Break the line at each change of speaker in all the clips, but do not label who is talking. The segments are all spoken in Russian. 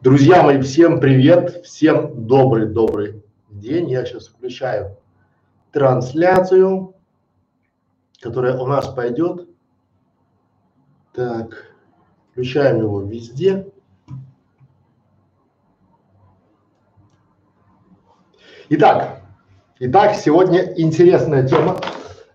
Друзья мои, всем привет, всем добрый-добрый день. Я сейчас включаю трансляцию, которая у нас пойдет. Так, включаем его везде. Итак, итак, сегодня интересная тема.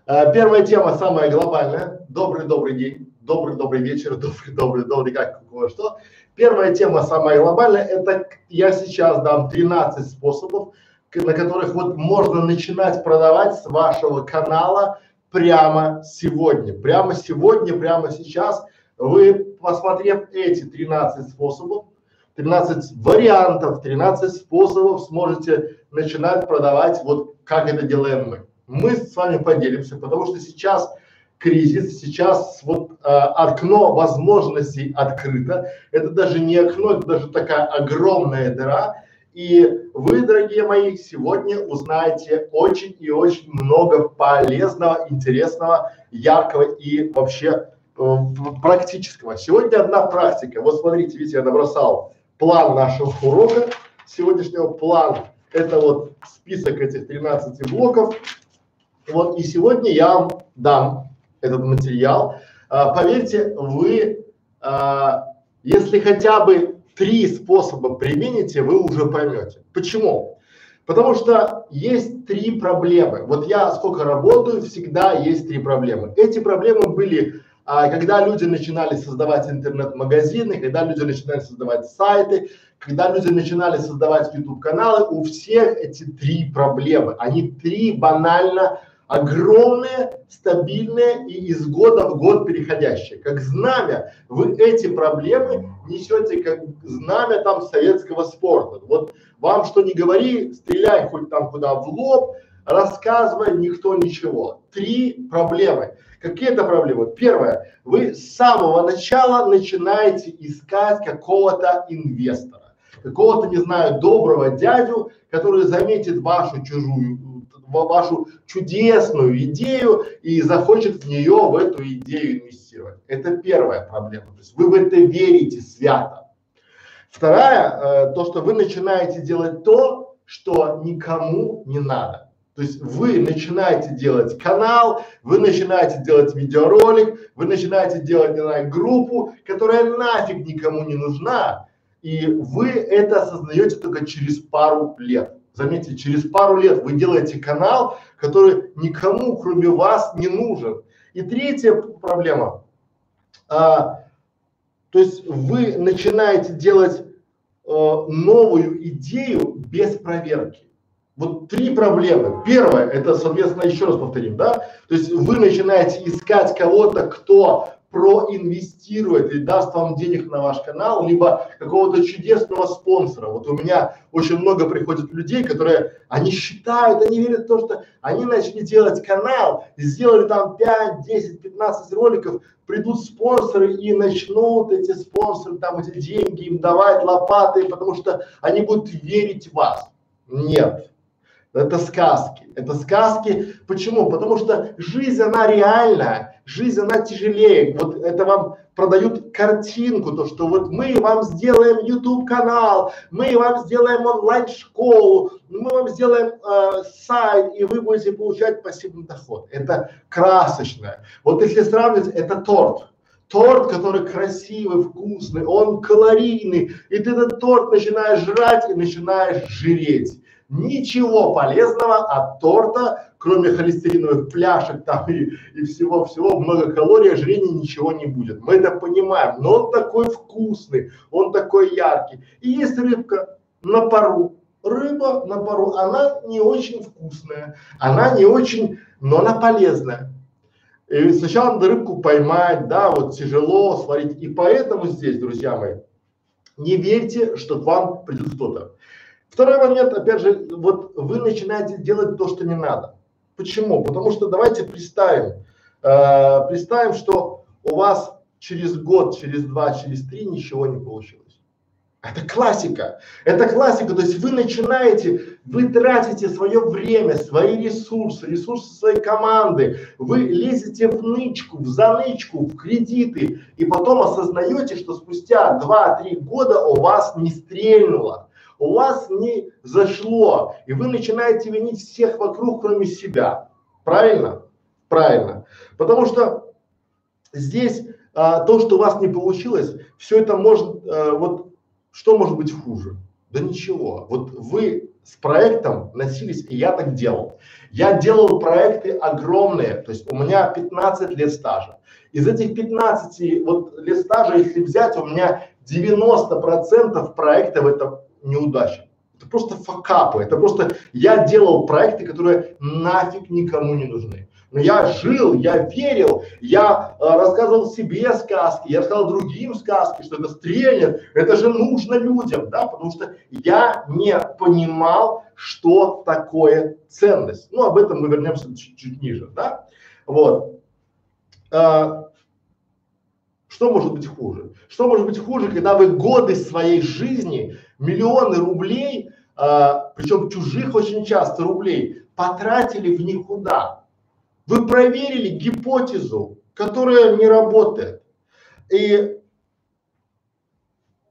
Э, первая тема самая глобальная. Добрый-добрый день добрый-добрый вечер, добрый-добрый-добрый, как кого что. Первая тема, самая глобальная, это я сейчас дам 13 способов, на которых вот можно начинать продавать с вашего канала прямо сегодня. Прямо сегодня, прямо сейчас вы, посмотрев эти 13 способов, 13 вариантов, 13 способов сможете начинать продавать вот как это делаем мы. Мы с вами поделимся, потому что сейчас кризис, сейчас вот э, окно возможностей открыто. Это даже не окно, это даже такая огромная дыра. И вы, дорогие мои, сегодня узнаете очень и очень много полезного, интересного, яркого и вообще э, практического. Сегодня одна практика. Вот смотрите, видите, я набросал план нашего урока сегодняшнего. План – это вот список этих 13 блоков. Вот и сегодня я вам дам этот материал. А, поверьте, вы, а, если хотя бы три способа примените, вы уже поймете. Почему? Потому что есть три проблемы. Вот я сколько работаю, всегда есть три проблемы. Эти проблемы были, а, когда люди начинали создавать интернет-магазины, когда люди начинали создавать сайты, когда люди начинали создавать YouTube каналы, у всех эти три проблемы. Они три банально огромные, стабильные и из года в год переходящие. Как знамя, вы эти проблемы несете как знамя там советского спорта. Вот вам что не говори, стреляй хоть там куда в лоб, рассказывай, никто ничего. Три проблемы. Какие это проблемы? Первое, вы с самого начала начинаете искать какого-то инвестора, какого-то, не знаю, доброго дядю, который заметит вашу чужую вашу чудесную идею и захочет в нее, в эту идею инвестировать. Это первая проблема. То есть вы в это верите свято. Вторая, э, то, что вы начинаете делать то, что никому не надо. То есть вы начинаете делать канал, вы начинаете делать видеоролик, вы начинаете делать, не знаю, группу, которая нафиг никому не нужна, и вы это осознаете только через пару лет. Заметьте, через пару лет вы делаете канал, который никому, кроме вас, не нужен. И третья проблема. А, то есть вы начинаете делать а, новую идею без проверки. Вот три проблемы. Первое, это, соответственно, еще раз повторим, да, то есть вы начинаете искать кого-то, кто проинвестирует и даст вам денег на ваш канал, либо какого-то чудесного спонсора. Вот у меня очень много приходит людей, которые, они считают, они верят в то, что они начали делать канал, сделали там 5, 10, 15 роликов, придут спонсоры и начнут эти спонсоры там эти деньги им давать лопаты, потому что они будут верить в вас. Нет, это сказки. Это сказки. Почему? Потому что жизнь, она реальная жизнь она тяжелее. Вот это вам продают картинку, то что вот мы вам сделаем YouTube канал, мы вам сделаем онлайн школу, мы вам сделаем э, сайт и вы будете получать пассивный доход. Это красочное. Вот если сравнивать, это торт. Торт, который красивый, вкусный, он калорийный, и ты этот торт начинаешь жрать и начинаешь жиреть. Ничего полезного от торта, кроме холестериновых пляшек там и, и всего-всего, много калорий, ожирения ничего не будет. Мы это понимаем, но он такой вкусный, он такой яркий. И есть рыбка на пару. Рыба на пару, она не очень вкусная, она не очень, но она полезная. И сначала надо рыбку поймать, да, вот тяжело сварить. И поэтому здесь, друзья мои, не верьте, что к вам придет кто-то. Второй момент, опять же, вот вы начинаете делать то, что не надо. Почему? Потому что давайте представим, э, представим, что у вас через год, через два, через три ничего не получилось. Это классика. Это классика. То есть вы начинаете, вы тратите свое время, свои ресурсы, ресурсы своей команды, вы лезете в нычку, в занычку, в кредиты, и потом осознаете, что спустя 2-3 года у вас не стрельнуло, у вас не зашло, и вы начинаете винить всех вокруг, кроме себя. Правильно? Правильно. Потому что здесь а, то, что у вас не получилось, все это может, а, вот что может быть хуже? Да ничего. Вот вы с проектом носились, и я так делал. Я делал проекты огромные, то есть у меня 15 лет стажа. Из этих 15 вот лет стажа, если взять, у меня 90 процентов проектов это неудача. Это просто факапы, это просто я делал проекты, которые нафиг никому не нужны. Но я жил, я верил, я э, рассказывал себе сказки, я рассказывал другим сказки, что это стрельнет, это же нужно людям, да, потому что я не понимал, что такое ценность. Ну, об этом мы вернемся чуть-чуть ниже, да, вот. А, что может быть хуже? Что может быть хуже, когда вы годы своей жизни, миллионы рублей, а, причем чужих очень часто рублей, потратили в никуда? Вы проверили гипотезу, которая не работает. И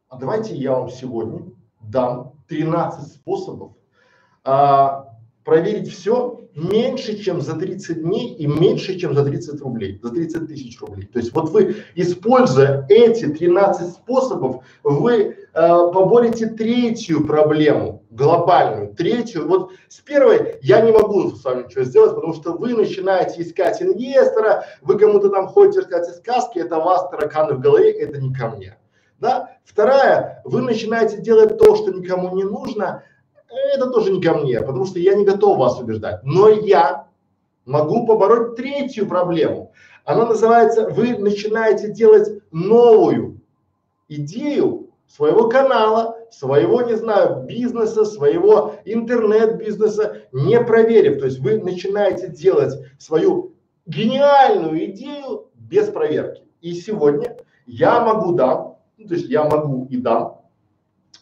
а давайте я вам сегодня дам 13 способов а, проверить все меньше, чем за 30 дней и меньше, чем за 30 рублей, за 30 тысяч рублей. То есть вот вы, используя эти 13 способов, вы поборете третью проблему, глобальную, третью. Вот с первой я не могу с вами ничего сделать, потому что вы начинаете искать инвестора, вы кому-то там ходите рассказать сказки, это у вас тараканы в голове, это не ко мне. Да? Вторая, вы начинаете делать то, что никому не нужно, это тоже не ко мне, потому что я не готов вас убеждать. Но я могу побороть третью проблему. Она называется, вы начинаете делать новую идею своего канала, своего, не знаю, бизнеса, своего интернет-бизнеса, не проверив. То есть вы начинаете делать свою гениальную идею без проверки. И сегодня я могу дам, ну, то есть я могу и дам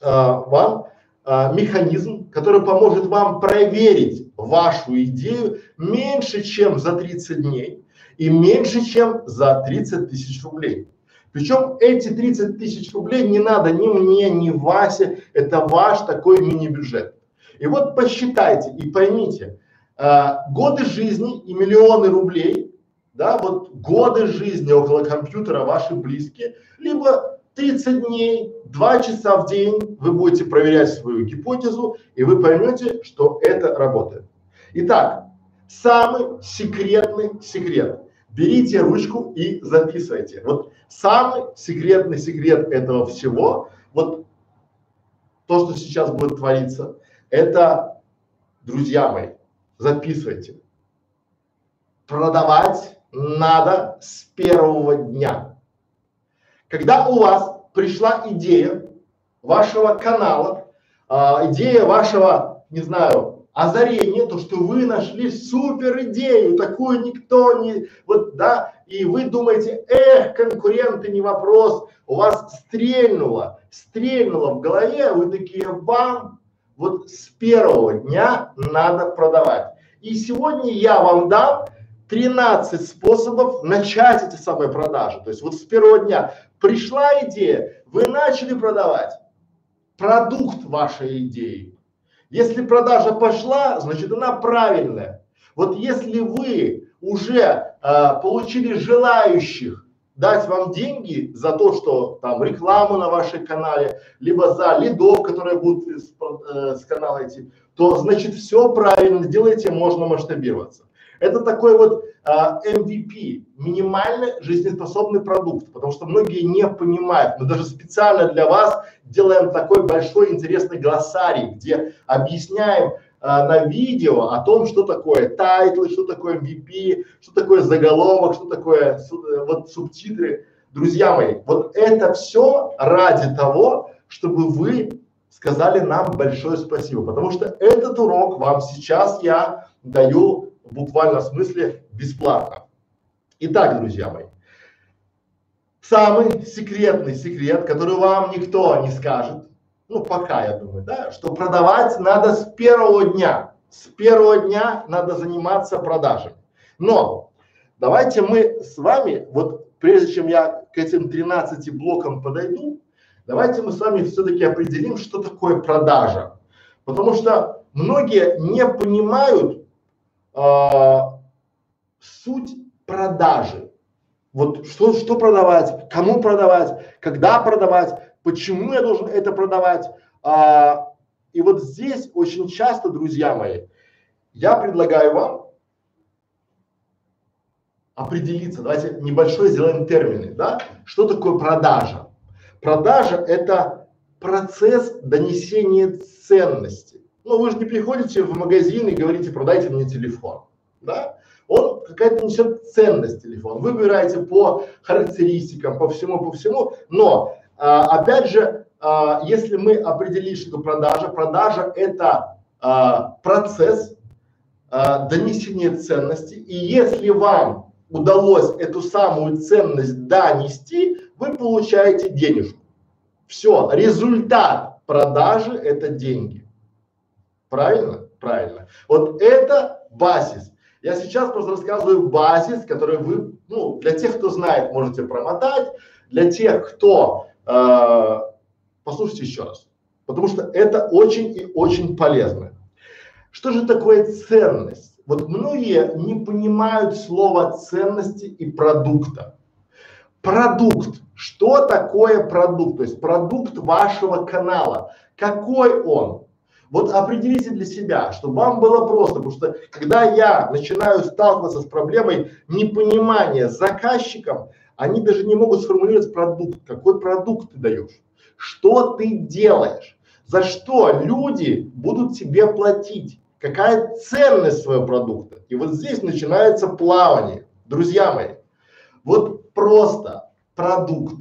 а, вам а, механизм, который поможет вам проверить вашу идею меньше, чем за 30 дней и меньше, чем за 30 тысяч рублей. Причем эти 30 тысяч рублей не надо ни мне, ни Васе, это ваш такой мини-бюджет. И вот посчитайте и поймите, э, годы жизни и миллионы рублей, да, вот годы жизни около компьютера ваши близкие, либо 30 дней, 2 часа в день вы будете проверять свою гипотезу, и вы поймете, что это работает. Итак, самый секретный секрет. Берите ручку и записывайте. Вот самый секретный секрет этого всего, вот то, что сейчас будет твориться, это, друзья мои, записывайте. Продавать надо с первого дня. Когда у вас пришла идея вашего канала, а, идея вашего, не знаю, озарения, то, что вы нашли супер идею, такую никто не, вот, да, и вы думаете, эх, конкуренты не вопрос, у вас стрельнуло, стрельнуло в голове, вы такие, бам, вот с первого дня надо продавать. И сегодня я вам дам 13 способов начать эти самые продажи. То есть вот с первого дня пришла идея, вы начали продавать продукт вашей идеи. Если продажа пошла, значит она правильная. Вот если вы уже э, получили желающих дать вам деньги за то, что там рекламу на вашем канале, либо за лидов, которые будут с, э, с канала идти, то значит все правильно делаете, можно масштабироваться. Это такой вот а, MVP, минимально жизнеспособный продукт, потому что многие не понимают. Мы даже специально для вас делаем такой большой интересный глоссарий, где объясняем а, на видео о том, что такое тайтлы, что такое MVP, что такое заголовок, что такое э, вот субтитры. Друзья мои, вот это все ради того, чтобы вы сказали нам большое спасибо, потому что этот урок вам сейчас я даю в буквальном смысле бесплатно. Итак, друзья мои, самый секретный секрет, который вам никто не скажет, ну пока я думаю, да, что продавать надо с первого дня. С первого дня надо заниматься продажами. Но давайте мы с вами, вот прежде чем я к этим 13 блокам подойду, давайте мы с вами все-таки определим, что такое продажа. Потому что многие не понимают э, суть продажи. Вот что, что продавать, кому продавать, когда продавать, почему я должен это продавать. А, и вот здесь очень часто, друзья мои, я предлагаю вам определиться, давайте небольшой сделаем термины, да, что такое продажа. Продажа – это процесс донесения ценности. Ну, вы же не приходите в магазин и говорите, продайте мне телефон, да? Он какая-то несет ценность телефон. Вы выбираете по характеристикам, по всему, по всему, но а, опять же, а, если мы определили, что продажа, продажа это а, процесс донесения ценности, и если вам удалось эту самую ценность донести, вы получаете денежку. Все, результат продажи это деньги. Правильно? Правильно. Вот это базис. Я сейчас просто рассказываю базис, который вы, ну, для тех, кто знает, можете промотать, для тех, кто э, послушайте еще раз, потому что это очень и очень полезно. Что же такое ценность? Вот многие не понимают слова ценности и продукта. Продукт. Что такое продукт? То есть продукт вашего канала. Какой он? Вот определите для себя, чтобы вам было просто, потому что когда я начинаю сталкиваться с проблемой непонимания заказчиком, они даже не могут сформулировать продукт. Какой продукт ты даешь? Что ты делаешь? За что люди будут тебе платить? Какая ценность своего продукта? И вот здесь начинается плавание. Друзья мои, вот просто продукт.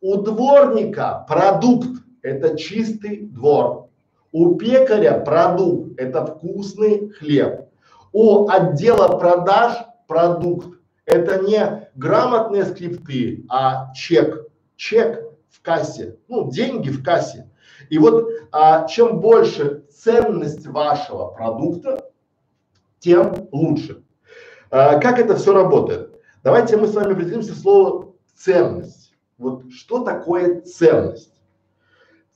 У дворника продукт – это чистый двор. У пекаря продукт – это вкусный хлеб. У отдела продаж продукт это не грамотные скрипты, а чек. Чек в кассе, ну, деньги в кассе. И вот а, чем больше ценность вашего продукта, тем лучше. А, как это все работает? Давайте мы с вами определимся слово ценность. Вот что такое ценность?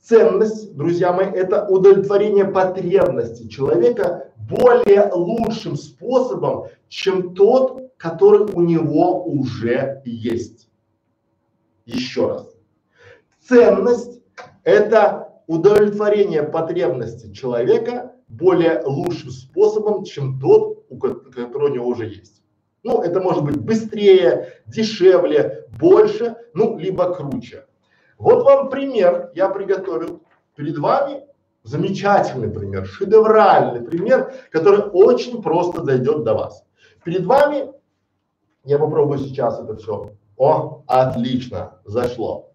Ценность, друзья мои, это удовлетворение потребностей человека более лучшим способом, чем тот, который у него уже есть. Еще раз. Ценность – это удовлетворение потребностей человека более лучшим способом, чем тот, у который у него уже есть. Ну, это может быть быстрее, дешевле, больше, ну, либо круче. Вот вам пример я приготовил перед вами. Замечательный пример, шедевральный пример, который очень просто дойдет до вас. Перед вами я попробую сейчас это все. О, отлично, зашло.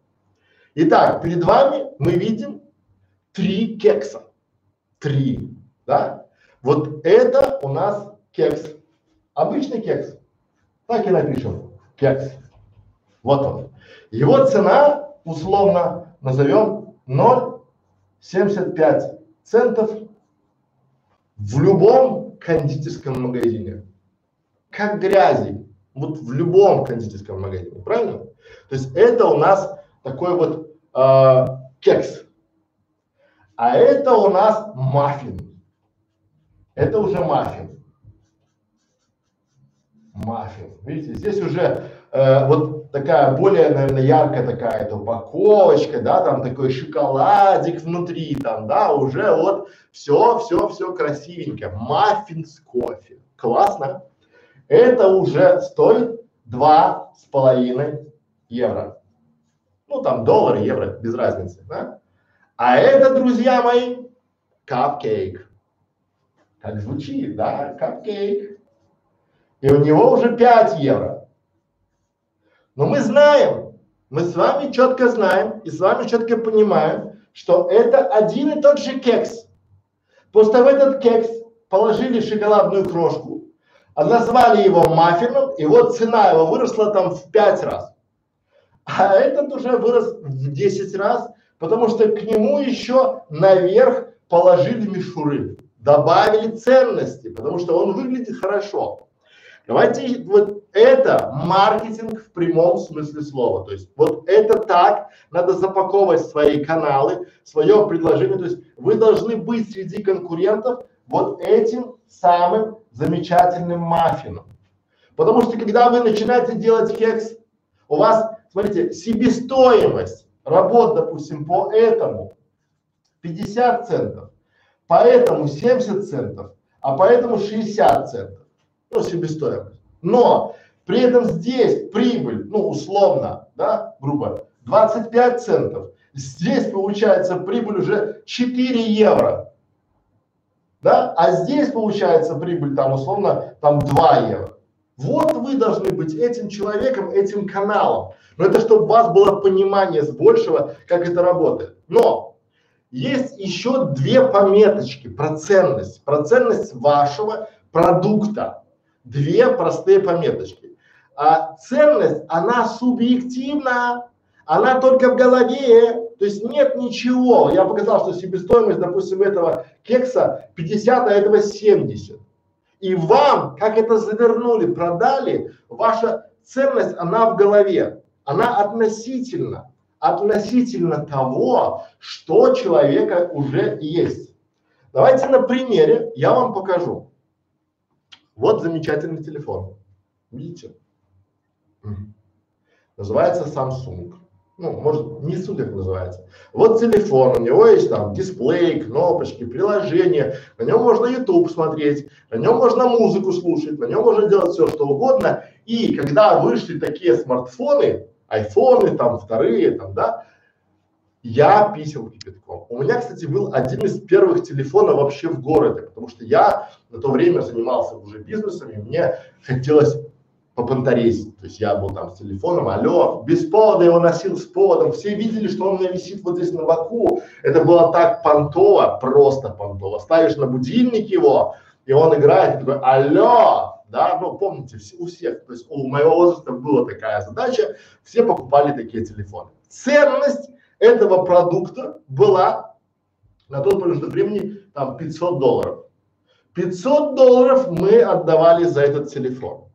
Итак, перед вами мы видим три кекса. Три, да? Вот это у нас кекс. Обычный кекс. Так и напишем. Кекс. Вот он. Его цена условно назовем 0,75 центов в любом кондитерском магазине. Как грязи вот в любом кондитерском магазине, правильно? То есть это у нас такой вот э, кекс. А это у нас маффин. Это уже маффин. Маффин. Видите, здесь уже э, вот такая более, наверное, яркая такая эта упаковочка, да, там такой шоколадик внутри, там, да, уже вот все, все, все красивенько. Маффин с кофе. Классно это уже стоит два с половиной евро. Ну там доллары, евро, без разницы, да? А это, друзья мои, капкейк. Как звучит, да, капкейк. И у него уже 5 евро. Но мы знаем, мы с вами четко знаем и с вами четко понимаем, что это один и тот же кекс. Просто в этот кекс положили шоколадную крошку, а назвали его маффином, и вот цена его выросла там в пять раз. А этот уже вырос в 10 раз, Потому что к нему еще наверх положили мишуры, добавили ценности, потому что он выглядит хорошо. Давайте вот это маркетинг в прямом смысле слова. То есть вот это так надо запаковывать свои каналы, свое предложение. То есть вы должны быть среди конкурентов вот этим самым замечательным маффином. Потому что когда вы начинаете делать кекс, у вас, смотрите, себестоимость работ, допустим, по этому 50 центов, по этому 70 центов, а по этому 60 центов себестоимость. Но при этом здесь прибыль, ну, условно, да, грубо, 25 центов. Здесь получается прибыль уже 4 евро. Да? А здесь получается прибыль там условно там 2 евро. Вот вы должны быть этим человеком, этим каналом. Но это чтобы у вас было понимание с большего, как это работает. Но есть еще две пометочки про ценность. Про ценность вашего продукта две простые пометочки. А ценность, она субъективна, она только в голове, то есть нет ничего. Я показал, что себестоимость, допустим, этого кекса 50, а этого 70. И вам, как это завернули, продали, ваша ценность, она в голове, она относительно, относительно того, что человека уже есть. Давайте на примере я вам покажу. Вот замечательный телефон. Видите? Называется Samsung. Ну, может, не суть как называется. Вот телефон, у него есть там дисплей, кнопочки, приложения, на нем можно YouTube смотреть, на нем можно музыку слушать, на нем можно делать все, что угодно. И когда вышли такие смартфоны, айфоны, там, вторые, там, да, я писал кипятком. У меня, кстати, был один из первых телефонов вообще в городе, потому что я на то время занимался уже бизнесом, и мне хотелось попонтарезить. То есть я был там с телефоном, алло, без повода его носил с поводом. Все видели, что он у меня висит вот здесь на боку. Это было так понтово, просто понтово. Ставишь на будильник его, и он играет, и такой, алло, да, ну помните, у всех, то есть у моего возраста была такая задача, все покупали такие телефоны. Ценность этого продукта была на тот промежуток времени там 500 долларов. 500 долларов мы отдавали за этот телефон.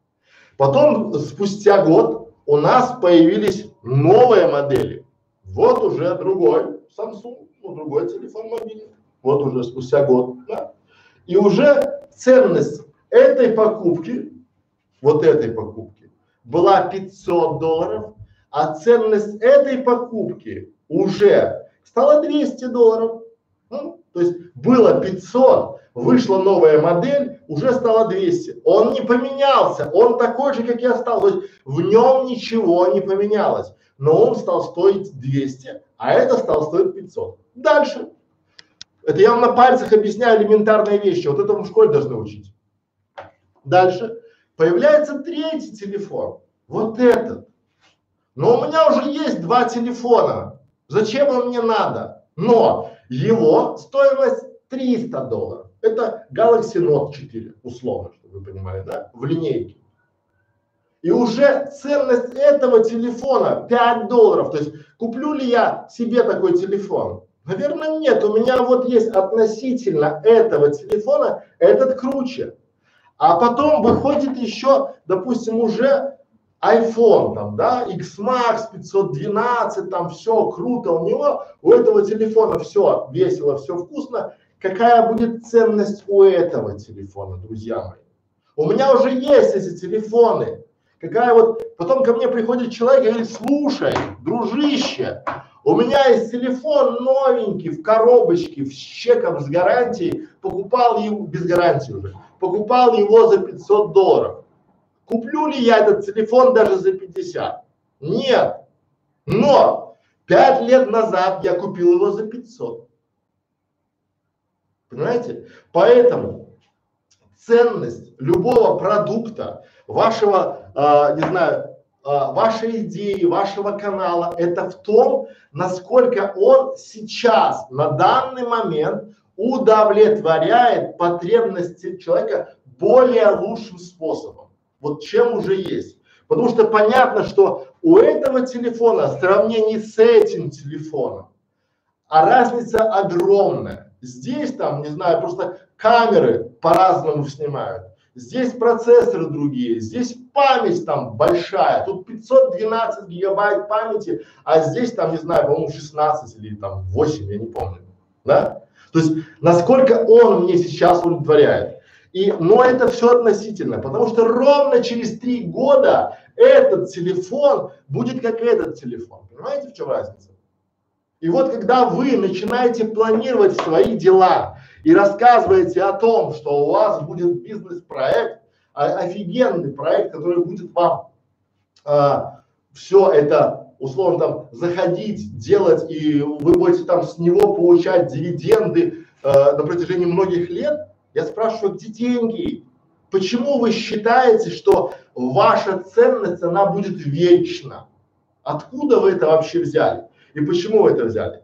Потом, спустя год, у нас появились новые модели. Вот уже другой Samsung, ну, другой телефон мобильный. Вот уже спустя год, да. И уже ценность этой покупки, вот этой покупки, была 500 долларов, а ценность этой покупки уже стало 200 долларов. Ну, то есть было 500, вышла новая модель, уже стало 200. Он не поменялся, он такой же, как я стал. То есть в нем ничего не поменялось, но он стал стоить 200, а это стал стоить 500. Дальше. Это я вам на пальцах объясняю элементарные вещи, вот это в школе должны учить. Дальше. Появляется третий телефон, вот этот. Но у меня уже есть два телефона, Зачем он мне надо? Но его стоимость 300 долларов. Это Galaxy Note 4, условно, чтобы вы понимали, да, в линейке. И уже ценность этого телефона 5 долларов. То есть куплю ли я себе такой телефон? Наверное, нет. У меня вот есть относительно этого телефона этот круче. А потом выходит еще, допустим, уже iPhone там, да, X-Max 512, там все круто у него, у этого телефона все весело, все вкусно. Какая будет ценность у этого телефона, друзья мои? У меня уже есть эти телефоны. Какая вот, потом ко мне приходит человек и говорит, слушай, дружище, у меня есть телефон новенький в коробочке, в чеком с гарантией, покупал его, без гарантии уже, покупал его за 500 долларов. Куплю ли я этот телефон даже за 50? Нет. Но пять лет назад я купил его за 500. Понимаете? Поэтому ценность любого продукта, вашего, э, не знаю, э, вашей идеи, вашего канала, это в том, насколько он сейчас, на данный момент, удовлетворяет потребности человека более лучшим способом вот чем уже есть. Потому что понятно, что у этого телефона в сравнении с этим телефоном а разница огромная. Здесь там, не знаю, просто камеры по-разному снимают. Здесь процессоры другие, здесь память там большая, тут 512 гигабайт памяти, а здесь там, не знаю, по-моему 16 или там 8, я не помню, да? То есть, насколько он мне сейчас удовлетворяет. И, но это все относительно, потому что ровно через три года этот телефон будет как этот телефон. Понимаете, в чем разница? И вот когда вы начинаете планировать свои дела и рассказываете о том, что у вас будет бизнес-проект, офигенный проект, который будет вам а, все это условно там заходить, делать, и вы будете там с него получать дивиденды а, на протяжении многих лет, я спрашиваю, где деньги? Почему вы считаете, что ваша ценность, она будет вечна? Откуда вы это вообще взяли? И почему вы это взяли?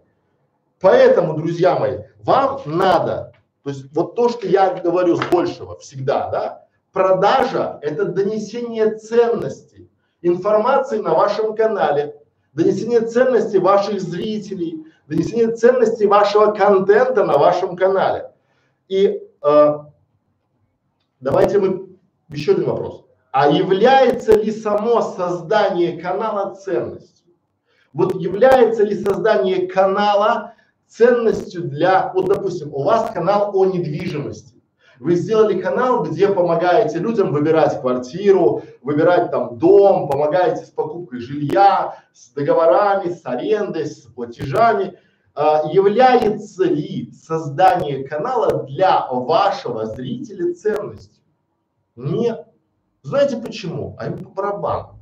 Поэтому, друзья мои, вам надо, то есть вот то, что я говорю с большего всегда, да, продажа – это донесение ценностей, информации на вашем канале, донесение ценностей ваших зрителей, донесение ценностей вашего контента на вашем канале. И давайте мы еще один вопрос. А является ли само создание канала ценностью? Вот является ли создание канала ценностью для, вот допустим, у вас канал о недвижимости. Вы сделали канал, где помогаете людям выбирать квартиру, выбирать там дом, помогаете с покупкой жилья, с договорами, с арендой, с платежами. А, является ли создание канала для вашего зрителя ценностью? Нет. Знаете почему? А ему по барабану.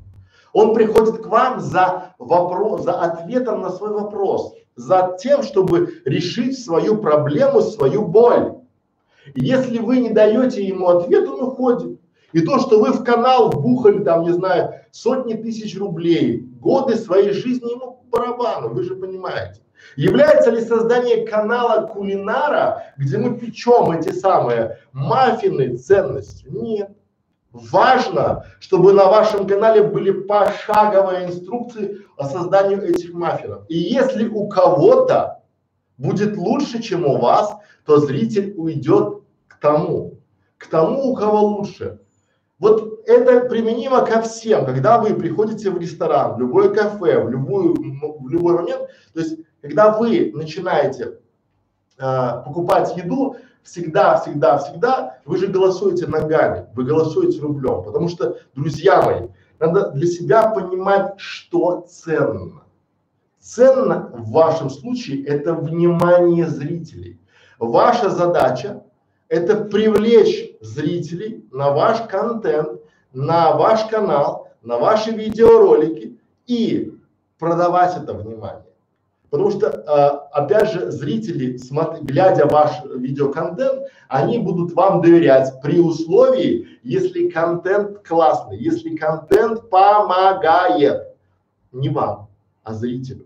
Он приходит к вам за вопрос, за ответом на свой вопрос, за тем, чтобы решить свою проблему, свою боль. Если вы не даете ему ответ, он уходит. И то, что вы в канал вбухали там, не знаю, сотни тысяч рублей, годы своей жизни ему по барабану, вы же понимаете. Является ли создание канала кулинара, где мы печем эти самые маффины ценностью? Нет. Важно, чтобы на вашем канале были пошаговые инструкции о создании этих маффинов. И если у кого-то будет лучше, чем у вас, то зритель уйдет к тому, к тому, у кого лучше. Вот это применимо ко всем. Когда вы приходите в ресторан, в любое кафе, в любую, в любой момент, то есть когда вы начинаете э, покупать еду, всегда, всегда, всегда вы же голосуете ногами, вы голосуете рублем, потому что, друзья мои, надо для себя понимать, что ценно. Ценно в вашем случае это внимание зрителей. Ваша задача это привлечь зрителей на ваш контент, на ваш канал, на ваши видеоролики и продавать это внимание. Потому что, э, опять же, зрители, глядя ваш видеоконтент, они будут вам доверять при условии, если контент классный, если контент помогает не вам, а зрителю.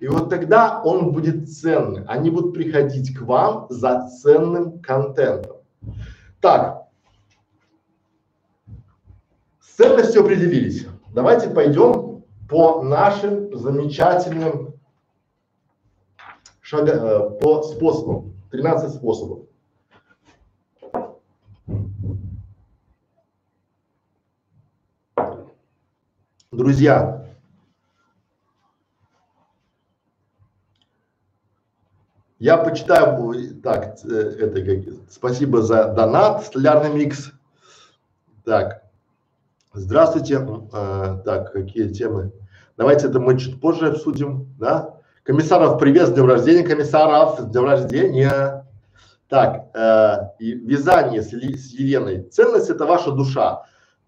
И вот тогда он будет ценный. Они будут приходить к вам за ценным контентом. Так, с ценностью определились. Давайте пойдем по нашим замечательным шага, э, по способам, 13 способов. Друзья, я почитаю, так, э, это спасибо за донат, столярный микс. Так, здравствуйте, э, так, какие темы? Давайте это мы чуть позже обсудим, да? Комиссаров, привет, с днем рождения, комиссаров, с днем рождения. Так, э, вязание с, с Еленой. Ценность это ваша душа.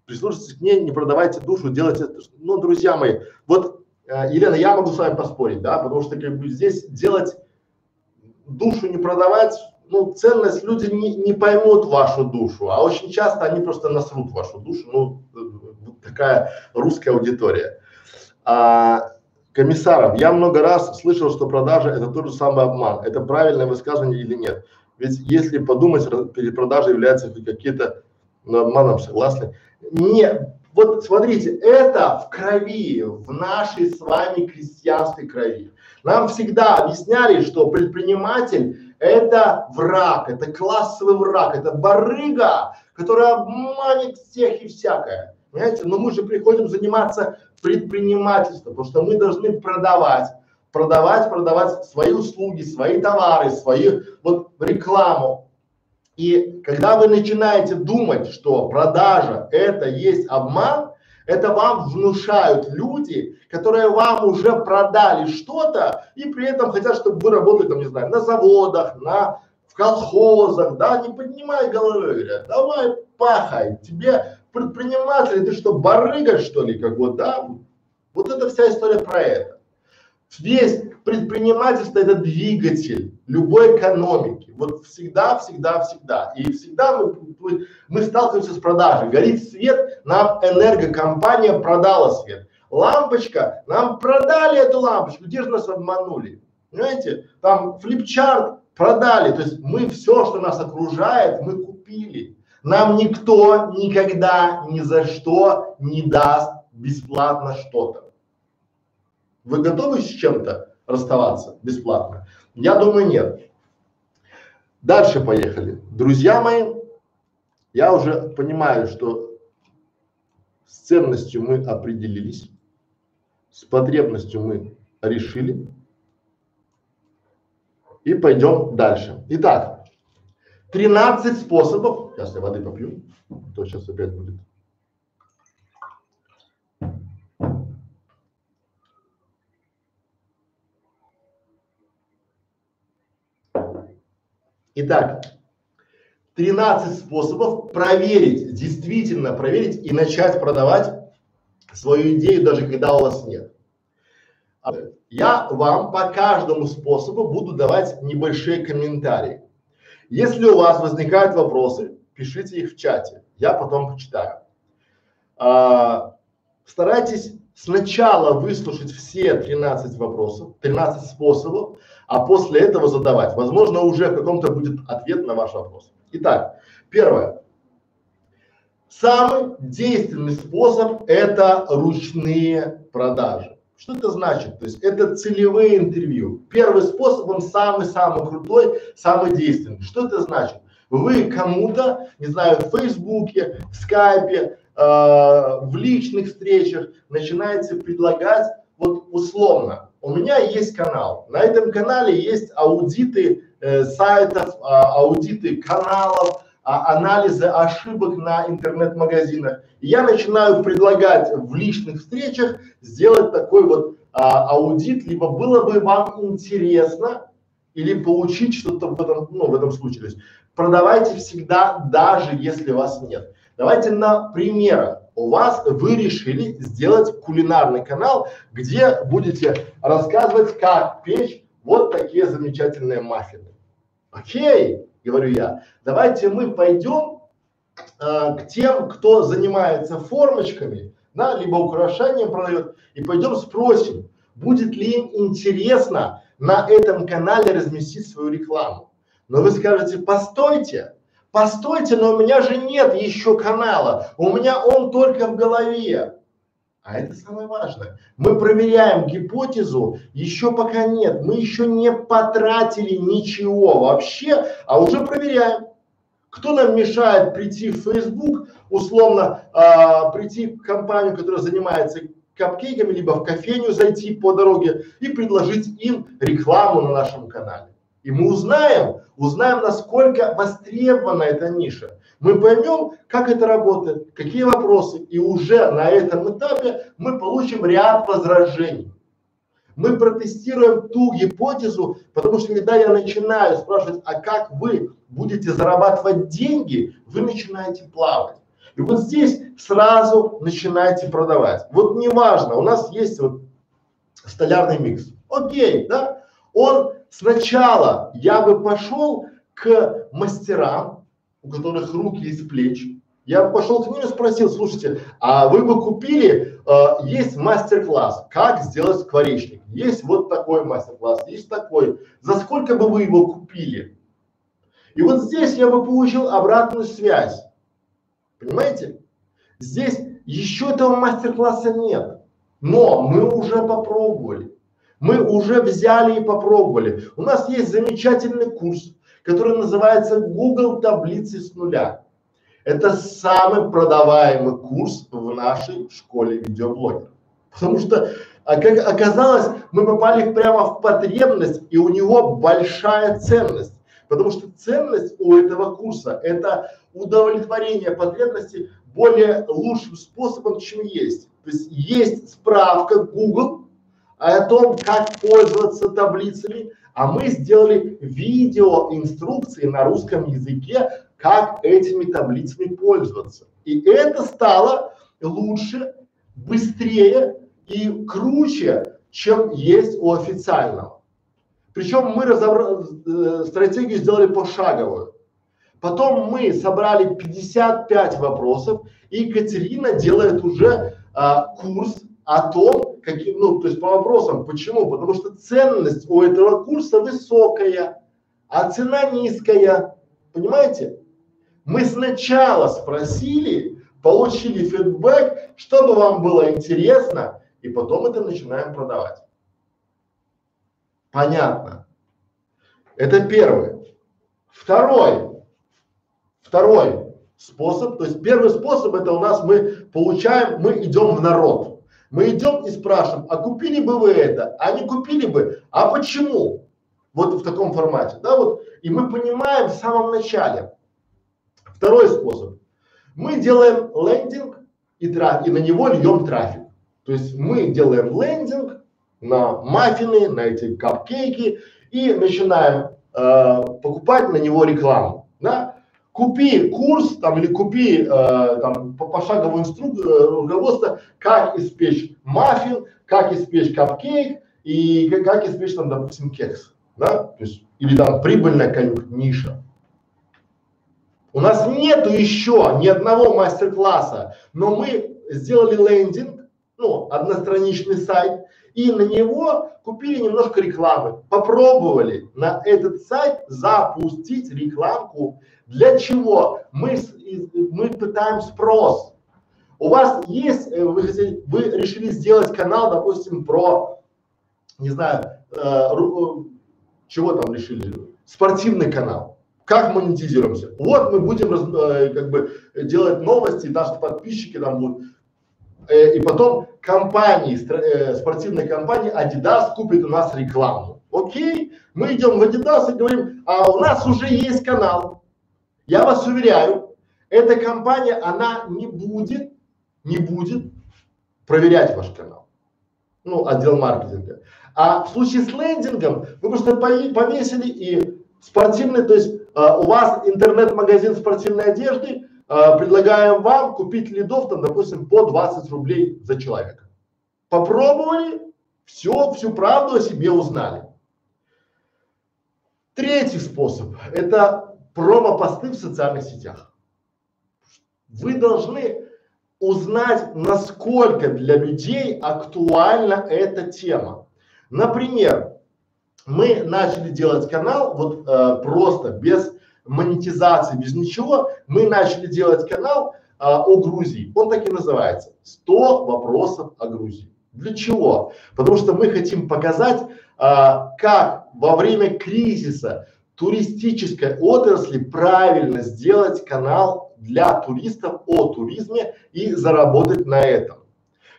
Прислушайтесь к ней, не продавайте душу, делайте, ну, друзья мои, вот, э, Елена, я могу с вами поспорить, да, потому что как бы здесь делать душу не продавать, ну, ценность люди не, не поймут вашу душу, а очень часто они просто насрут вашу душу, ну, вот такая русская аудитория. А, комиссаров. Я много раз слышал, что продажа это тот же самый обман. Это правильное высказывание или нет? Ведь если подумать, перепродажа является какие-то ну, обманом, согласны? Нет. Вот смотрите, это в крови, в нашей с вами крестьянской крови. Нам всегда объясняли, что предприниматель это враг, это классовый враг, это барыга, который обманет всех и всякое. Понимаете? Но мы же приходим заниматься предпринимательством, потому что мы должны продавать, продавать, продавать свои услуги, свои товары, свои вот рекламу. И когда вы начинаете думать, что продажа это есть обман, это вам внушают люди, которые вам уже продали что-то и при этом хотят, чтобы вы работали там, не знаю, на заводах, на в колхозах, да, не поднимай головы, говорят, давай пахай, тебе предприниматель, ты что, барыга что ли, как вот, да? Вот это вся история про это. Весь предпринимательство это двигатель любой экономики. Вот всегда, всегда, всегда. И всегда мы, мы, сталкиваемся с продажей. Горит свет, нам энергокомпания продала свет. Лампочка, нам продали эту лампочку, где же нас обманули? Понимаете? Там флипчарт продали. То есть мы все, что нас окружает, мы купили. Нам никто никогда ни за что не даст бесплатно что-то. Вы готовы с чем-то расставаться бесплатно? Я думаю, нет. Дальше поехали. Друзья мои, я уже понимаю, что с ценностью мы определились, с потребностью мы решили и пойдем дальше. Итак, 13 способов, сейчас я воды попью, то сейчас опять будет Итак, 13 способов проверить, действительно проверить и начать продавать свою идею, даже когда у вас нет. А, я вам по каждому способу буду давать небольшие комментарии. Если у вас возникают вопросы, пишите их в чате, я потом почитаю. А, старайтесь сначала выслушать все 13 вопросов, 13 способов, а после этого задавать. Возможно, уже в каком-то будет ответ на ваш вопрос. Итак, первое. Самый действенный способ – это ручные продажи. Что это значит? То есть это целевые интервью. Первый способ, он самый-самый крутой, самый действенный. Что это значит? Вы кому-то, не знаю, в Фейсбуке, в Скайпе, э, в личных встречах начинаете предлагать вот условно у меня есть канал. На этом канале есть аудиты э, сайтов, а, аудиты каналов, а, анализы ошибок на интернет-магазинах. Я начинаю предлагать в личных встречах сделать такой вот а, аудит, либо было бы вам интересно или получить что-то в этом, ну, в этом случае. То есть продавайте всегда, даже если вас нет. Давайте на примерах у вас, вы решили сделать кулинарный канал, где будете рассказывать, как печь вот такие замечательные маффины. Окей, говорю я, давайте мы пойдем э, к тем, кто занимается формочками, да, либо украшением продает, и пойдем спросим, будет ли им интересно на этом канале разместить свою рекламу. Но вы скажете, постойте, Постойте, но у меня же нет еще канала, у меня он только в голове. А это самое важное. Мы проверяем гипотезу, еще пока нет, мы еще не потратили ничего вообще, а уже проверяем. Кто нам мешает прийти в Facebook, условно э, прийти в компанию, которая занимается капкейками, либо в кофейню зайти по дороге и предложить им рекламу на нашем канале. И мы узнаем, узнаем, насколько востребована эта ниша. Мы поймем, как это работает, какие вопросы, и уже на этом этапе мы получим ряд возражений. Мы протестируем ту гипотезу, потому что когда я начинаю спрашивать, а как вы будете зарабатывать деньги, вы начинаете плавать. И вот здесь сразу начинаете продавать. Вот неважно, у нас есть вот столярный микс. Окей, да? Он Сначала я бы пошел к мастерам, у которых руки из плеч. Я пошел к ним и спросил, слушайте, а вы бы купили, э, есть мастер-класс, как сделать скворечник. Есть вот такой мастер-класс, есть такой. За сколько бы вы его купили? И вот здесь я бы получил обратную связь. Понимаете? Здесь еще этого мастер-класса нет. Но мы уже попробовали. Мы уже взяли и попробовали. У нас есть замечательный курс, который называется Google таблицы с нуля. Это самый продаваемый курс в нашей школе видеоблогеров. Потому что, а как оказалось, мы попали прямо в потребность, и у него большая ценность. Потому что ценность у этого курса – это удовлетворение потребности более лучшим способом, чем есть. То есть есть справка Google о том, как пользоваться таблицами, а мы сделали видео инструкции на русском языке, как этими таблицами пользоваться. И это стало лучше, быстрее и круче, чем есть у официального. Причем мы разобрали, э, стратегию сделали пошаговую. Потом мы собрали 55 вопросов, и Екатерина делает уже а, курс о том, каким, ну, то есть по вопросам. Почему? Потому что ценность у этого курса высокая, а цена низкая. Понимаете? Мы сначала спросили, получили фидбэк, чтобы вам было интересно, и потом это начинаем продавать. Понятно. Это первое. Второй. Второй способ, то есть первый способ это у нас мы получаем, мы идем в народ. Мы идем и спрашиваем, а купили бы вы это? А не купили бы? А почему? Вот в таком формате, да, вот. И мы понимаем в самом начале. Второй способ. Мы делаем лендинг и, трафик, и на него льем трафик. То есть мы делаем лендинг на маффины, на эти капкейки и начинаем э, покупать на него рекламу. Да? Купи курс там или купи э, там пошаговую инструкцию, э, руководство, как испечь маффин, как испечь капкейк и как, как испечь там, допустим, кекс. Да? То есть, или там прибыльная какая-нибудь ниша. У нас нету еще ни одного мастер-класса, но мы сделали лендинг, ну, одностраничный сайт, и на него купили немножко рекламы, попробовали на этот сайт запустить рекламку. Для чего? Мы, мы пытаем спрос. У вас есть, э, вы, хотели, вы решили сделать канал, допустим, про, не знаю, э, ру, э, чего там решили, спортивный канал как монетизируемся? Вот мы будем э, как бы делать новости, наши подписчики там будут. Э, и потом компании, э, спортивные компании Adidas купит у нас рекламу. Окей, мы идем в Adidas и говорим, а у нас уже есть канал. Я вас уверяю, эта компания, она не будет, не будет проверять ваш канал. Ну, отдел маркетинга. А в случае с лендингом вы просто повесили и спортивный, то есть а, у вас интернет-магазин спортивной одежды, предлагаем вам купить лидов там, допустим, по 20 рублей за человека. Попробовали, все, всю правду о себе узнали. Третий способ – это промо-посты в социальных сетях. Вы должны узнать, насколько для людей актуальна эта тема. Например, мы начали делать канал вот э, просто без монетизации, без ничего. Мы начали делать канал э, о Грузии. Он так и называется. 100 вопросов о Грузии. Для чего? Потому что мы хотим показать, э, как во время кризиса туристической отрасли правильно сделать канал для туристов о туризме и заработать на этом.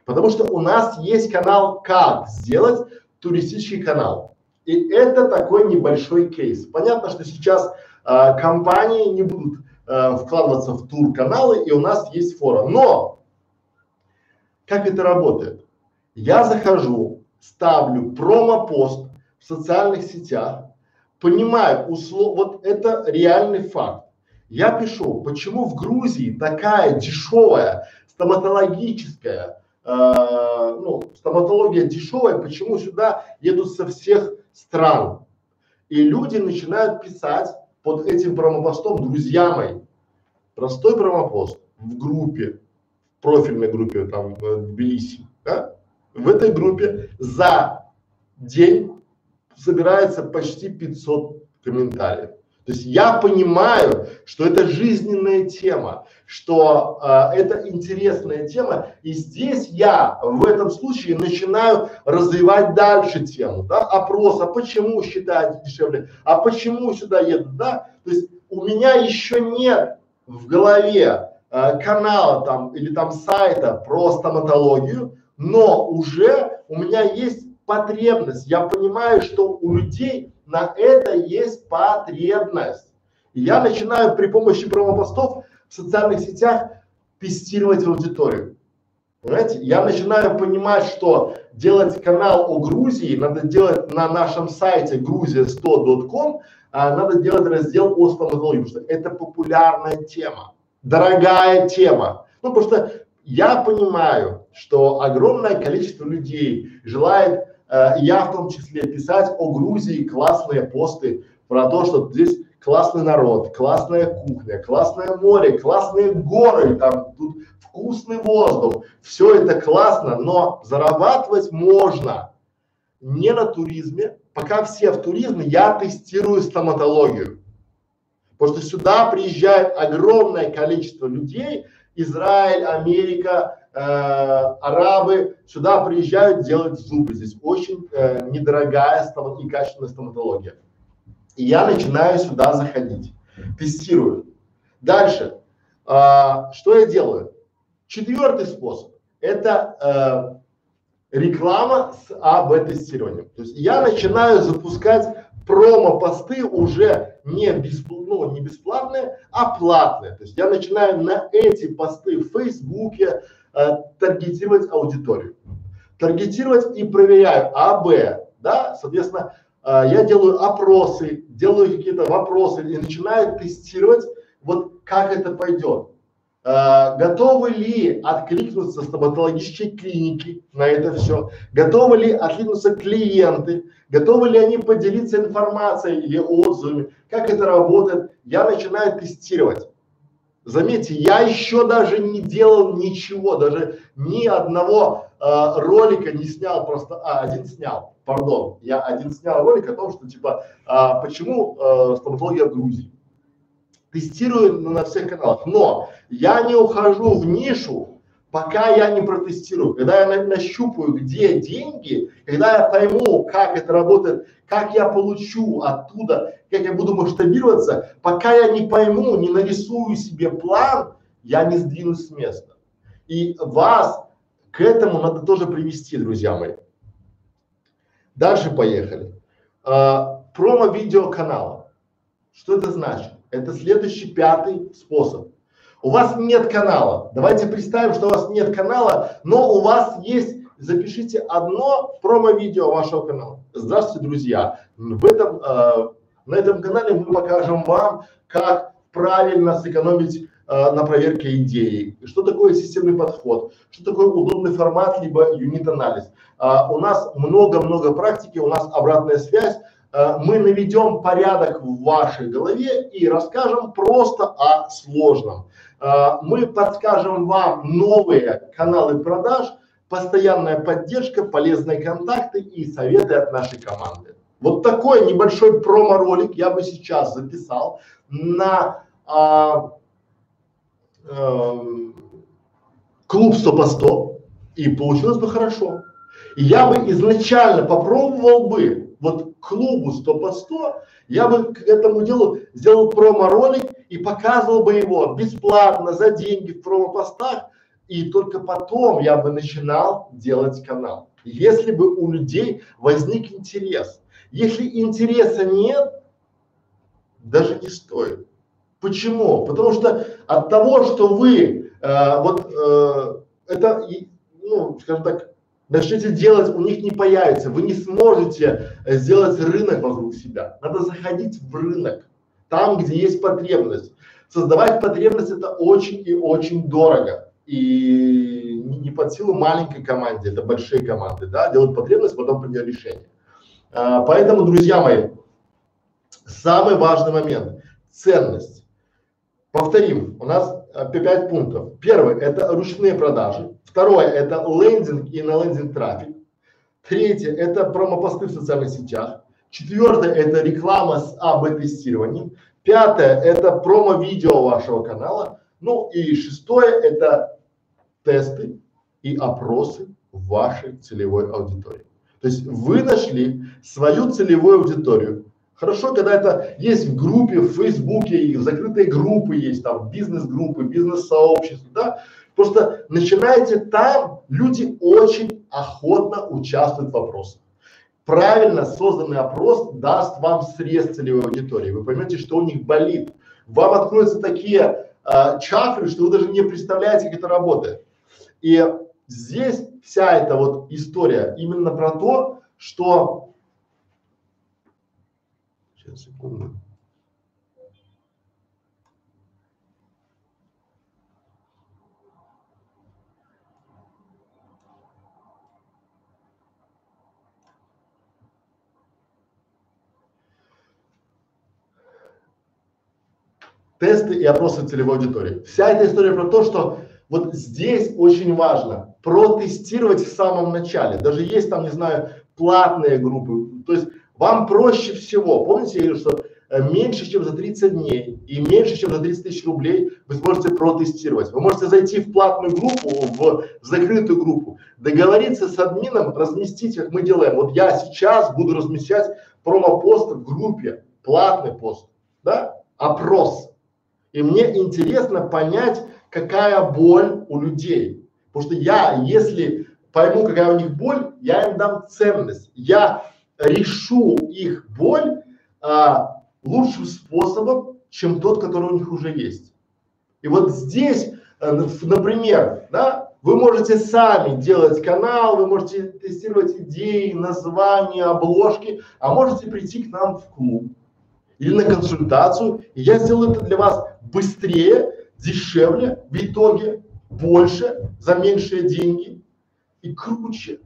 Потому что у нас есть канал «Как сделать туристический канал». И это такой небольшой кейс. Понятно, что сейчас а, компании не будут а, вкладываться в тур-каналы, и у нас есть фора. Но как это работает? Я захожу, ставлю промо-пост в социальных сетях, понимаю, услов... вот это реальный факт. Я пишу, почему в Грузии такая дешевая стоматологическая, э, ну, стоматология дешевая, почему сюда едут со всех стран. И люди начинают писать под этим промопостом, друзья мои, простой промопост в группе, в профильной группе там в Тбилиси, да? в этой группе за день собирается почти 500 комментариев. То есть я понимаю, что это жизненная тема, что э, это интересная тема, и здесь я в этом случае начинаю развивать дальше тему, да, опрос, а почему считаете дешевле, а почему сюда едут, да, то есть у меня еще нет в голове э, канала там или там сайта про стоматологию, но уже у меня есть потребность, я понимаю, что у людей на это есть потребность. И я начинаю при помощи промопостов в социальных сетях тестировать аудиторию. Понимаете? Я начинаю понимать, что делать канал о Грузии надо делать на нашем сайте грузия100.com, а надо делать раздел о стоматологии, потому что это популярная тема, дорогая тема. Ну, потому что я понимаю, что огромное количество людей желает я в том числе писать о Грузии классные посты про то, что здесь классный народ, классная кухня, классное море, классные горы, там тут вкусный воздух. Все это классно, но зарабатывать можно не на туризме. Пока все в туризме, я тестирую стоматологию. Потому что сюда приезжает огромное количество людей, Израиль, Америка, э, арабы сюда приезжают делать зубы. Здесь очень э, недорогая стомат и качественная стоматология. И я начинаю сюда заходить, тестирую. Дальше, э, что я делаю? Четвертый способ – это э, реклама с АБ-тестированием. То есть я начинаю запускать промо-посты уже не, бесп, ну, не бесплатные, а платные. То есть я начинаю на эти посты в Фейсбуке э, таргетировать аудиторию. Таргетировать и проверяю А, Б, да, соответственно, э, я делаю опросы, делаю какие-то вопросы и начинаю тестировать, вот как это пойдет. Э, готовы ли откликнуться стоматологические клиники на это все? Готовы ли откликнуться клиенты? Готовы ли они поделиться информацией или отзывами? Как это работает? Я начинаю тестировать. Заметьте, я еще даже не делал ничего, даже ни одного э, ролика не снял, просто, а, один снял, пардон, я один снял ролик о том, что типа, а, почему э, стоматология в Грузии? Тестирую на всех каналах, но я не ухожу в нишу, пока я не протестирую. Когда я на, нащупаю, где деньги, когда я пойму, как это работает, как я получу оттуда, как я буду масштабироваться, пока я не пойму, не нарисую себе план, я не сдвинусь с места. И вас к этому надо тоже привести, друзья мои. Дальше поехали. А, промо-видео канала. Что это значит? Это следующий пятый способ. У вас нет канала. Давайте представим, что у вас нет канала, но у вас есть, запишите одно промо-видео вашего канала. Здравствуйте, друзья. В этом, э, на этом канале мы покажем вам, как правильно сэкономить э, на проверке идеи, что такое системный подход, что такое удобный формат, либо юнит-анализ. Э, у нас много-много практики, у нас обратная связь, Э, мы наведем порядок в вашей голове и расскажем просто о сложном. Э, мы подскажем вам новые каналы продаж, постоянная поддержка, полезные контакты и советы от нашей команды. Вот такой небольшой промо-ролик я бы сейчас записал на а, а, клуб 100 по 100 и получилось бы хорошо. Я бы изначально попробовал бы вот клубу 100 по 100, я бы к этому делу сделал промо-ролик и показывал бы его бесплатно, за деньги в промо-постах, и только потом я бы начинал делать канал. Если бы у людей возник интерес. Если интереса нет, даже не стоит. Почему? Потому что от того, что вы э, вот э, это, ну, скажем так, начнете делать, у них не появится. Вы не сможете э, сделать рынок вокруг себя. Надо заходить в рынок, там, где есть потребность. Создавать потребность это очень и очень дорого. И не под силу маленькой команде, это большие команды, да, делать потребность, потом принять решение. А, поэтому, друзья мои, самый важный момент – ценность. Повторим, у нас а, пять пунктов. Первый – это ручные продажи. Второе – это лендинг и на лендинг трафик. Третье – это промопосты в социальных сетях. Четвертое – это реклама с АБ-тестированием. Пятое – это промо-видео вашего канала. Ну и шестое – это тесты и опросы вашей целевой аудитории. То есть вы нашли свою целевую аудиторию. Хорошо, когда это есть в группе, в Фейсбуке, закрытые группы есть, там бизнес-группы, бизнес-сообщества, да. Просто начинаете там, люди очень охотно участвуют в вопросах. Правильно созданный опрос даст вам срез целевой аудитории. Вы поймете, что у них болит. Вам откроются такие э, чакры, что вы даже не представляете, как это работает. И здесь вся эта вот история именно про то, что сейчас секунду. тесты и опросы целевой аудитории. Вся эта история про то, что вот здесь очень важно протестировать в самом начале. Даже есть там, не знаю, платные группы. То есть вам проще всего, помните, я говорю, что э, меньше, чем за 30 дней и меньше, чем за 30 тысяч рублей вы сможете протестировать. Вы можете зайти в платную группу, в закрытую группу, договориться с админом, разместить, как мы делаем. Вот я сейчас буду размещать промо-пост в группе, платный пост, да, опрос. И мне интересно понять, какая боль у людей. Потому что я, если пойму, какая у них боль, я им дам ценность. Я решу их боль а, лучшим способом, чем тот, который у них уже есть. И вот здесь, э, например, да, вы можете сами делать канал, вы можете тестировать идеи, названия, обложки, а можете прийти к нам в клуб или на консультацию, и я сделаю это для вас быстрее, дешевле, в итоге больше, за меньшие деньги и круче.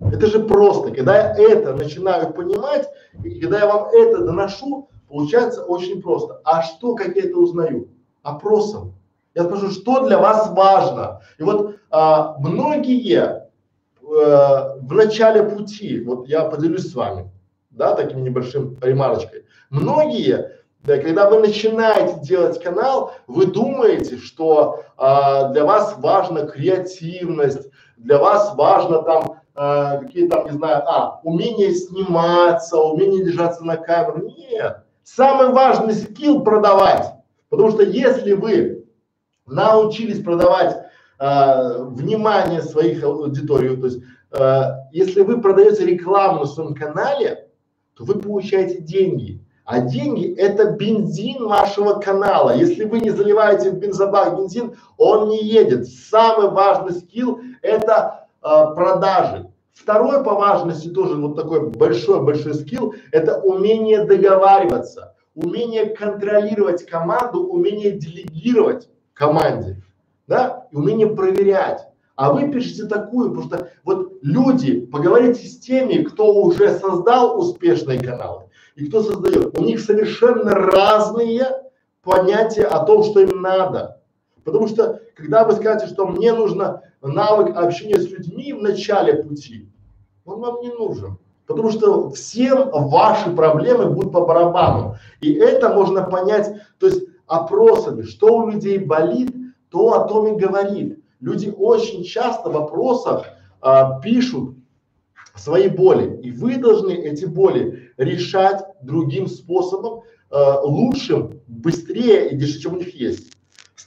Это же просто. Когда я это начинаю понимать, и когда я вам это доношу, получается очень просто. А что, как я это узнаю? Опросом. Я скажу, что для вас важно. И вот а, многие э, в начале пути, вот я поделюсь с вами, да, таким небольшим ремарочкой. Многие, да, когда вы начинаете делать канал, вы думаете, что а, для вас важна креативность, для вас важно там какие там, не знаю, а, умение сниматься, умение держаться на камеру. Нет. Самый важный скилл продавать. Потому что если вы научились продавать э, внимание своих аудиторий, то есть э, если вы продаете рекламу на своем канале, то вы получаете деньги. А деньги – это бензин вашего канала. Если вы не заливаете в бензобак бензин, он не едет. Самый важный скилл – это э, продажи. Второй по важности тоже вот такой большой-большой скилл – это умение договариваться, умение контролировать команду, умение делегировать команде, да, и умение проверять. А вы пишете такую, потому что вот люди, поговорите с теми, кто уже создал успешные каналы и кто создает. У них совершенно разные понятия о том, что им надо. Потому что, когда вы скажете, что мне нужно навык общения с людьми в начале пути, он вам не нужен. Потому что всем ваши проблемы будут по барабану. И это можно понять, то есть опросами, что у людей болит, то о том и говорит. Люди очень часто в вопросах а, пишут свои боли, и вы должны эти боли решать другим способом, а, лучшим, быстрее и дешевле, чем у них есть.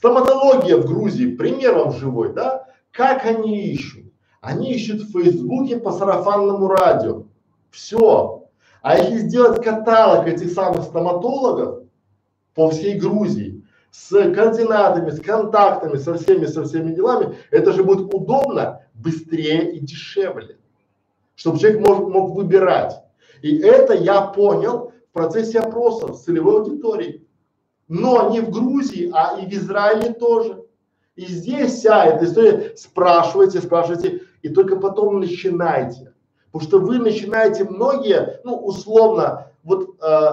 Стоматология в Грузии, пример вам живой, да? Как они ищут? Они ищут в Фейсбуке по сарафанному радио. Все. А если сделать каталог этих самых стоматологов по всей Грузии, с координатами, с контактами, со всеми, со всеми делами, это же будет удобно, быстрее и дешевле, чтобы человек мог, мог выбирать. И это я понял в процессе опросов целевой аудиторией. Но не в Грузии, а и в Израиле тоже. И здесь вся эта история, спрашивайте, спрашивайте, и только потом начинайте. Потому что вы начинаете многие, ну условно, вот э,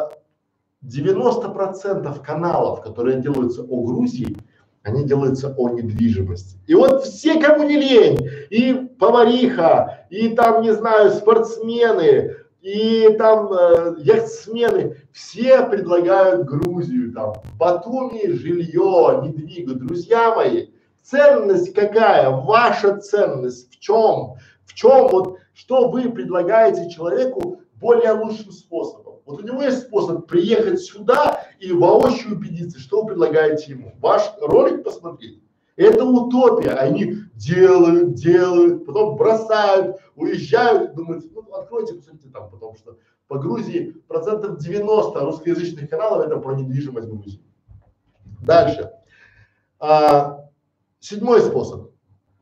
90% каналов, которые делаются о Грузии, они делаются о недвижимости. И вот все, кому не лень, и повариха, и там, не знаю, спортсмены, и там э, яхтсмены, все предлагают Грузию, там, Батуми, жилье, недвига. Друзья мои, ценность какая? Ваша ценность в чем? В чем вот, что вы предлагаете человеку более лучшим способом? Вот у него есть способ приехать сюда и воочию убедиться, что вы предлагаете ему. Ваш ролик посмотреть. Это утопия. Они делают, делают, потом бросают, уезжают, думают, ну откройте, посмотрите там, потому что по Грузии процентов 90 русскоязычных каналов это про недвижимость Грузии. Дальше. А, седьмой способ.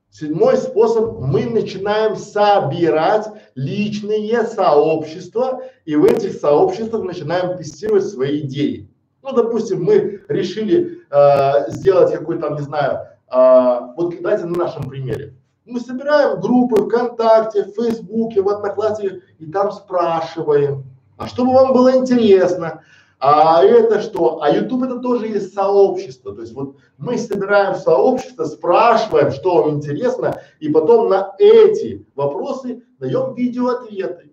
Седьмой способ, мы начинаем собирать личные сообщества и в этих сообществах начинаем тестировать свои идеи. Ну, допустим, мы решили э, сделать какой-то, не знаю, э, вот давайте на нашем примере. Мы собираем группы ВКонтакте, в Фейсбуке, в Одноклассниках и там спрашиваем, а чтобы вам было интересно, а это что? А YouTube это тоже есть сообщество. То есть вот мы собираем сообщество, спрашиваем, что вам интересно, и потом на эти вопросы даем видеоответы.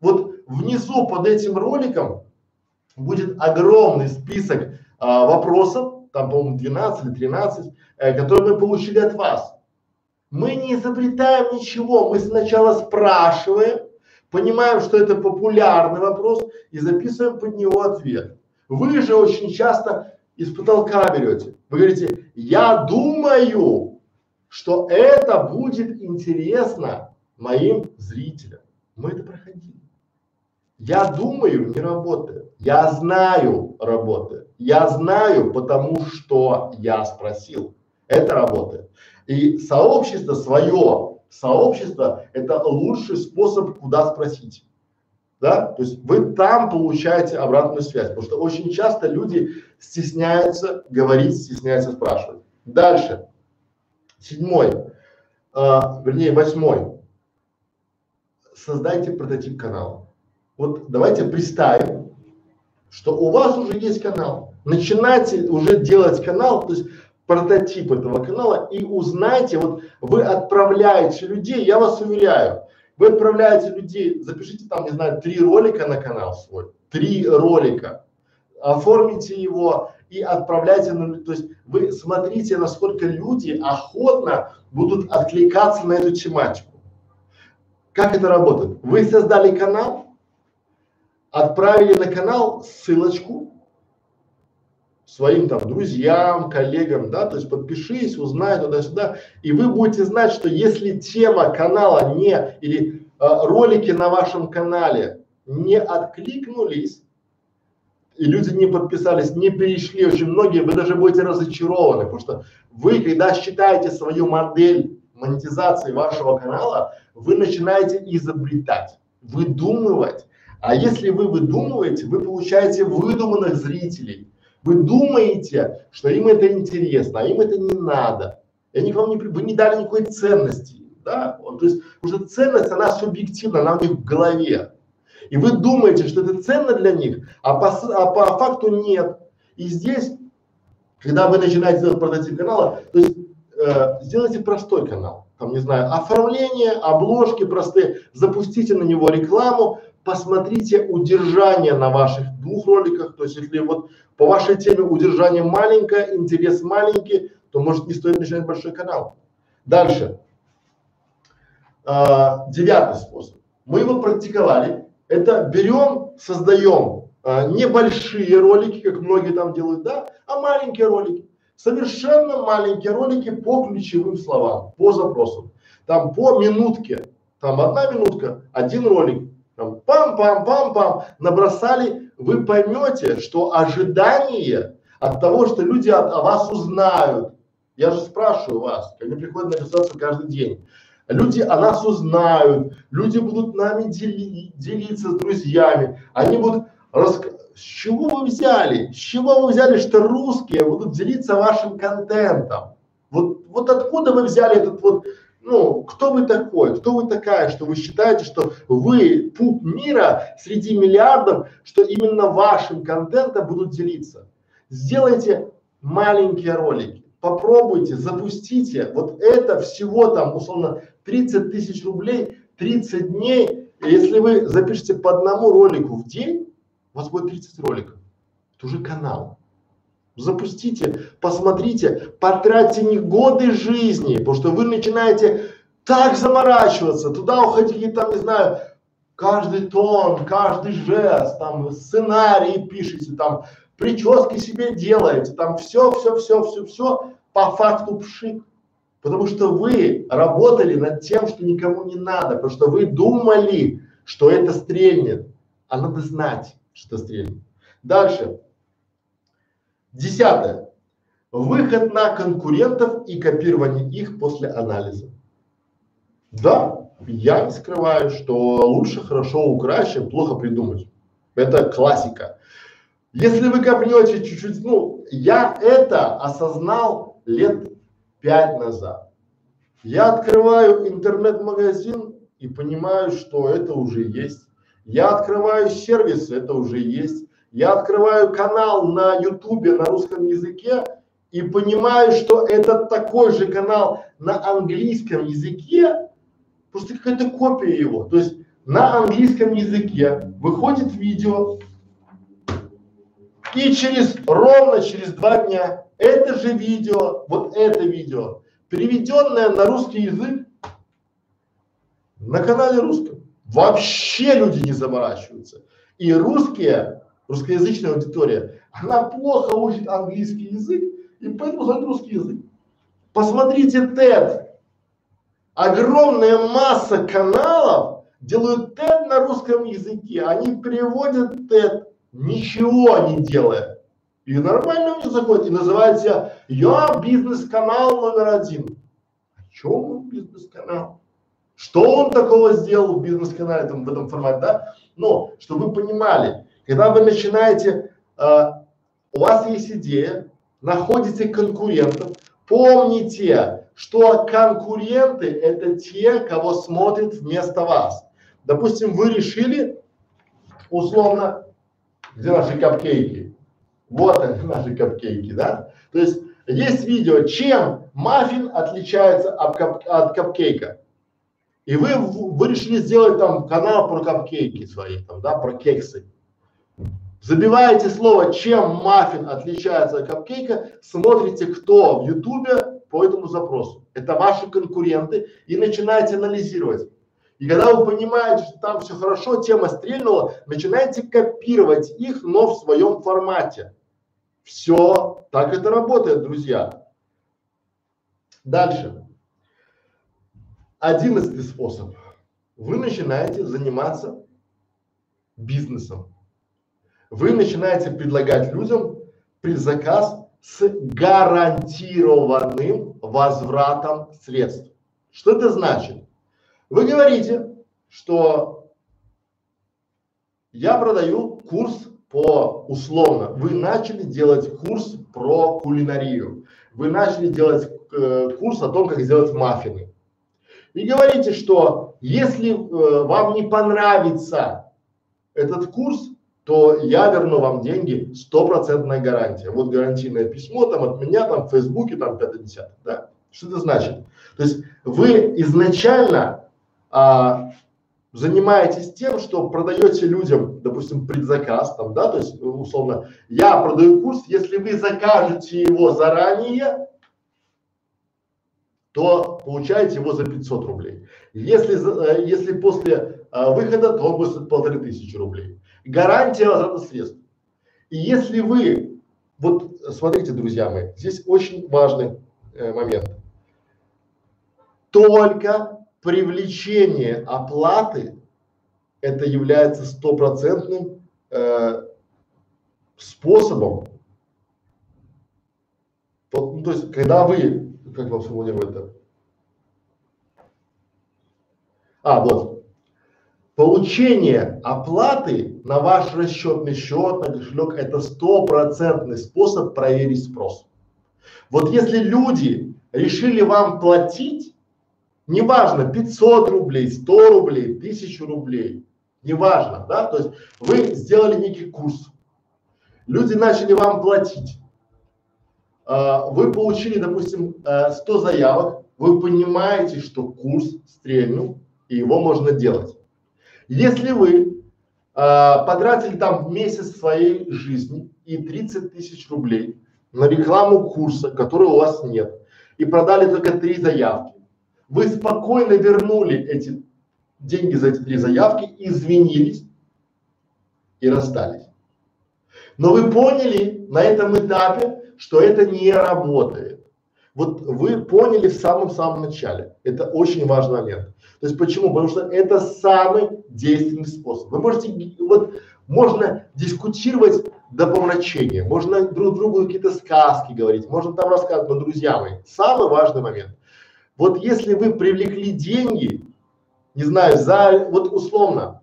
Вот внизу под этим роликом будет огромный список а, вопросов, там, по-моему, 12 или 13, э, которые мы получили от вас. Мы не изобретаем ничего, мы сначала спрашиваем, понимаем, что это популярный вопрос и записываем под него ответ. Вы же очень часто из потолка берете. Вы говорите, я думаю, что это будет интересно моим зрителям. Мы это проходили. Я думаю, не работает. Я знаю, работает. Я знаю, потому что я спросил. Это работает. И сообщество свое сообщество – это лучший способ, куда спросить. Да? То есть вы там получаете обратную связь, потому что очень часто люди стесняются говорить, стесняются спрашивать. Дальше. Седьмой, э, вернее восьмой. Создайте прототип канала. Вот давайте представим, что у вас уже есть канал. Начинайте уже делать канал, то есть прототип этого канала и узнайте, вот вы отправляете людей, я вас уверяю, вы отправляете людей, запишите там, не знаю, три ролика на канал свой, три ролика, оформите его и отправляйте, на, то есть вы смотрите, насколько люди охотно будут откликаться на эту тематику. Как это работает? Вы создали канал, отправили на канал ссылочку, своим там друзьям, коллегам, да, то есть подпишись, узнай туда-сюда, и вы будете знать, что если тема канала не, или э, ролики на вашем канале не откликнулись, и люди не подписались, не перешли, очень многие, вы даже будете разочарованы, потому что вы, когда считаете свою модель монетизации вашего канала, вы начинаете изобретать, выдумывать. А если вы выдумываете, вы получаете выдуманных зрителей, вы думаете, что им это интересно, а им это не надо. И они вам не, вы не дали никакой ценности, да? То есть уже ценность, она субъективна, она у них в голове. И вы думаете, что это ценно для них, а по, а по факту нет. И здесь, когда вы начинаете делать прототип канала, то есть э, сделайте простой канал, там, не знаю, оформление, обложки простые, запустите на него рекламу, посмотрите удержание на ваших двух роликах, то есть если вот по вашей теме удержание маленькое, интерес маленький, то может не стоит начинать большой канал. Дальше. А, девятый способ. Мы его практиковали. Это берем, создаем а, небольшие ролики, как многие там делают, да, а маленькие ролики. Совершенно маленькие ролики по ключевым словам, по запросам. Там по минутке, там одна минутка, один ролик, там пам-пам-пам-пам, набросали, вы поймете, что ожидание от того, что люди от, о вас узнают, я же спрашиваю вас, ко мне приходят на консультацию каждый день, люди о нас узнают, люди будут нами дели, делиться с друзьями, они будут рассказывать, с чего вы взяли, с чего вы взяли, что русские будут делиться вашим контентом? Вот, вот откуда вы взяли этот вот ну, кто вы такой, кто вы такая, что вы считаете, что вы пуп мира среди миллиардов, что именно вашим контентом будут делиться. Сделайте маленькие ролики, попробуйте, запустите, вот это всего там, условно, 30 тысяч рублей, 30 дней, если вы запишете по одному ролику в день, у вас будет 30 роликов. Это уже канал. Запустите, посмотрите, потратьте не годы жизни, потому что вы начинаете так заморачиваться, туда уходить, там, не знаю, каждый тон, каждый жест, там, сценарии пишете, там, прически себе делаете, там, все, все, все, все, все, по факту пшик. Потому что вы работали над тем, что никому не надо, потому что вы думали, что это стрельнет, а надо знать, что стрельнет. Дальше. Десятое. Выход на конкурентов и копирование их после анализа. Да, я не скрываю, что лучше хорошо украсть, чем плохо придумать. Это классика. Если вы копнете чуть-чуть, ну, я это осознал лет пять назад. Я открываю интернет-магазин и понимаю, что это уже есть. Я открываю сервис, это уже есть. Я открываю канал на ютубе на русском языке и понимаю, что это такой же канал на английском языке, просто какая-то копия его. То есть на английском языке выходит видео, и через ровно через два дня это же видео, вот это видео, переведенное на русский язык на канале русском. Вообще люди не заморачиваются. И русские русскоязычная аудитория, она плохо учит английский язык и поэтому знает русский язык. Посмотрите TED. Огромная масса каналов делают TED на русском языке. Они переводят TED, ничего не делая. И нормально у них заходит. И называется «Я бизнес-канал номер один». О чем бизнес-канал? Что он такого сделал в бизнес-канале там, в этом формате, да? Но, чтобы вы понимали, когда вы начинаете, э, у вас есть идея, находите конкурентов, помните, что конкуренты это те, кого смотрят вместо вас. Допустим, вы решили, условно, где наши капкейки? Вот они, наши капкейки, да? То есть есть видео, чем маффин отличается от, кап, от капкейка. И вы, вы решили сделать там канал про капкейки свои, там, да, про кексы. Забиваете слово, чем маффин отличается от капкейка, смотрите, кто в ютубе по этому запросу. Это ваши конкуренты и начинаете анализировать. И когда вы понимаете, что там все хорошо, тема стрельнула, начинаете копировать их, но в своем формате. Все, так это работает, друзья. Дальше. Одиннадцатый способ. Вы начинаете заниматься бизнесом вы начинаете предлагать людям предзаказ с гарантированным возвратом средств. Что это значит? Вы говорите, что я продаю курс по условно. Вы начали делать курс про кулинарию. Вы начали делать э, курс о том, как сделать маффины. И говорите, что если э, вам не понравится этот курс, то я верну вам деньги, стопроцентная гарантия. Вот гарантийное письмо там от меня, там в Фейсбуке, там 50 да. Что это значит? То есть вы изначально а, занимаетесь тем, что продаете людям, допустим, предзаказ там, да, то есть условно, я продаю курс, если вы закажете его заранее, то получаете его за 500 рублей. Если, э, если после э, выхода, то он будет полторы тысячи рублей гарантия возврата средств. И если вы, вот смотрите, друзья мои, здесь очень важный э, момент. Только привлечение оплаты это является стопроцентным э, способом. Вот, ну, то есть, когда вы, как вам сформулировать это? А, вот, Получение оплаты на ваш расчетный счет, на кошелек – это стопроцентный способ проверить спрос. Вот если люди решили вам платить, неважно, 500 рублей, 100 рублей, 1000 рублей, неважно, да, то есть вы сделали некий курс, люди начали вам платить, а, вы получили, допустим, 100 э, заявок, вы понимаете, что курс стрельнул и его можно делать. Если вы а, потратили там месяц своей жизни и 30 тысяч рублей на рекламу курса, который у вас нет, и продали только три заявки, вы спокойно вернули эти деньги за эти три заявки, извинились и расстались. Но вы поняли на этом этапе, что это не работает. Вот вы поняли в самом-самом начале. Это очень важный момент. То есть почему? Потому что это самый действенный способ. Вы можете, вот, можно дискутировать до помрачения, можно друг другу какие-то сказки говорить, можно там рассказывать, но, друзья мои, самый важный момент. Вот если вы привлекли деньги, не знаю, за, вот условно,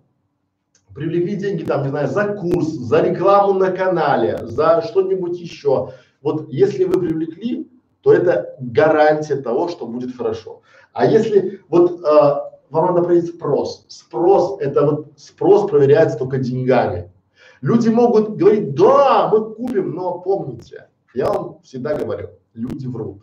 привлекли деньги там, не знаю, за курс, за рекламу на канале, за что-нибудь еще. Вот если вы привлекли, то это гарантия того, что будет хорошо. А если вот э, вам надо проверить спрос. Спрос это вот спрос проверяется только деньгами. Люди могут говорить, да, мы купим, но помните, я вам всегда говорю, люди врут.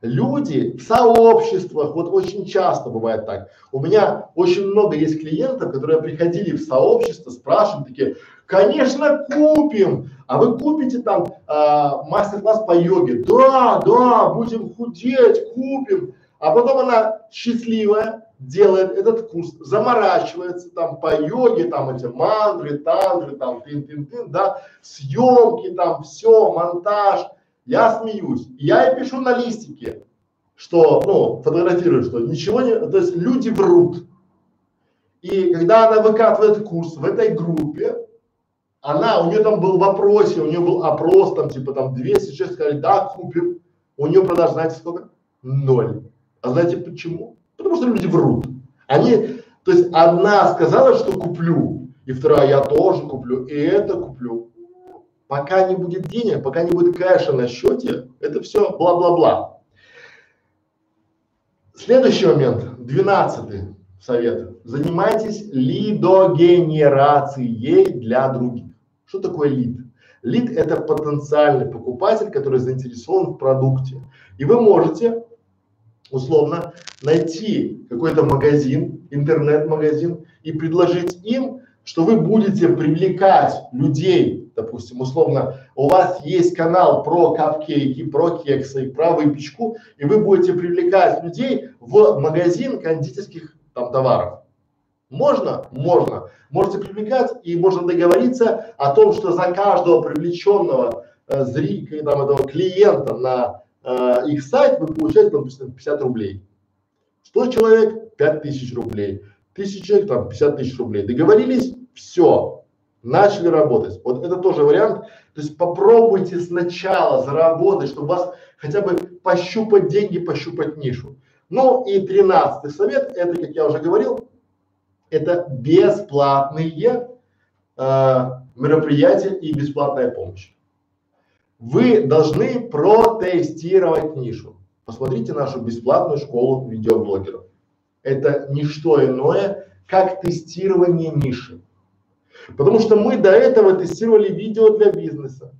Люди в сообществах, вот очень часто бывает так. У меня очень много есть клиентов, которые приходили в сообщество, спрашивают такие, конечно купим, а вы купите там а, мастер-класс по йоге? Да, да, будем худеть, купим. А потом она счастливая, делает этот курс, заморачивается там по йоге, там эти мантры, тантры, там тын-тын-тын, да, съемки там, все, монтаж. Я смеюсь. Я и пишу на листике, что, ну, фотографирую, что ничего не, то есть люди врут. И когда она выкатывает курс в этой группе, она, у нее там был вопрос, у нее был опрос, там типа там 200 человек сказали, да, купим. У нее продаж, знаете сколько? Ноль. А знаете почему? Потому что люди врут. Они, то есть одна сказала, что куплю, и вторая, я тоже куплю, и это куплю. Пока не будет денег, пока не будет кэша на счете, это все бла-бла-бла. Следующий момент, двенадцатый совет. Занимайтесь лидогенерацией для других. Что такое лид? Лид – это потенциальный покупатель, который заинтересован в продукте. И вы можете условно найти какой-то магазин, интернет-магазин и предложить им, что вы будете привлекать людей, допустим, условно, у вас есть канал про капкейки, про кексы, про выпечку, и вы будете привлекать людей в магазин кондитерских там товаров. Можно? Можно. Можете привлекать и можно договориться о том, что за каждого привлеченного э, зрителя, там, этого клиента на э, их сайт вы получаете, допустим, 50 рублей. 100 человек 5000 рублей, 1000 человек там 50 тысяч рублей. Договорились, все, начали работать. Вот это тоже вариант. То есть попробуйте сначала заработать, чтобы вас хотя бы пощупать деньги, пощупать нишу. Ну и тринадцатый совет, это, как я уже говорил, это бесплатные э, мероприятия и бесплатная помощь. Вы должны протестировать нишу. Посмотрите нашу бесплатную школу видеоблогеров. Это не что иное, как тестирование ниши. Потому что мы до этого тестировали видео для бизнеса.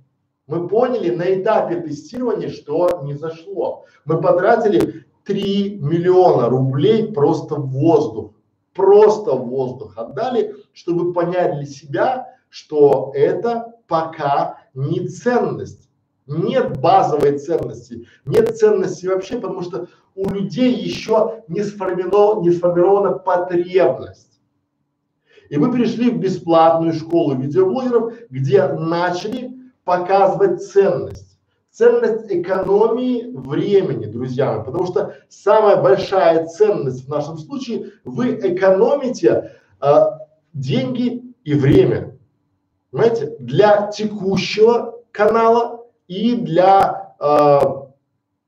Мы поняли на этапе тестирования, что не зашло. Мы потратили 3 миллиона рублей просто в воздух. Просто воздух отдали, чтобы понять для себя, что это пока не ценность. Нет базовой ценности, нет ценности вообще, потому что у людей еще не сформирована, не сформирована потребность. И мы пришли в бесплатную школу видеоблогеров, где начали показывать ценность. Ценность экономии времени, друзья мои, потому что самая большая ценность в нашем случае, вы экономите а, деньги и время. Понимаете, для текущего канала и для э,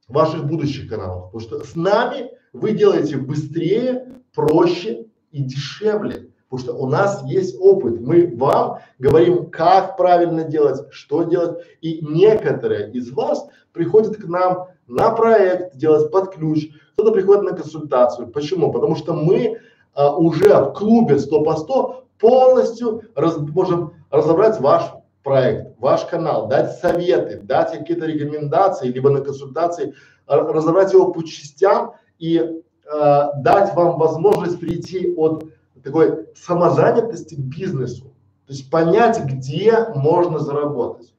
ваших будущих каналов. Потому что с нами вы делаете быстрее, проще и дешевле. Потому что у нас есть опыт. Мы вам говорим, как правильно делать, что делать. И некоторые из вас приходят к нам на проект делать под ключ, кто-то приходит на консультацию. Почему? Потому что мы а, уже в клубе 100 по 100 полностью раз, можем разобрать ваш проект, ваш канал, дать советы, дать какие-то рекомендации, либо на консультации, разобрать его по частям и э, дать вам возможность перейти от такой самозанятости бизнесу. То есть понять, где можно заработать.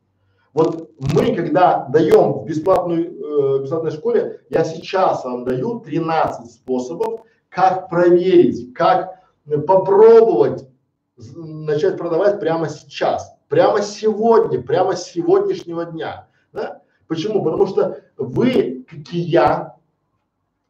Вот мы, когда даем в бесплатную, э, бесплатной школе, я сейчас вам даю 13 способов, как проверить, как попробовать начать продавать прямо сейчас, прямо сегодня, прямо с сегодняшнего дня. Да? Почему? Потому что вы, как и я,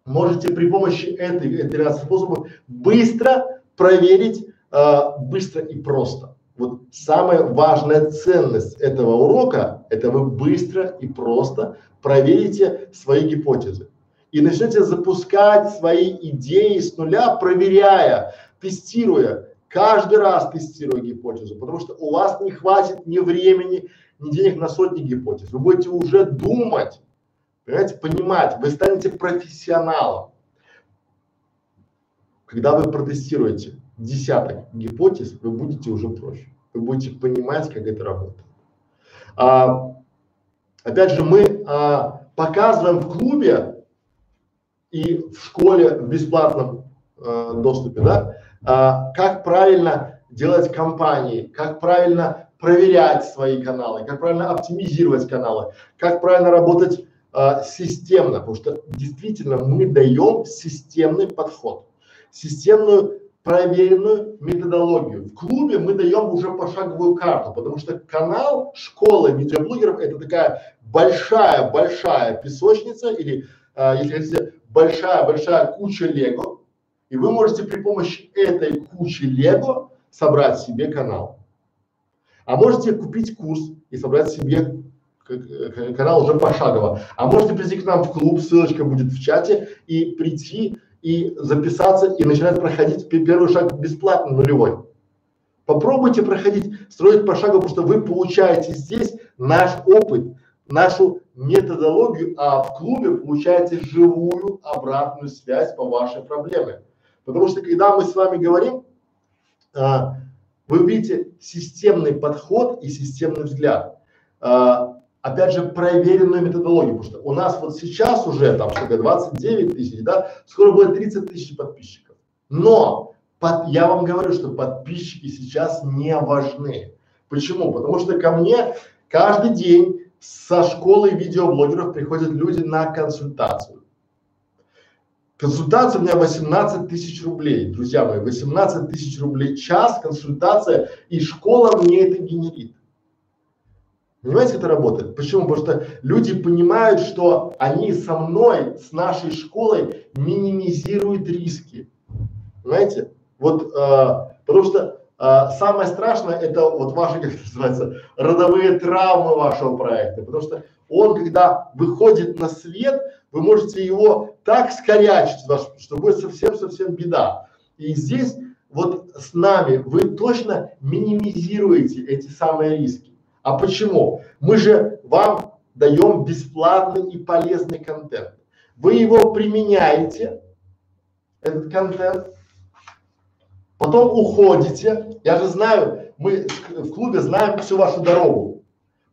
можете при помощи этой 13 способов быстро проверить, э, быстро и просто. Вот самая важная ценность этого урока – это вы быстро и просто проверите свои гипотезы и начнете запускать свои идеи с нуля, проверяя, тестируя, каждый раз тестируя гипотезу, потому что у вас не хватит ни времени, ни денег на сотни гипотез. Вы будете уже думать, понимать, вы станете профессионалом. Когда вы протестируете десяток гипотез, вы будете уже проще. Вы будете понимать, как это работает. А, опять же, мы а, показываем в клубе и в школе в бесплатном а, доступе, да, а, как правильно делать кампании, как правильно проверять свои каналы, как правильно оптимизировать каналы, как правильно работать а, системно, потому что действительно мы даем системный подход, системную проверенную методологию. В клубе мы даем уже пошаговую карту, потому что канал школы видеоблогеров это такая большая-большая песочница или, а, если хотите, большая-большая куча лего, и вы можете при помощи этой кучи лего собрать себе канал. А можете купить курс и собрать себе канал уже пошагово. А можете прийти к нам в клуб, ссылочка будет в чате, и прийти и записаться и начинать проходить первый шаг бесплатно, нулевой. Попробуйте проходить, строить пошагово, потому что вы получаете здесь наш опыт, нашу методологию, а в клубе получаете живую обратную связь по вашей проблеме. Потому что когда мы с вами говорим, а, вы увидите системный подход и системный взгляд. А, опять же, проверенную методологию, потому что у нас вот сейчас уже там сколько, 29 тысяч, да, скоро будет 30 тысяч подписчиков. Но под, я вам говорю, что подписчики сейчас не важны. Почему? Потому что ко мне каждый день со школы видеоблогеров приходят люди на консультацию. Консультация у меня 18 тысяч рублей, друзья мои, 18 тысяч рублей час, консультация, и школа мне это генерит. Понимаете, как это работает? Почему? Потому что люди понимают, что они со мной, с нашей школой минимизируют риски. Понимаете? Вот, э, потому что э, самое страшное это вот ваши, как это называется, родовые травмы вашего проекта. Потому что он, когда выходит на свет, вы можете его так скорячить, что будет совсем-совсем беда. И здесь вот с нами вы точно минимизируете эти самые риски. А почему? Мы же вам даем бесплатный и полезный контент. Вы его применяете, этот контент, потом уходите. Я же знаю, мы в клубе знаем всю вашу дорогу.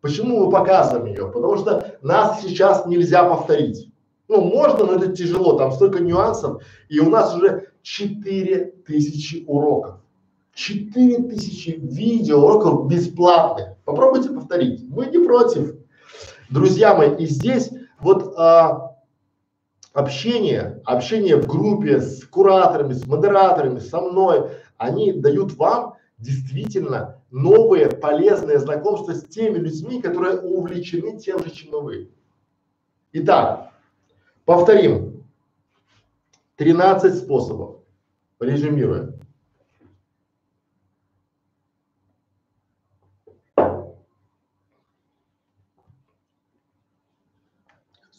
Почему мы показываем ее? Потому что нас сейчас нельзя повторить. Ну, можно, но это тяжело, там столько нюансов. И у нас уже 4000 уроков. 4000 видео уроков бесплатных. Попробуйте повторить. Мы не против. Друзья мои, и здесь вот а, общение, общение в группе с кураторами, с модераторами, со мной, они дают вам действительно новые полезные знакомства с теми людьми, которые увлечены тем же, чем и вы. Итак, повторим. 13 способов. Резюмируем.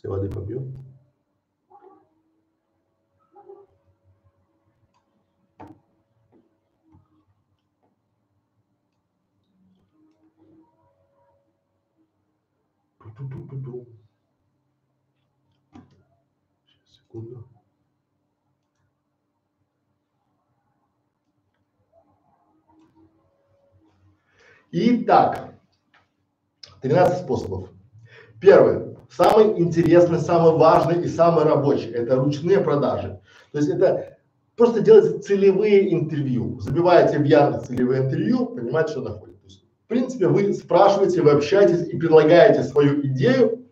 Все воды попью. Сейчас, секунду. Итак, 13 способов. Первый, самый интересный, самый важный и самый рабочий – это ручные продажи. То есть это просто делайте целевые интервью, забиваете в Яндекс целевые интервью, понимаете, что находит. То есть, в принципе, вы спрашиваете, вы общаетесь и предлагаете свою идею,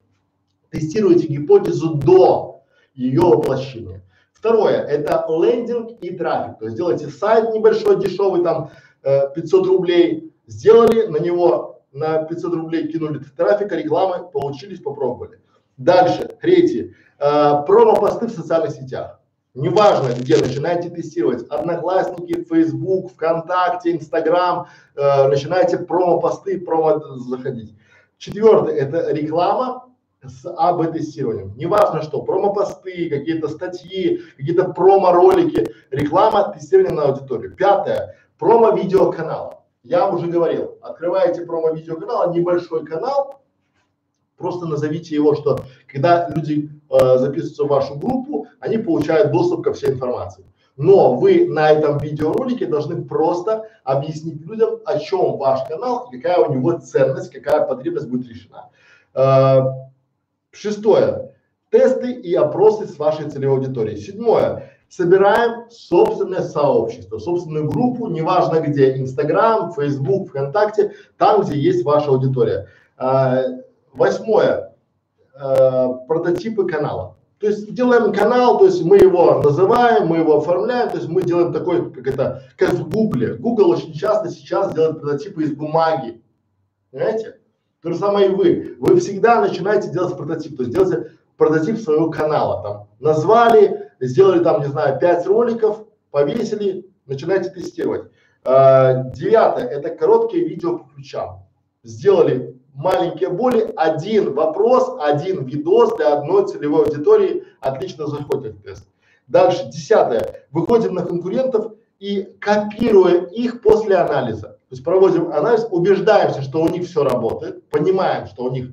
тестируете гипотезу до ее воплощения. Второе – это лендинг и трафик. То есть делаете сайт небольшой, дешевый, там э, 500 рублей, сделали на него на 500 рублей кинули трафика, рекламы, получились, попробовали. Дальше, третий, э, промо-посты в социальных сетях. Неважно где, начинайте тестировать. Одноклассники, Facebook, ВКонтакте, Инстаграм, э, начинайте промо-посты, промо заходить. Четвертое – это реклама с АБ-тестированием. Неважно что, промо-посты, какие-то статьи, какие-то промо-ролики, реклама, тестирование на аудиторию. Пятое – промо-видеоканал. Я уже говорил, открываете промо-видеоканал, небольшой канал, просто назовите его, что когда люди э, записываются в вашу группу, они получают доступ ко всей информации. Но вы на этом видеоролике должны просто объяснить людям, о чем ваш канал, какая у него ценность, какая потребность будет решена. Э, шестое. Тесты и опросы с вашей целевой аудиторией. Седьмое собираем собственное сообщество, собственную группу, неважно где, Инстаграм, Фейсбук, ВКонтакте, там, где есть ваша аудитория. А, восьмое, а, прототипы канала. То есть делаем канал, то есть мы его называем, мы его оформляем, то есть мы делаем такой, как это, как в Гугле. Google очень часто сейчас делает прототипы из бумаги, понимаете? То же самое и вы. Вы всегда начинаете делать прототип, то есть делаете прототип своего канала, там, назвали, сделали там, не знаю, пять роликов, повесили, начинайте тестировать. А, девятое – это короткие видео по ключам. Сделали маленькие боли, один вопрос, один видос для одной целевой аудитории, отлично заходит тест. Дальше, десятое, выходим на конкурентов и копируя их после анализа. То есть проводим анализ, убеждаемся, что у них все работает, понимаем, что у них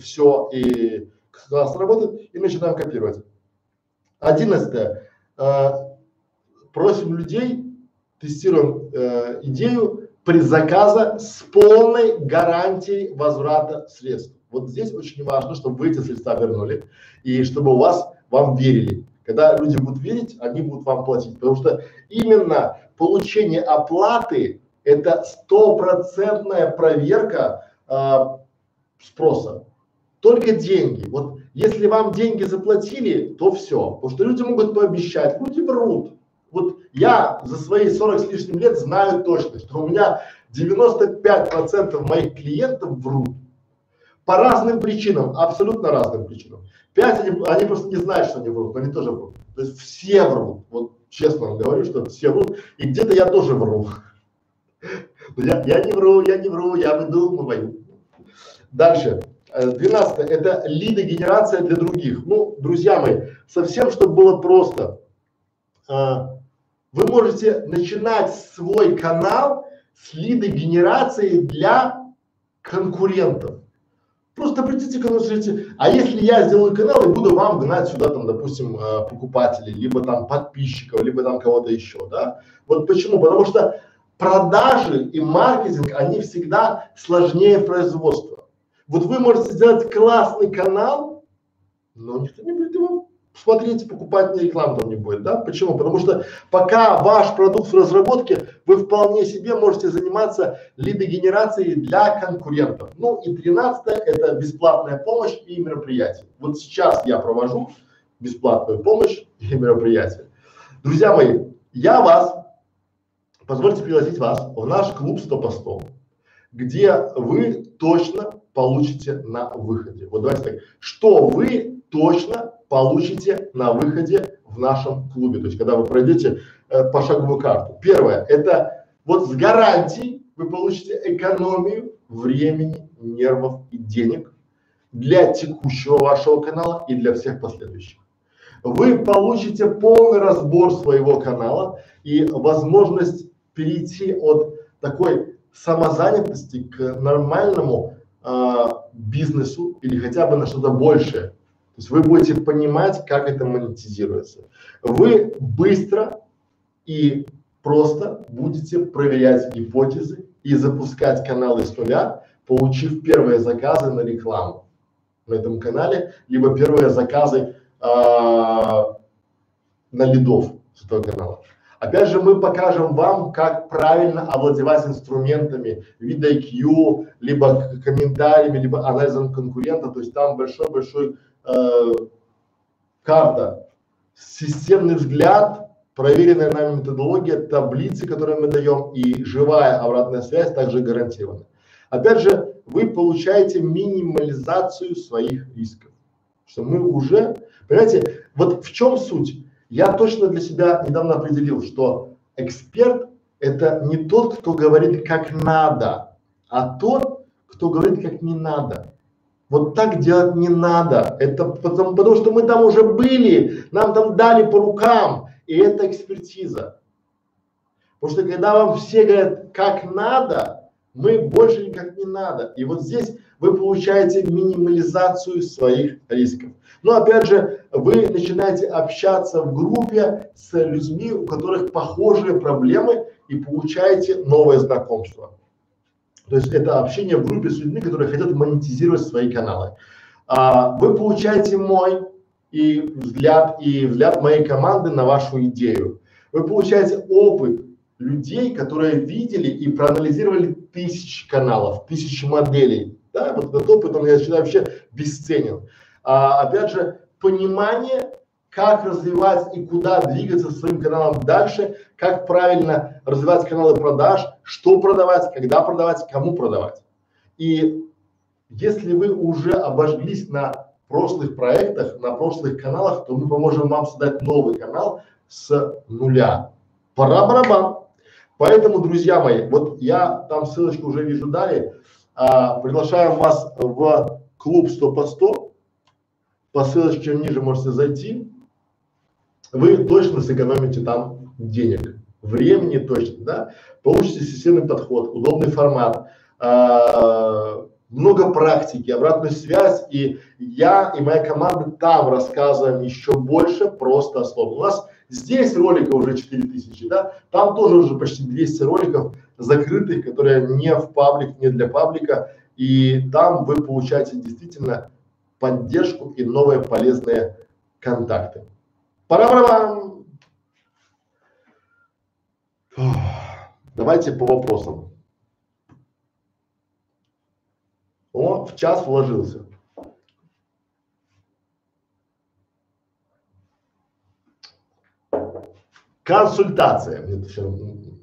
все и классно работает и начинаем копировать. Одиннадцатое. Э, просим людей, тестируем э, идею предзаказа с полной гарантией возврата средств. Вот здесь очень важно, чтобы вы эти средства вернули и чтобы у вас, вам верили. Когда люди будут верить, они будут вам платить, потому что именно получение оплаты – это стопроцентная проверка э, спроса. Только деньги. Вот если вам деньги заплатили, то все. Потому что люди могут пообещать, люди врут. Вот я за свои 40 с лишним лет знаю точно, что у меня 95% моих клиентов врут. По разным причинам, абсолютно разным причинам. Пять они, они просто не знают, что они врут, но они тоже врут. То есть все врут. Вот честно вам говорю, что все врут. И где-то я тоже вру. Я, я не вру, я не вру, я выдумываю. Дальше. Э, двенадцатое – это лиды генерация для других. Ну, друзья мои, совсем, чтобы было просто, а, вы можете начинать свой канал с лиды генерации для конкурентов. Просто придите к нам и скажите, а если я сделаю канал и буду вам гнать сюда, там, допустим, э, покупателей, либо там подписчиков, либо там кого-то еще, да? Вот почему? Потому что продажи и маркетинг, они всегда сложнее производства. Вот вы можете сделать классный канал, но никто не будет его смотреть, покупать, ни рекламу там не будет, да? Почему? Потому что пока ваш продукт в разработке, вы вполне себе можете заниматься лидогенерацией для конкурентов. Ну и тринадцатое – это бесплатная помощь и мероприятия. Вот сейчас я провожу бесплатную помощь и мероприятия. Друзья мои, я вас, позвольте пригласить вас в наш клуб 100 по 100, где вы точно получите на выходе. Вот давайте так, что вы точно получите на выходе в нашем клубе, то есть когда вы пройдете э, пошаговую карту. Первое, это вот с гарантией вы получите экономию времени, нервов и денег для текущего вашего канала и для всех последующих. Вы получите полный разбор своего канала и возможность перейти от такой самозанятости к нормальному э, бизнесу или хотя бы на что-то большее. То есть вы будете понимать, как это монетизируется. Вы быстро и просто будете проверять гипотезы и запускать каналы с нуля, получив первые заказы на рекламу на этом канале, либо первые заказы э, на лидов с этого канала. Опять же, мы покажем вам, как правильно овладевать инструментами вида IQ, либо комментариями, либо анализом конкурента. То есть там большой-большой э, карта, системный взгляд, проверенная нами методология, таблицы, которые мы даем, и живая обратная связь также гарантирована. Опять же, вы получаете минимализацию своих рисков, что мы уже, понимаете, вот в чем суть? Я точно для себя недавно определил, что эксперт это не тот, кто говорит как надо, а тот, кто говорит как не надо. Вот так делать не надо. Это потому, потому что мы там уже были, нам там дали по рукам, и это экспертиза. Потому что когда вам все говорят как надо, мы больше никак не надо. И вот здесь вы получаете минимализацию своих рисков. Но опять же, вы начинаете общаться в группе с людьми, у которых похожие проблемы и получаете новое знакомство. То есть это общение в группе с людьми, которые хотят монетизировать свои каналы. А, вы получаете мой и взгляд, и взгляд моей команды на вашу идею. Вы получаете опыт людей, которые видели и проанализировали тысячи каналов, тысячи моделей. Да, вот этот опыт, он, я считаю, вообще бесценен. А, опять же, понимание, как развивать и куда двигаться своим каналом дальше, как правильно развивать каналы продаж, что продавать, когда продавать, кому продавать. И если вы уже обожглись на прошлых проектах, на прошлых каналах, то мы поможем вам создать новый канал с нуля. Пора барабан. Поэтому, друзья мои, вот я там ссылочку уже вижу дали, а, приглашаем вас в клуб 100 по 100, по ссылочке ниже можете зайти, вы точно сэкономите там денег, времени точно, да, получите системный подход, удобный формат, э, много практики, обратную связь, и я и моя команда там рассказываем еще больше просто основ. У нас здесь роликов уже 4000, да, там тоже уже почти 200 роликов закрытых, которые не в паблик, не для паблика, и там вы получаете действительно поддержку и новые полезные контакты. Пара-пара-пам! Давайте по вопросам. О, в час вложился. Консультация, мне это все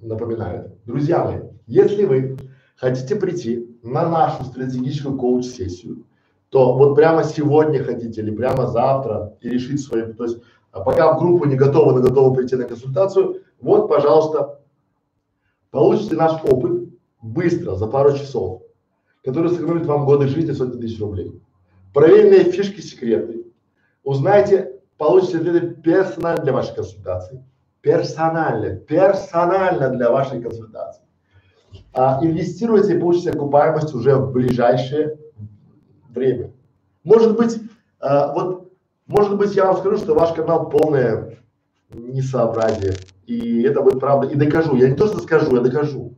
напоминает. Друзья мои, если вы хотите прийти на нашу стратегическую коуч-сессию, то вот прямо сегодня хотите или прямо завтра и решить свои, то есть а пока в группу не готовы, но готовы прийти на консультацию, вот, пожалуйста, получите наш опыт быстро, за пару часов, который сэкономит вам годы жизни сотни тысяч рублей. Проверенные фишки, секреты. Узнайте, получите ответы персонально для вашей консультации. Персонально, персонально для вашей консультации. А, инвестируйте и получите окупаемость уже в ближайшее время. Может быть, а, вот, может быть, я вам скажу, что ваш канал полное несообразие. И это будет правда. И докажу. Я не то, что скажу, я докажу.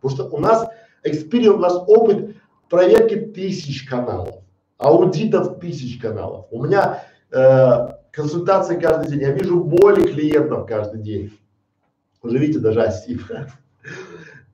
Потому что у нас experience, у нас опыт проверки тысяч каналов, аудитов тысяч каналов. У меня э, консультации каждый день. Я вижу боли клиентов каждый день. Уже видите, даже осип.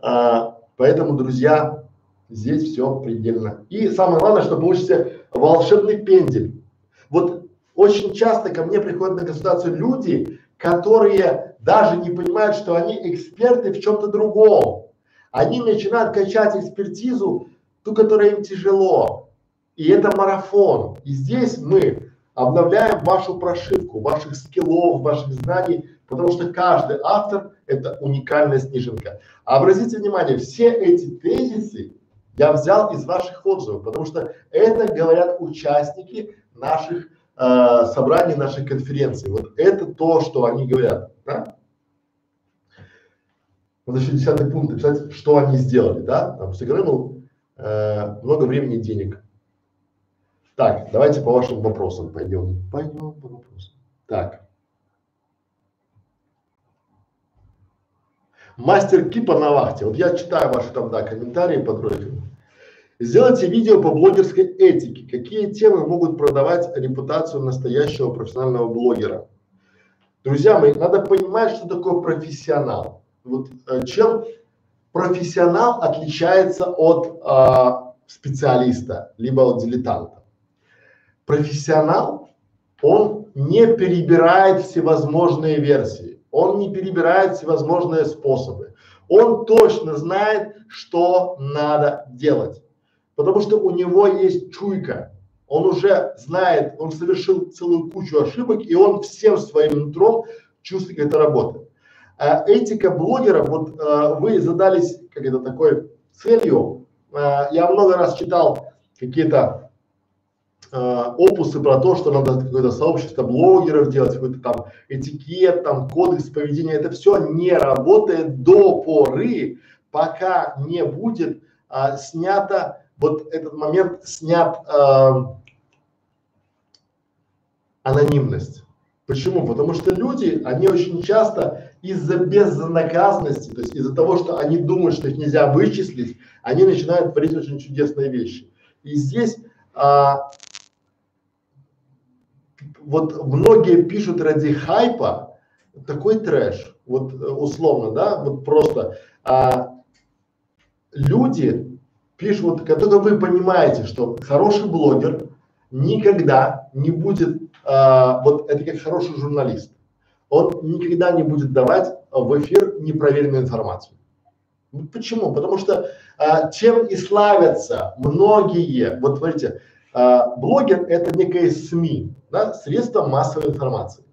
а, поэтому, друзья, Здесь все предельно. И самое главное, что получите волшебный пендель. Вот очень часто ко мне приходят на консультацию люди, которые даже не понимают, что они эксперты в чем-то другом. Они начинают качать экспертизу, ту, которая им тяжело. И это марафон. И здесь мы обновляем вашу прошивку, ваших скиллов, ваших знаний, потому что каждый автор – это уникальная снежинка. Обратите внимание, все эти тезисы я взял из ваших отзывов, потому что это говорят участники наших э, собраний, нашей конференции. Вот это то, что они говорят. Да? Вот еще десятый пункт написать, что они сделали, да? Там сэкономил э, много времени и денег. Так, давайте по вашим вопросам пойдем. Пойдем по вопросам. Так. Мастер Кипа на вахте. Вот я читаю ваши там, да, комментарии под роликами. Сделайте видео по блогерской этике. Какие темы могут продавать репутацию настоящего профессионального блогера? Друзья мои, надо понимать, что такое профессионал. Вот э, чем профессионал отличается от э, специалиста, либо от дилетанта. Профессионал, он не перебирает всевозможные версии, он не перебирает всевозможные способы. Он точно знает, что надо делать, потому что у него есть чуйка, он уже знает, он совершил целую кучу ошибок, и он всем своим нутром чувствует, как это работает. А этика блогера, вот а, вы задались как это такой целью, а, я много раз читал какие-то а, опусы про то, что надо какое-то сообщество блогеров делать, какой-то там этикет, там кодекс поведения, это все не работает до поры, пока не будет а, снято вот этот момент снят а, анонимность. Почему? Потому что люди, они очень часто из-за безнаказанности, то есть из-за того, что они думают, что их нельзя вычислить, они начинают творить очень чудесные вещи. И здесь а, вот многие пишут ради хайпа такой трэш, вот условно, да, вот просто а, люди пишут, вот, когда вы понимаете, что хороший блогер никогда не будет а, вот это как хороший журналист, он никогда не будет давать в эфир непроверенную информацию. Почему? Потому что а, чем и славятся многие, вот смотрите, а, блогер это некое СМИ, да, средство массовой информации.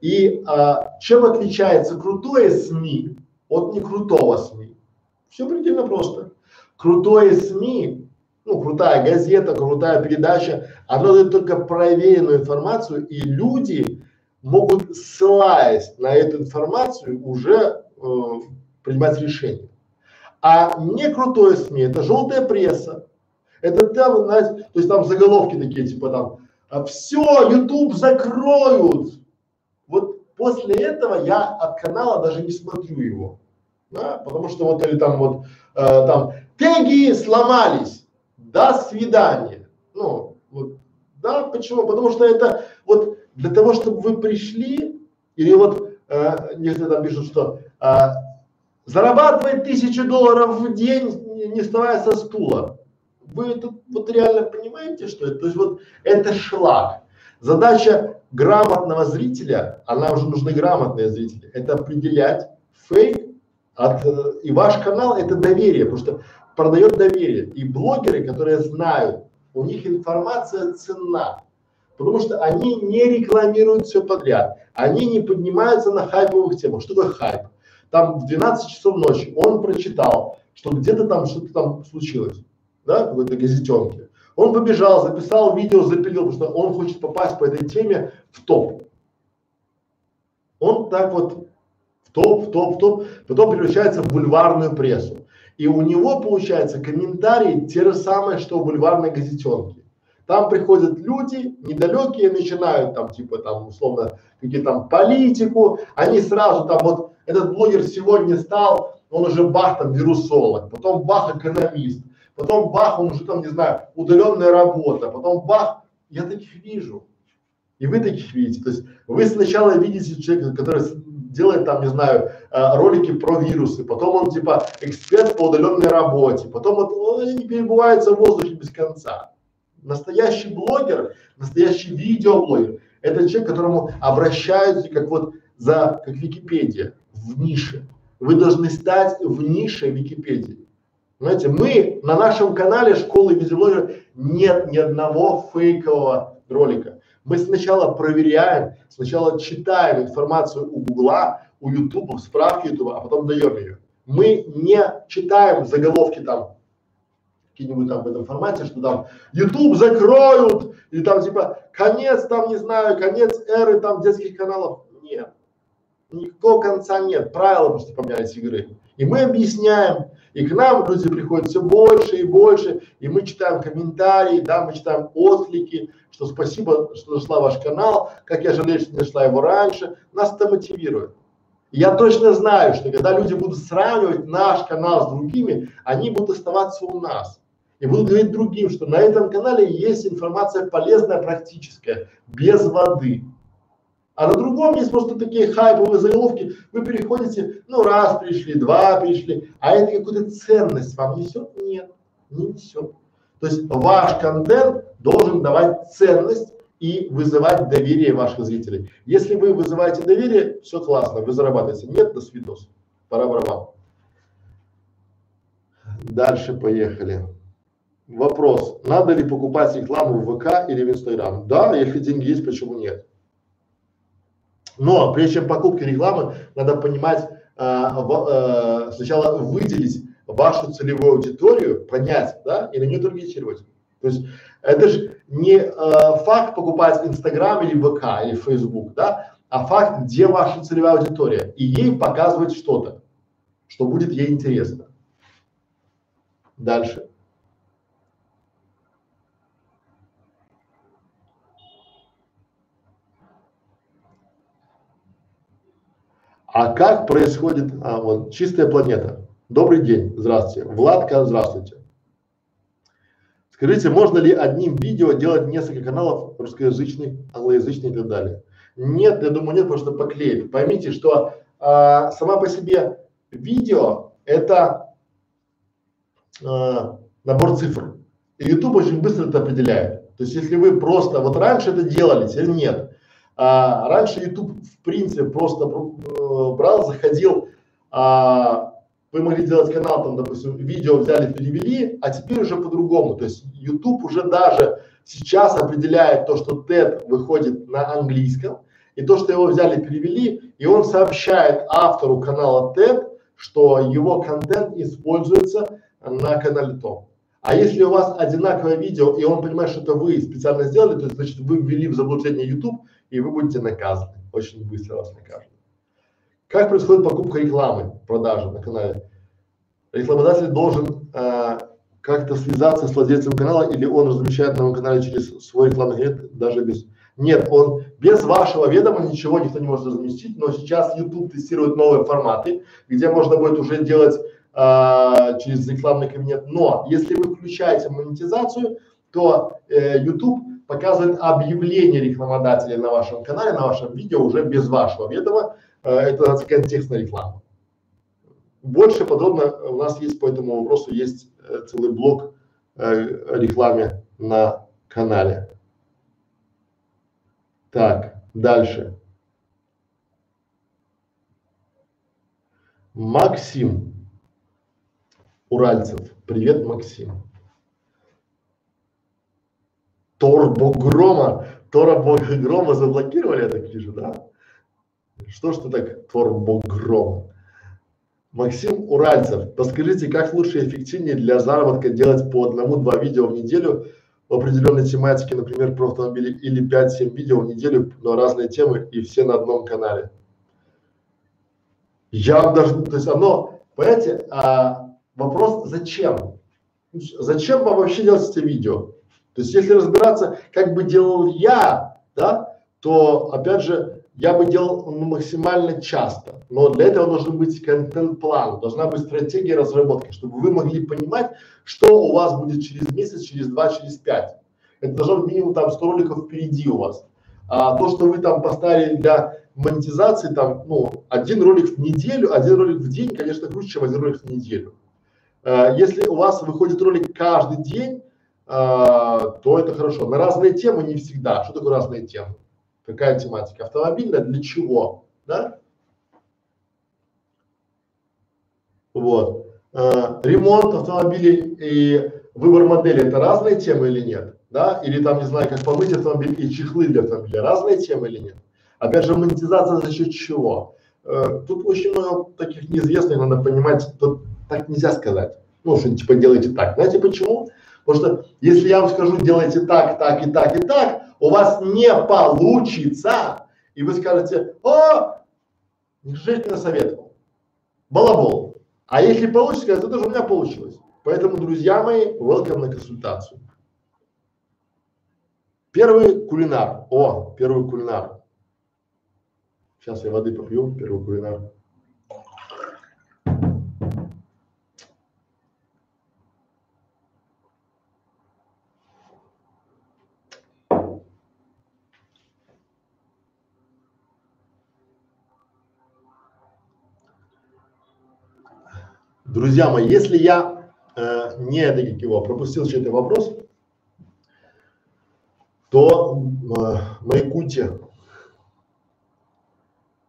И а, чем отличается крутое СМИ от некрутого СМИ? Все предельно просто. Крутое СМИ ну, крутая газета, крутая передача, она дает только проверенную информацию, и люди могут, ссылаясь на эту информацию, уже э, принимать решения. А не крутое СМИ, это желтая пресса. Это там, знаете, то есть там заголовки такие, типа там, «А все, YouTube закроют. Вот после этого я от канала даже не смотрю его. Да, потому что вот или там вот э, там теги сломались, до свидания. Ну, вот, да, почему? Потому что это вот для того, чтобы вы пришли, или вот э, некоторые там пишут, что э, зарабатывает тысячу долларов в день, не, не вставая со стула. Вы это вот реально понимаете, что это? То есть вот это шлак. Задача грамотного зрителя, она уже нужны грамотные зрители, это определять фейк от, э, и ваш канал это доверие, потому что продает доверие. И блогеры, которые знают, у них информация ценна, потому что они не рекламируют все подряд, они не поднимаются на хайповых темах. Что такое хайп? Там в 12 часов ночи он прочитал, что где-то там что-то там случилось, да, какой-то газетенке. Он побежал, записал видео, запилил, потому что он хочет попасть по этой теме в топ. Он так вот в топ, в топ, в топ, потом превращается в бульварную прессу. И у него получается комментарии те же самые, что у бульварной газетенки. Там приходят люди недалекие, начинают там типа там условно какие там политику, они сразу там вот этот блогер сегодня стал, он уже бах там вирусолог, потом бах экономист, потом бах он уже там не знаю удаленная работа, потом бах, я таких вижу. И вы таких видите. То есть вы сначала видите человека, который делает там, не знаю, э, ролики про вирусы, потом он типа эксперт по удаленной работе, потом он не перебывается в воздухе без конца. Настоящий блогер, настоящий видеоблогер – это человек, которому обращаются как вот за, как Википедия, в нише. Вы должны стать в нише Википедии. Знаете, мы на нашем канале школы видеоблогера нет ни одного фейкового ролика. Мы сначала проверяем, сначала читаем информацию у Гугла, у Ютуба, справки Ютуба, а потом даем ее. Мы не читаем заголовки там какие-нибудь там в этом формате, что там YouTube закроют, или там типа конец там, не знаю, конец эры там детских каналов. Нет. Никакого конца нет. Правила просто поменялись игры. И мы объясняем, и к нам люди приходят все больше и больше, и мы читаем комментарии, да, мы читаем отклики, что спасибо, что нашла ваш канал, как я жалею, что не нашла его раньше. Нас это мотивирует. И я точно знаю, что когда люди будут сравнивать наш канал с другими, они будут оставаться у нас. И будут говорить другим, что на этом канале есть информация полезная, практическая, без воды. А на другом есть просто такие хайповые заголовки, вы переходите, ну раз пришли, два пришли, а это какую-то ценность вам несет? Нет, не несет. То есть ваш контент должен давать ценность и вызывать доверие ваших зрителей. Если вы вызываете доверие, все классно, вы зарабатываете. Нет, до свидос. Пора барабан. Дальше поехали. Вопрос. Надо ли покупать рекламу в ВК или в Инстаграм? Да, если деньги есть, почему нет? Но прежде чем покупки рекламы, надо понимать, а, в, а, сначала выделить вашу целевую аудиторию, понять, да, и на нее таргетировать. То есть это же не э, факт покупать Инстаграм или ВК или Фейсбук, да, а факт, где ваша целевая аудитория, и ей показывать что-то, что будет ей интересно. Дальше. А как происходит, а, вот, чистая планета. Добрый день, здравствуйте. Владка, здравствуйте. Скажите, можно ли одним видео делать несколько каналов русскоязычных, англоязычных и так далее? Нет, я думаю, нет, потому что поклеит. Поймите, что а, сама по себе видео это а, набор цифр. И YouTube очень быстро это определяет. То есть, если вы просто, вот раньше это делали, теперь нет. А, раньше YouTube в принципе просто э, брал, заходил, а, вы могли делать канал, там, допустим, видео взяли, перевели, а теперь уже по-другому. То есть YouTube уже даже сейчас определяет то, что TED выходит на английском, и то, что его взяли, перевели, и он сообщает автору канала TED, что его контент используется на канале том. А если у вас одинаковое видео, и он понимает, что это вы специально сделали, то значит вы ввели в заблуждение YouTube, и вы будете наказаны. Очень быстро вас накажут. Как происходит покупка рекламы, продажи на канале? Рекламодатель должен э, как-то связаться с владельцем канала или он размещает на канале через свой рекламный кабинет, даже без. Нет, он без вашего ведома ничего никто не может разместить, но сейчас YouTube тестирует новые форматы, где можно будет уже делать э, через рекламный кабинет. Но если вы включаете монетизацию, то э, YouTube показывает объявление рекламодателя на вашем канале, на вашем видео уже без вашего ведома. Э, это называется контекстная реклама. Больше подробно у нас есть по этому вопросу есть э, целый блок э, рекламе на канале. Так, дальше. Максим Уральцев. Привет, Максим. Торбогрома, Торбогрома заблокировали, я так вижу, да? Что ж ты так Торбогром? Максим Уральцев, подскажите, как лучше и эффективнее для заработка делать по одному-два видео в неделю в определенной тематике, например, про автомобили, или 5-7 видео в неделю на разные темы и все на одном канале? Я даже, то есть оно, понимаете, а, вопрос зачем? Зачем вам вообще делать эти видео? То есть, если разбираться, как бы делал я, да, то, опять же, я бы делал максимально часто. Но для этого должен быть контент-план, должна быть стратегия разработки, чтобы вы могли понимать, что у вас будет через месяц, через два, через пять. Это должно быть минимум там 100 роликов впереди у вас. А то, что вы там поставили для монетизации, там, ну, один ролик в неделю, один ролик в день, конечно, круче, чем один ролик в неделю. А, если у вас выходит ролик каждый день, а, то это хорошо. На разные темы не всегда. Что такое разные темы? Какая тематика? Автомобильная для чего? Да? Вот. А, ремонт автомобилей и выбор модели это разные темы или нет? Да? Или там, не знаю, как помыть автомобиль и чехлы для автомобиля, разные темы или нет? Опять же, монетизация за счет чего? Э, тут очень много таких неизвестных, надо понимать, тут так нельзя сказать. Ну, что типа делайте так. Знаете почему? Потому что если я вам скажу, делайте так, так и так и так, у вас не получится, и вы скажете, о, неужели ты насоветовал? Балабол. А если получится, это тоже у меня получилось. Поэтому, друзья мои, welcome на консультацию. Первый кулинар. О, первый кулинар. Сейчас я воды попью, первый кулинар. Друзья мои, если я э, не его пропустил чей-то вопрос, то э, маякуйте.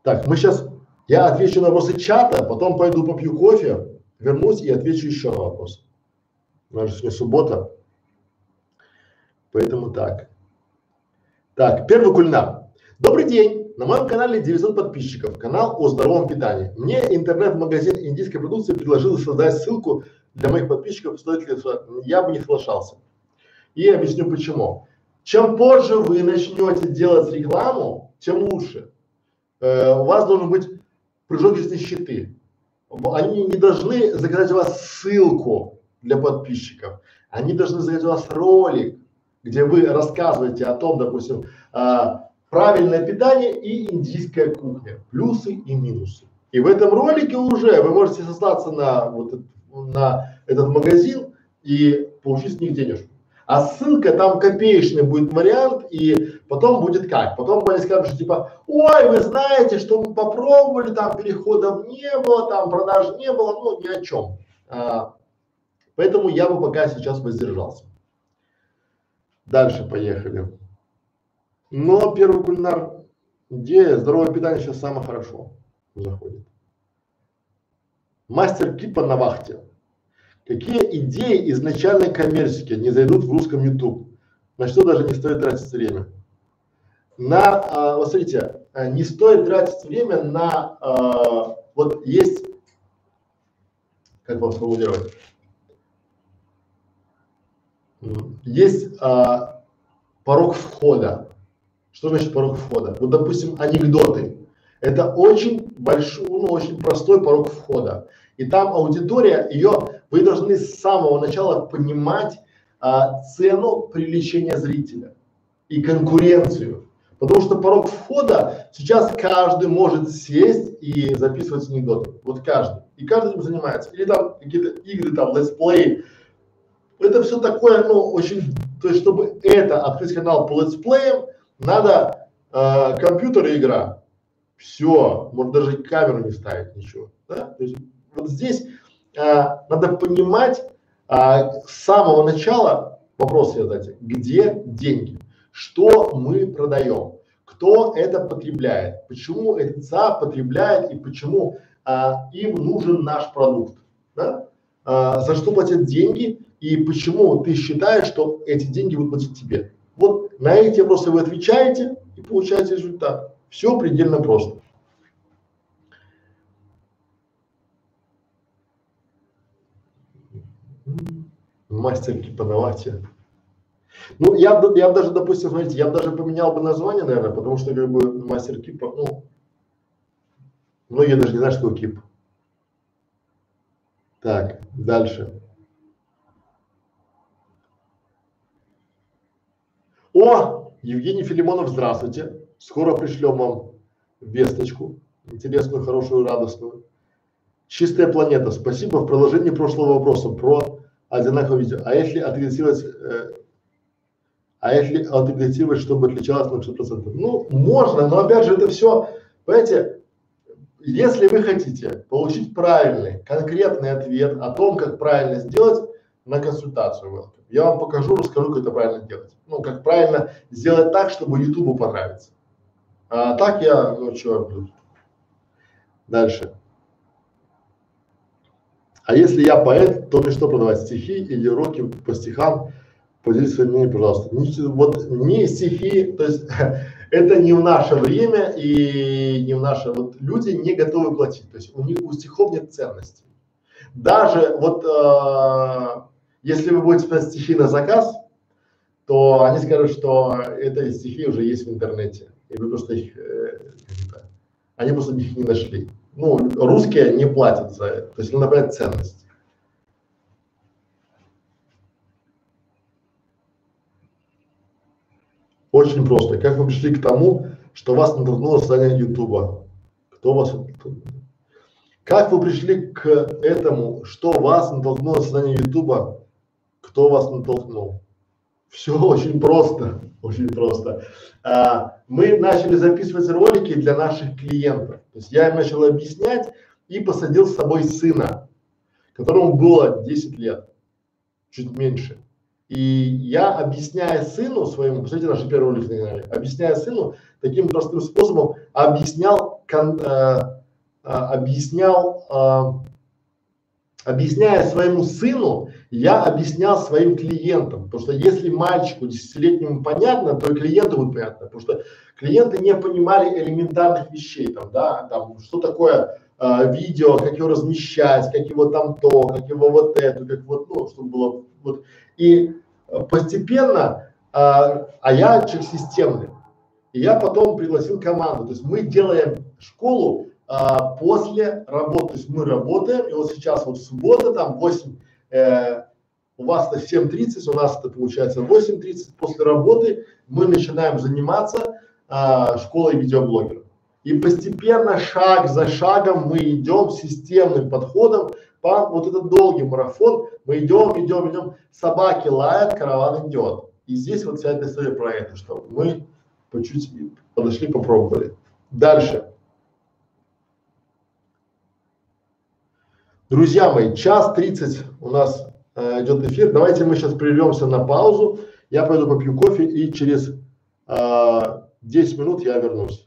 Так, мы сейчас, я отвечу на вопросы чата, потом пойду попью кофе, вернусь и отвечу еще на вопрос. У нас же сегодня суббота, поэтому так. Так, первый кулинар. Добрый день! На моем канале 900 подписчиков, канал о здоровом питании. Мне интернет-магазин индийской продукции предложил создать ссылку для моих подписчиков, стоит ли я бы не соглашался. И объясню почему. Чем позже вы начнете делать рекламу, тем лучше. Э, у вас должен быть прыжок из нищеты. Они не должны заказать у вас ссылку для подписчиков. Они должны заказать у вас ролик, где вы рассказываете о том, допустим, э, правильное питание и индийская кухня, плюсы и минусы. И в этом ролике уже вы можете сослаться на вот на этот магазин и получить с них денежку. А ссылка там копеечный будет вариант, и потом будет как? Потом они скажут, что типа, ой, вы знаете, что мы попробовали, там переходов не было, там продаж не было, ну ни о чем. А, поэтому я бы пока сейчас воздержался. Дальше поехали. Но первый кулинар, идея, здоровое питание сейчас самое хорошо заходит. Мастер Кипа на вахте. Какие идеи изначальной коммерческие не зайдут в русском YouTube? На что даже не стоит тратить время? На, а, вот смотрите, а, не стоит тратить время на, а, вот есть, как вам сформулировать? Есть а, порог входа. Что значит порог входа? Вот, допустим, анекдоты. Это очень большой, ну, очень простой порог входа. И там аудитория, ее, вы должны с самого начала понимать а, цену привлечения зрителя и конкуренцию. Потому что порог входа сейчас каждый может сесть и записывать анекдоты. Вот каждый. И каждый этим занимается. Или там какие-то игры, там, летсплей. Это все такое, ну, очень, то есть, чтобы это, открыть канал по летсплеям, надо э, компьютер и игра. Все, может даже камеру не ставить, ничего. Да? То есть вот здесь а, надо понимать а, с самого начала вопрос себе задать, где деньги, что мы продаем, кто это потребляет, почему этот ЦА потребляет и почему а, им нужен наш продукт, да? а, за что платят деньги и почему ты считаешь, что эти деньги будут платить тебе. Вот на эти вопросы вы отвечаете и получаете результат. Все предельно просто. Мастер кипановатия. Ну, я, я даже, допустим, смотрите, я даже поменял бы название, наверное, потому что как бы мастер кипа, ну, многие даже не знают, что кип. Так, дальше. О, Евгений Филимонов, здравствуйте. Скоро пришлем вам весточку, интересную, хорошую, радостную. Чистая планета. Спасибо. В продолжении прошлого вопроса про одинаковое видео. А если отредактировать, э, а если отредактировать, чтобы отличалось на 60%? Ну, можно, но опять же это все, понимаете, если вы хотите получить правильный, конкретный ответ о том, как правильно сделать, на консультацию welcome. Я вам покажу, расскажу, как это правильно делать. Ну, как правильно сделать так, чтобы Ютубу понравится. А так я, ну, что, дальше. А если я поэт, то мне что продавать, стихи или уроки по стихам? Поделитесь своим мнением, пожалуйста. Не, вот не стихи, то есть это не в наше время и не в наше, вот люди не готовы платить, то есть у них у стихов нет ценности. Даже вот э, если вы будете писать стихи на заказ, то они скажут, что это стихи уже есть в интернете, и вы просто их, э, они просто их не нашли ну, русские не платят за это, то есть надо брать ценность. Очень просто. Как вы пришли к тому, что вас натолкнуло создание Ютуба? Кто вас Как вы пришли к этому, что вас натолкнуло создание Ютуба? Кто вас натолкнул? Все очень просто, очень просто. А, мы начали записывать ролики для наших клиентов. То есть я им начал объяснять и посадил с собой сына. которому было 10 лет, чуть меньше. И я, объясняя сыну своему, посмотрите наши первые ролики на канале, объясняя сыну таким простым способом, объяснял, кон, э, э, объяснял, э, объясняя своему сыну, я объяснял своим клиентам, потому что если мальчику десятилетнему понятно, то и клиенту будет понятно, потому что клиенты не понимали элементарных вещей, там, да, там, что такое э, видео, как его размещать, как его там то, как его вот это, как вот, ну, чтобы было вот. И постепенно, а, а я человек системный, и я потом пригласил команду, то есть мы делаем школу а, после работы, то есть мы работаем, и вот сейчас вот суббота там 8, э, у вас это 7.30, у нас это получается 8.30, после работы мы начинаем заниматься а, школой видеоблогеров. И постепенно, шаг за шагом мы идем системным подходом по вот этот долгий марафон, мы идем, идем, идем, собаки лают, караван идет. И здесь вот вся эта история про это, что мы по чуть подошли, попробовали. Дальше. Друзья мои, час тридцать у нас э, идет эфир. Давайте мы сейчас прервемся на паузу. Я пойду попью кофе и через э, 10 минут я вернусь.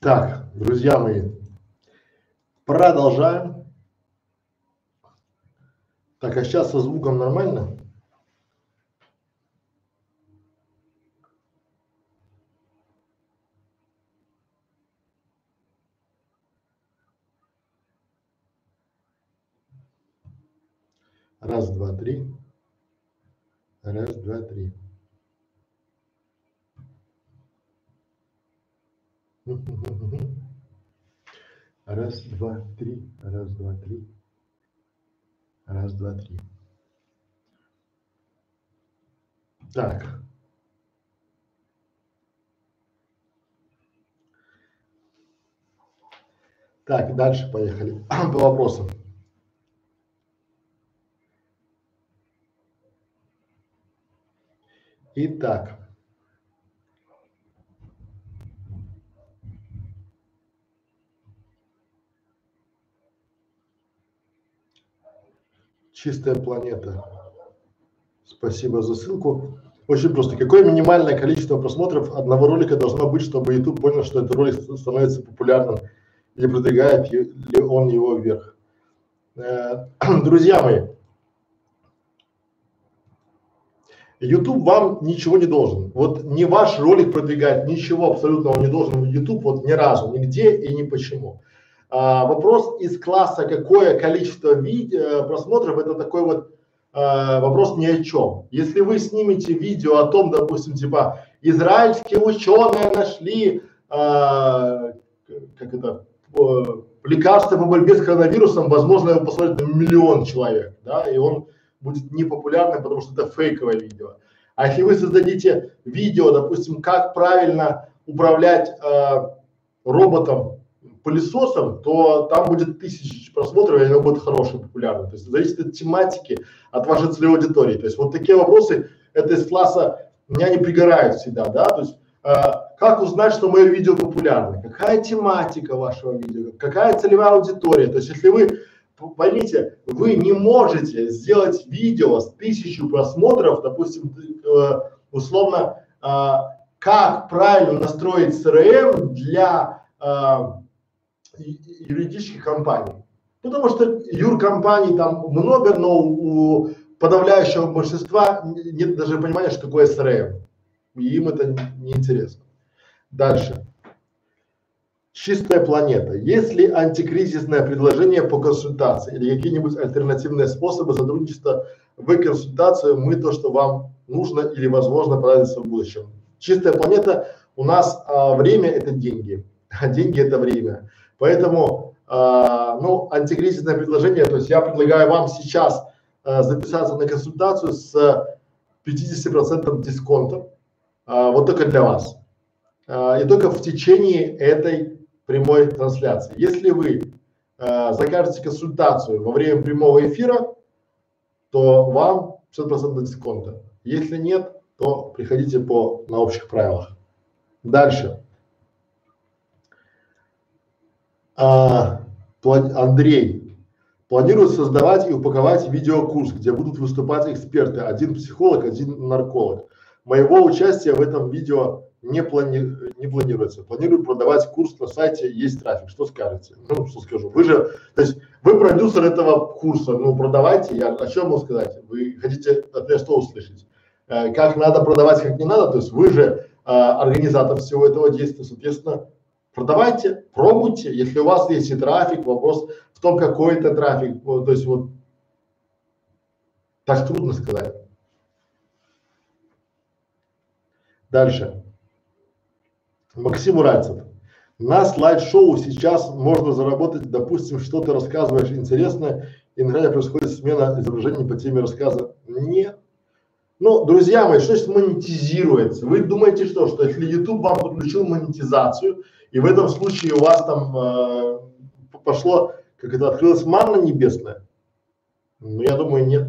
Так, друзья мои, продолжаем. Так, а сейчас со звуком нормально? Раз, два, три. Раз, два, три. Раз, два, три. Раз, два, три. Раз, два, три. Так. Так, дальше поехали по вопросам. Итак. Чистая планета. Спасибо за ссылку. Очень просто. Какое минимальное количество просмотров одного ролика должно быть, чтобы YouTube понял, что этот ролик становится популярным или продвигает ли он его вверх? Э, друзья мои, YouTube вам ничего не должен. Вот не ваш ролик продвигать, ничего абсолютно он не должен YouTube вот ни разу, нигде и ни почему. А, вопрос из класса, какое количество видео, просмотров, это такой вот а, вопрос ни о чем. Если вы снимете видео о том, допустим, типа, израильские ученые нашли, а, как это, лекарство по борьбе с коронавирусом, возможно, его посмотрит миллион человек, да, и он будет непопулярным, потому что это фейковое видео. А если вы создадите видео, допустим, как правильно управлять э, роботом, пылесосом, то там будет тысячи просмотров, и оно будет хорошим, популярным. То есть зависит от тематики, от вашей целевой аудитории. То есть вот такие вопросы, это из класса меня не пригорают всегда, да, то есть э, как узнать, что мое видео популярно, какая тематика вашего видео, какая целевая аудитория. То есть если вы поймите, вы не можете сделать видео с тысячу просмотров, допустим, э, условно, э, как правильно настроить CRM для э, юридических компаний. Потому что юркомпаний там много, но у подавляющего большинства нет даже понимания, что такое CRM. И им это не интересно. Дальше. Чистая планета. Есть ли антикризисное предложение по консультации или какие-нибудь альтернативные способы сотрудничества в консультацию? Мы то, что вам нужно или возможно понадобится в будущем. Чистая планета. У нас а, время это деньги, а деньги это время. Поэтому, а, ну, антикризисное предложение, то есть я предлагаю вам сейчас а, записаться на консультацию с 50% дисконтом, а, вот только для вас. И только в течение этой прямой трансляции. Если вы закажете консультацию во время прямого эфира, то вам 50% дисконта. Если нет, то приходите по на общих правилах. Дальше. А, Андрей планирует создавать и упаковать видеокурс, где будут выступать эксперты, один психолог, один нарколог. Моего участия в этом видео не, плани, не планируется. Планирую продавать курс на сайте, есть трафик. Что скажете? Ну, что скажу. Вы же, то есть вы продюсер этого курса, ну, продавайте. Я о чем могу сказать? Вы хотите от меня что услышать? Э, как надо продавать, как не надо? То есть вы же э, организатор всего этого действия, соответственно, продавайте, пробуйте. Если у вас есть и трафик, вопрос в том, какой это трафик. Вот, то есть вот так трудно сказать. Дальше. Максим Уральцев. На слайд-шоу сейчас можно заработать, допустим, что ты рассказываешь интересное, и на происходит смена изображений по теме рассказа. Нет. Ну, друзья мои, что значит монетизируется? Вы думаете что, что если YouTube вам подключил монетизацию, и в этом случае у вас там э, пошло, как это открылась манна небесная? Ну, я думаю, нет.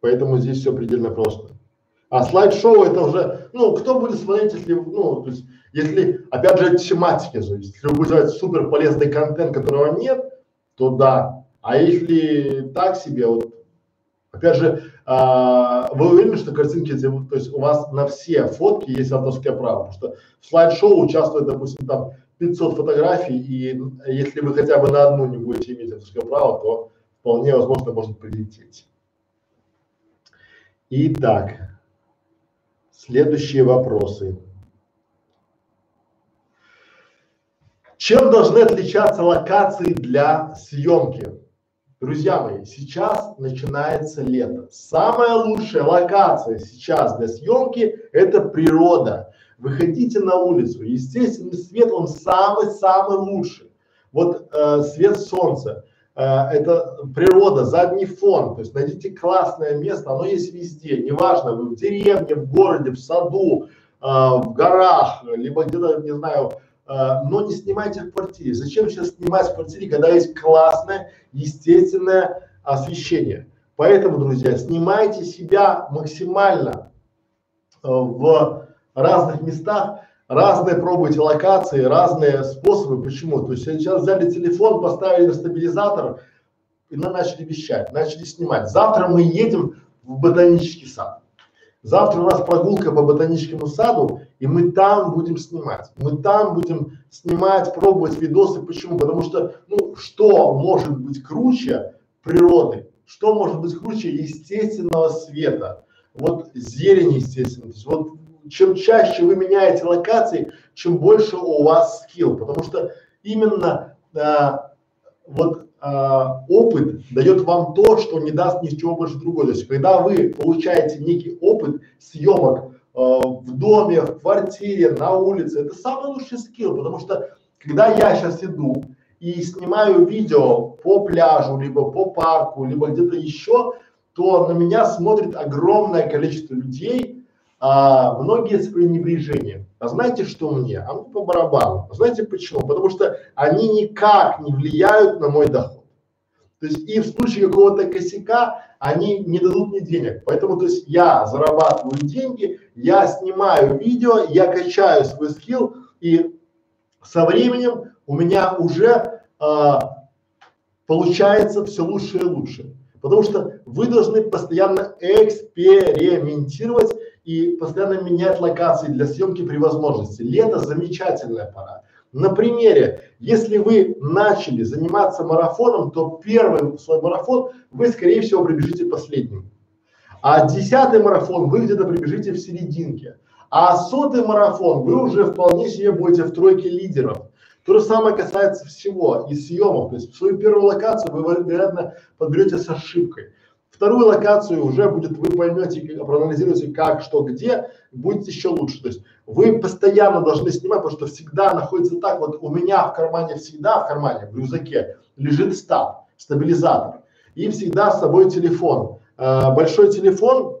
Поэтому здесь все предельно просто. А слайд-шоу это уже, ну, кто будет смотреть, если, ну, то есть если, опять же, тематики зависит. Если вы будете супер полезный контент, которого нет, то да. А если так себе, вот, опять же, а, вы уверены, что картинки, то есть у вас на все фотки есть авторское право, потому что в слайд-шоу участвует, допустим, там 500 фотографий, и если вы хотя бы на одну не будете иметь авторское право, то вполне возможно может прилететь. Итак, следующие вопросы. Чем должны отличаться локации для съемки? Друзья мои, сейчас начинается лето. Самая лучшая локация сейчас для съемки – это природа. Выходите на улицу, естественный свет, он самый-самый лучший. Вот э, свет солнца, э, это природа, задний фон, то есть найдите классное место, оно есть везде, неважно, вы в деревне, в городе, в саду, э, в горах, либо где-то, не знаю, но не снимайте в квартире. Зачем сейчас снимать в квартире, когда есть классное, естественное освещение? Поэтому, друзья, снимайте себя максимально э, в разных местах, разные пробуйте локации, разные способы. Почему? То есть сейчас взяли телефон, поставили на стабилизатор и начали вещать, начали снимать. Завтра мы едем в ботанический сад. Завтра у нас прогулка по ботаническому саду, и мы там будем снимать. Мы там будем снимать, пробовать видосы. Почему? Потому что, ну, что может быть круче природы? Что может быть круче естественного света? Вот зелень естественная. То есть вот чем чаще вы меняете локации, чем больше у вас скилл. Потому что именно а, вот а, опыт дает вам то, что не даст ничего больше другого. То есть, когда вы получаете некий опыт съемок в доме, в квартире, на улице, это самый лучший скилл, потому что когда я сейчас иду и снимаю видео по пляжу, либо по парку, либо где-то еще, то на меня смотрит огромное количество людей, а, многие с пренебрежением. А знаете, что мне? А мне по барабану. А знаете почему? Потому что они никак не влияют на мой доход. То есть и в случае какого-то косяка они не дадут мне денег. Поэтому то есть я зарабатываю деньги, я снимаю видео, я качаю свой скилл и со временем у меня уже а, получается все лучше и лучше. Потому что вы должны постоянно экспериментировать и постоянно менять локации для съемки при возможности. Лето замечательная пора. На примере, если вы начали заниматься марафоном, то первый свой марафон вы, скорее всего, пробежите последним. А десятый марафон вы где-то пробежите в серединке. А сотый марафон вы уже вполне себе будете в тройке лидеров. То же самое касается всего и съемок. То есть свою первую локацию вы, вероятно, подберете с ошибкой. Вторую локацию уже будет, вы поймете, проанализируете как, что, где, будет еще лучше. То есть вы постоянно должны снимать, потому что всегда находится так, вот у меня в кармане всегда, в кармане, в рюкзаке лежит стаб, стабилизатор. И всегда с собой телефон. Э, большой телефон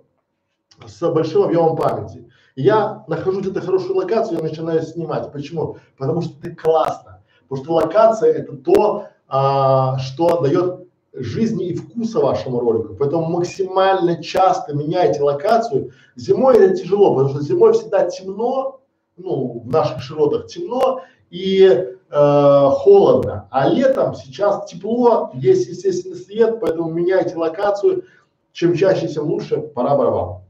с большим объемом памяти. я нахожу где-то хорошую локацию, я начинаю снимать. Почему? Потому что это классно. Потому что локация это то, а, что дает жизни и вкуса вашему ролику. Поэтому максимально часто меняйте локацию. Зимой это тяжело, потому что зимой всегда темно, ну, в наших широтах темно и э, холодно. А летом сейчас тепло, есть естественный свет, поэтому меняйте локацию. Чем чаще, тем лучше. Пора барабан.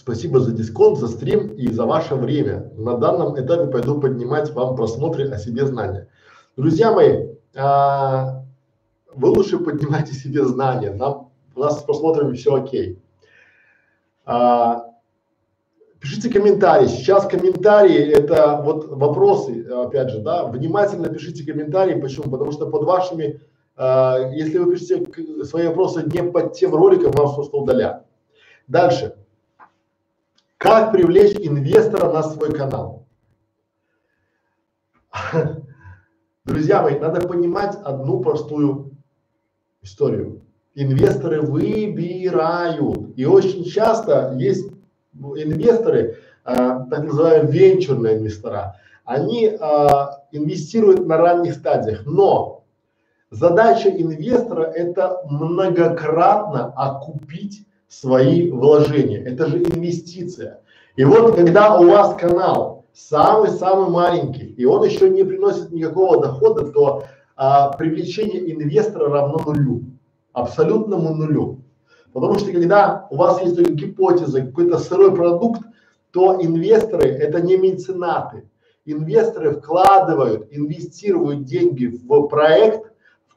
Спасибо за дисконт, за стрим и за ваше время. На данном этапе пойду поднимать вам просмотры о себе знания. Друзья мои, а, вы лучше поднимайте себе знания. Нам, у нас с просмотрами все окей. А, пишите комментарии. Сейчас комментарии это вот вопросы, опять же, да. Внимательно пишите комментарии. Почему? Потому что под вашими, а, если вы пишете свои вопросы не под тем роликом, вам просто удалят. Дальше. Как привлечь инвестора на свой канал? Друзья мои, надо понимать одну простую историю. Инвесторы выбирают. И очень часто есть инвесторы, а, так называемые венчурные инвестора, они а, инвестируют на ранних стадиях, но задача инвестора это многократно окупить свои вложения. Это же инвестиция. И вот когда у вас канал самый-самый маленький, и он еще не приносит никакого дохода, то а, привлечение инвестора равно нулю, абсолютному нулю. Потому что когда у вас есть только гипотеза, какой-то сырой продукт, то инвесторы это не меценаты. Инвесторы вкладывают, инвестируют деньги в проект,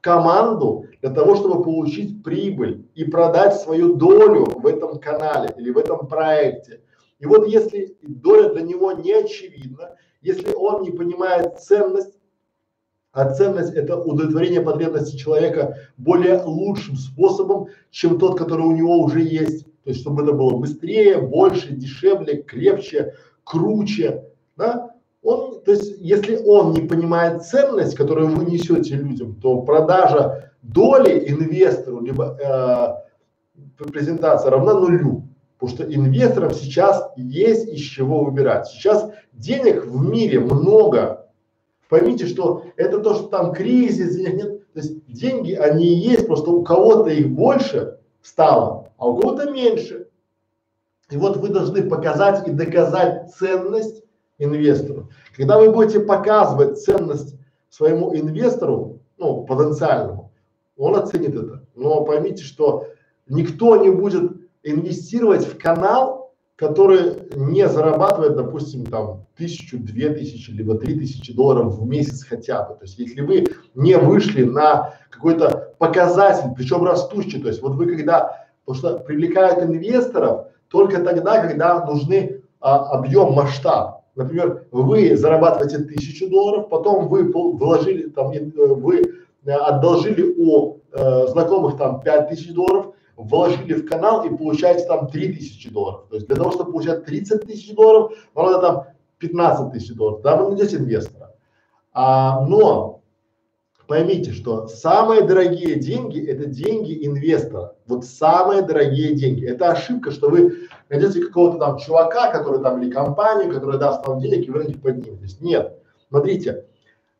команду для того, чтобы получить прибыль и продать свою долю в этом канале или в этом проекте. И вот если доля для него не очевидна, если он не понимает ценность, а ценность это удовлетворение потребностей человека более лучшим способом, чем тот, который у него уже есть. То есть, чтобы это было быстрее, больше, дешевле, крепче, круче, да? Он, то есть, если он не понимает ценность, которую вы несете людям, то продажа доли инвестору либо э, презентация равна нулю. Потому что инвесторам сейчас есть из чего выбирать. Сейчас денег в мире много. Поймите, что это то, что там кризис, денег нет. То есть деньги, они есть, просто у кого-то их больше стало, а у кого-то меньше. И вот вы должны показать и доказать ценность инвестору. Когда вы будете показывать ценность своему инвестору, ну, потенциальному, он оценит это. Но поймите, что никто не будет инвестировать в канал, который не зарабатывает, допустим, там тысячу, две тысячи, либо три тысячи долларов в месяц хотя бы. То есть, если вы не вышли на какой-то показатель, причем растущий, то есть вот вы когда, потому что привлекают инвесторов только тогда, когда нужны а, объем, масштаб. Например, вы зарабатываете тысячу долларов, потом вы вложили там, э, вы э, одолжили у э, знакомых там пять тысяч долларов, вложили в канал и получаете там 3000 долларов. То есть для того, чтобы получать 30 тысяч долларов, вам надо там 15 тысяч долларов. Да, вы найдете инвестора. А, но поймите, что самые дорогие деньги – это деньги инвестора. Вот самые дорогие деньги. Это ошибка, что вы найдете какого-то там чувака, который там или компанию, которая даст вам денег, и вы на них подниметесь. Нет. Смотрите,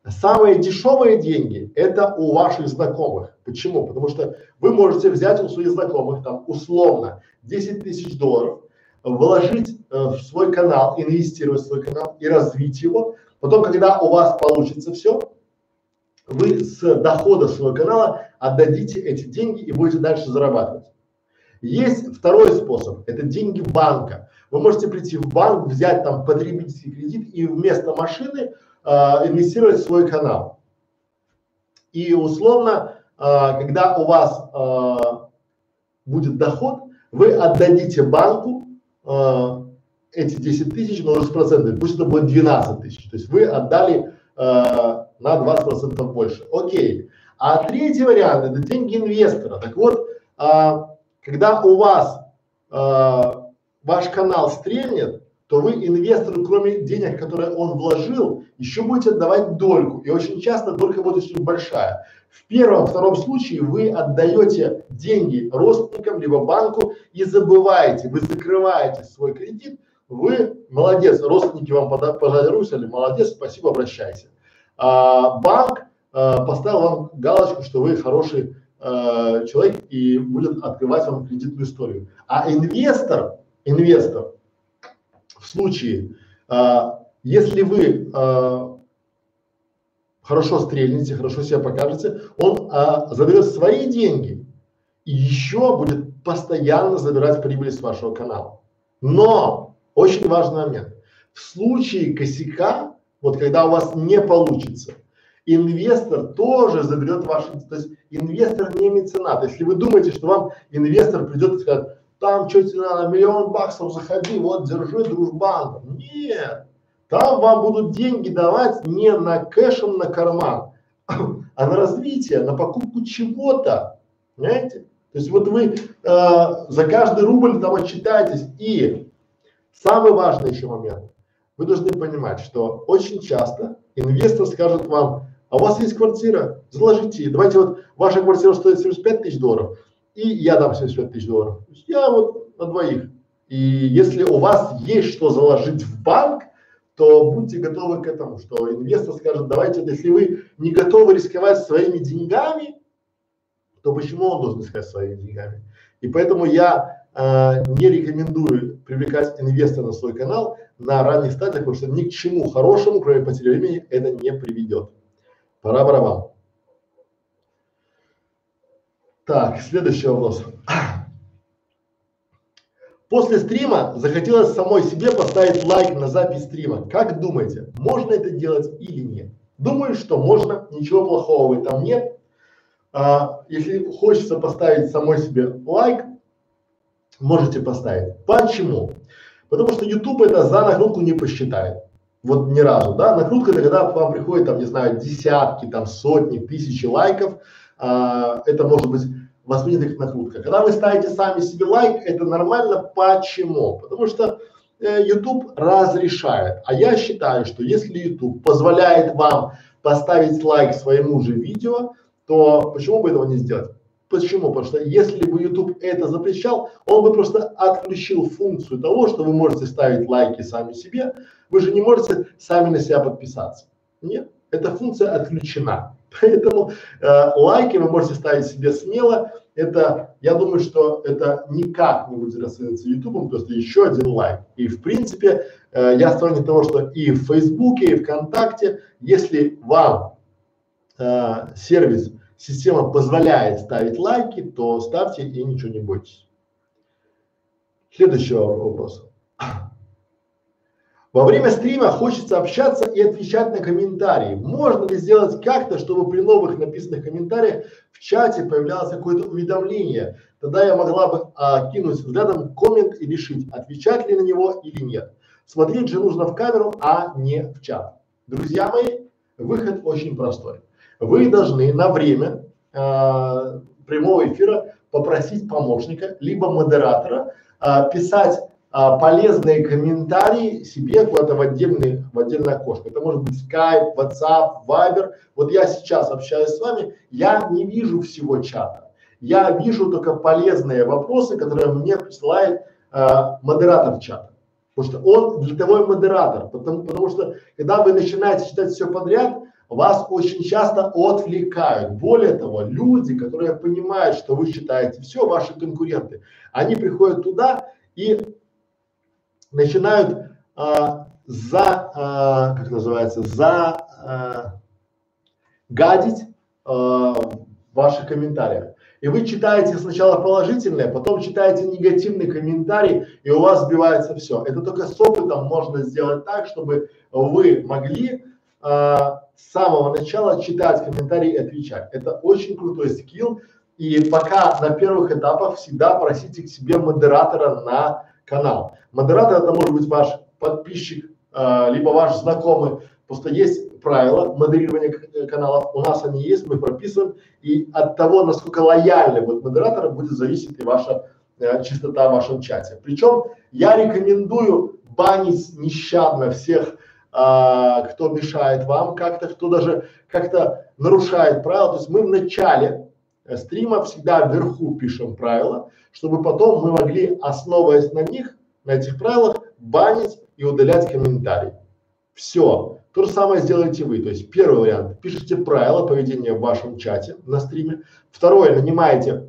Самые дешевые деньги – это у ваших знакомых. Почему? Потому что вы можете взять у своих знакомых там условно 10 тысяч долларов, вложить э, в свой канал, инвестировать в свой канал и развить его. Потом, когда у вас получится все, вы с дохода своего канала отдадите эти деньги и будете дальше зарабатывать. Есть второй способ – это деньги банка. Вы можете прийти в банк, взять там потребительский кредит и вместо машины э, инвестировать в свой канал. И условно, э, когда у вас э, будет доход, вы отдадите банку э, эти 10 тысяч, но уже с процентами, пусть это будет 12 тысяч. То есть вы отдали э, на 20 процентов больше. Окей. А третий вариант это деньги инвестора. Так вот, э, когда у вас э, ваш канал стрельнет, то вы инвестору, кроме денег, которые он вложил, еще будете отдавать дольку. И очень часто долька будет очень большая. В первом, втором случае вы отдаете деньги родственникам, либо банку и забываете, вы закрываете свой кредит, вы молодец, родственники вам пожали сказали, молодец, спасибо, обращайся. А, банк а, поставил вам галочку, что вы хороший а, человек и будет открывать вам кредитную историю. А инвестор, инвестор в случае, а, если вы а, хорошо стрельнете, хорошо себя покажете, он а, заберет свои деньги и еще будет постоянно забирать прибыль с вашего канала. Но очень важный момент. В случае косяка, вот когда у вас не получится, инвестор тоже заберет ваши, то есть инвестор не меценат. Если вы думаете, что вам инвестор придет и скажет, там что тебе надо, миллион баксов заходи, вот держи дружбан. Нет, там вам будут деньги давать не на кэшем на карман, а на развитие, на покупку чего-то, понимаете? То есть вот вы э, за каждый рубль там отчитаетесь и самый важный еще момент, вы должны понимать, что очень часто инвестор скажет вам, а у вас есть квартира, заложите, давайте вот ваша квартира стоит 75 тысяч долларов, и я дам 75 тысяч долларов. Я вот на двоих. И если у вас есть что заложить в банк, то будьте готовы к этому, что инвестор скажет, давайте, если вы не готовы рисковать своими деньгами, то почему он должен рисковать своими деньгами? И поэтому я э, не рекомендую привлекать инвестора на свой канал на ранних стадиях, потому что ни к чему хорошему, кроме потери времени, это не приведет. Пора барабан. Так, следующий вопрос. После стрима захотелось самой себе поставить лайк на запись стрима. Как думаете, можно это делать или нет? Думаю, что можно, ничего плохого в этом нет. А, если хочется поставить самой себе лайк, можете поставить. Почему? Потому что YouTube это за накрутку не посчитает. Вот ни разу, да, накрутка это когда к вам приходит там, не знаю, десятки, там сотни, тысячи лайков, а, это может быть воспринято как накрутка. Когда вы ставите сами себе лайк, это нормально. Почему? Потому что э, YouTube разрешает. А я считаю, что если YouTube позволяет вам поставить лайк своему же видео, то почему бы этого не сделать? Почему? Потому что если бы YouTube это запрещал, он бы просто отключил функцию того, что вы можете ставить лайки сами себе, вы же не можете сами на себя подписаться. Нет, эта функция отключена. Поэтому э, лайки вы можете ставить себе смело. Это, я думаю, что это никак не будет расцениваться YouTube, просто еще один лайк. И в принципе, э, я сторонник того, что и в Фейсбуке, и ВКонтакте, если вам э, сервис система позволяет ставить лайки, то ставьте и ничего не бойтесь. Следующий вопрос. Во время стрима хочется общаться и отвечать на комментарии. Можно ли сделать как-то, чтобы при новых написанных комментариях в чате появлялось какое-то уведомление? Тогда я могла бы а, кинуть взглядом коммент и решить, отвечать ли на него или нет. Смотреть же нужно в камеру, а не в чат. Друзья мои, выход очень простой вы должны на время э, прямого эфира попросить помощника либо модератора э, писать э, полезные комментарии себе куда-то в отдельный в отдельное окошко. Это может быть Skype, WhatsApp, Viber. Вот я сейчас общаюсь с вами, я не вижу всего чата. Я вижу только полезные вопросы, которые мне присылает э, модератор чата. Потому что он для того и модератор, потому, потому что когда вы начинаете читать все подряд, вас очень часто отвлекают. Более того, люди, которые понимают, что вы считаете все, ваши конкуренты, они приходят туда и начинают а, за, а, как называется, за а, гадить а, в ваших комментариях. И вы читаете сначала положительные, потом читаете негативный комментарий, и у вас сбивается все. Это только с опытом можно сделать так, чтобы вы могли а, с самого начала читать комментарии и отвечать. Это очень крутой скилл. И пока на первых этапах всегда просите к себе модератора на канал. Модератор это может быть ваш подписчик, э, либо ваш знакомый. Просто есть правила модерирования каналов. У нас они есть, мы прописываем. И от того, насколько лояльный будет модератор, будет зависеть и ваша э, чистота в вашем чате. Причем я рекомендую банить нещадно всех а, кто мешает вам как-то, кто даже как-то нарушает правила. То есть мы в начале э, стрима всегда вверху пишем правила, чтобы потом мы могли, основываясь на них, на этих правилах, банить и удалять комментарии. Все. То же самое сделаете вы. То есть первый вариант, пишите правила поведения в вашем чате на стриме. Второе, нанимаете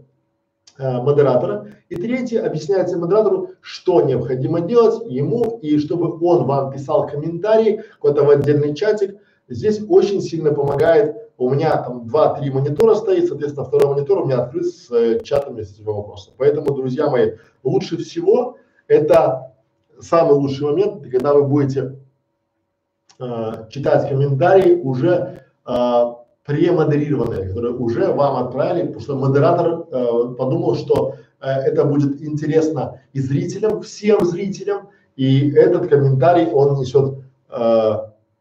э, модератора. И третье, объясняется модератору, что необходимо делать ему, и чтобы он вам писал комментарии куда-то в отдельный чатик. Здесь очень сильно помогает. У меня там два-три монитора стоит, соответственно, второй монитор у меня открыт с э, чатами с этим вопросом. Поэтому, друзья мои, лучше всего это самый лучший момент, когда вы будете э, читать комментарии уже э, премодерированные, которые уже вам отправили, потому что модератор э, подумал, что это будет интересно и зрителям, всем зрителям, и этот комментарий, он несет, э,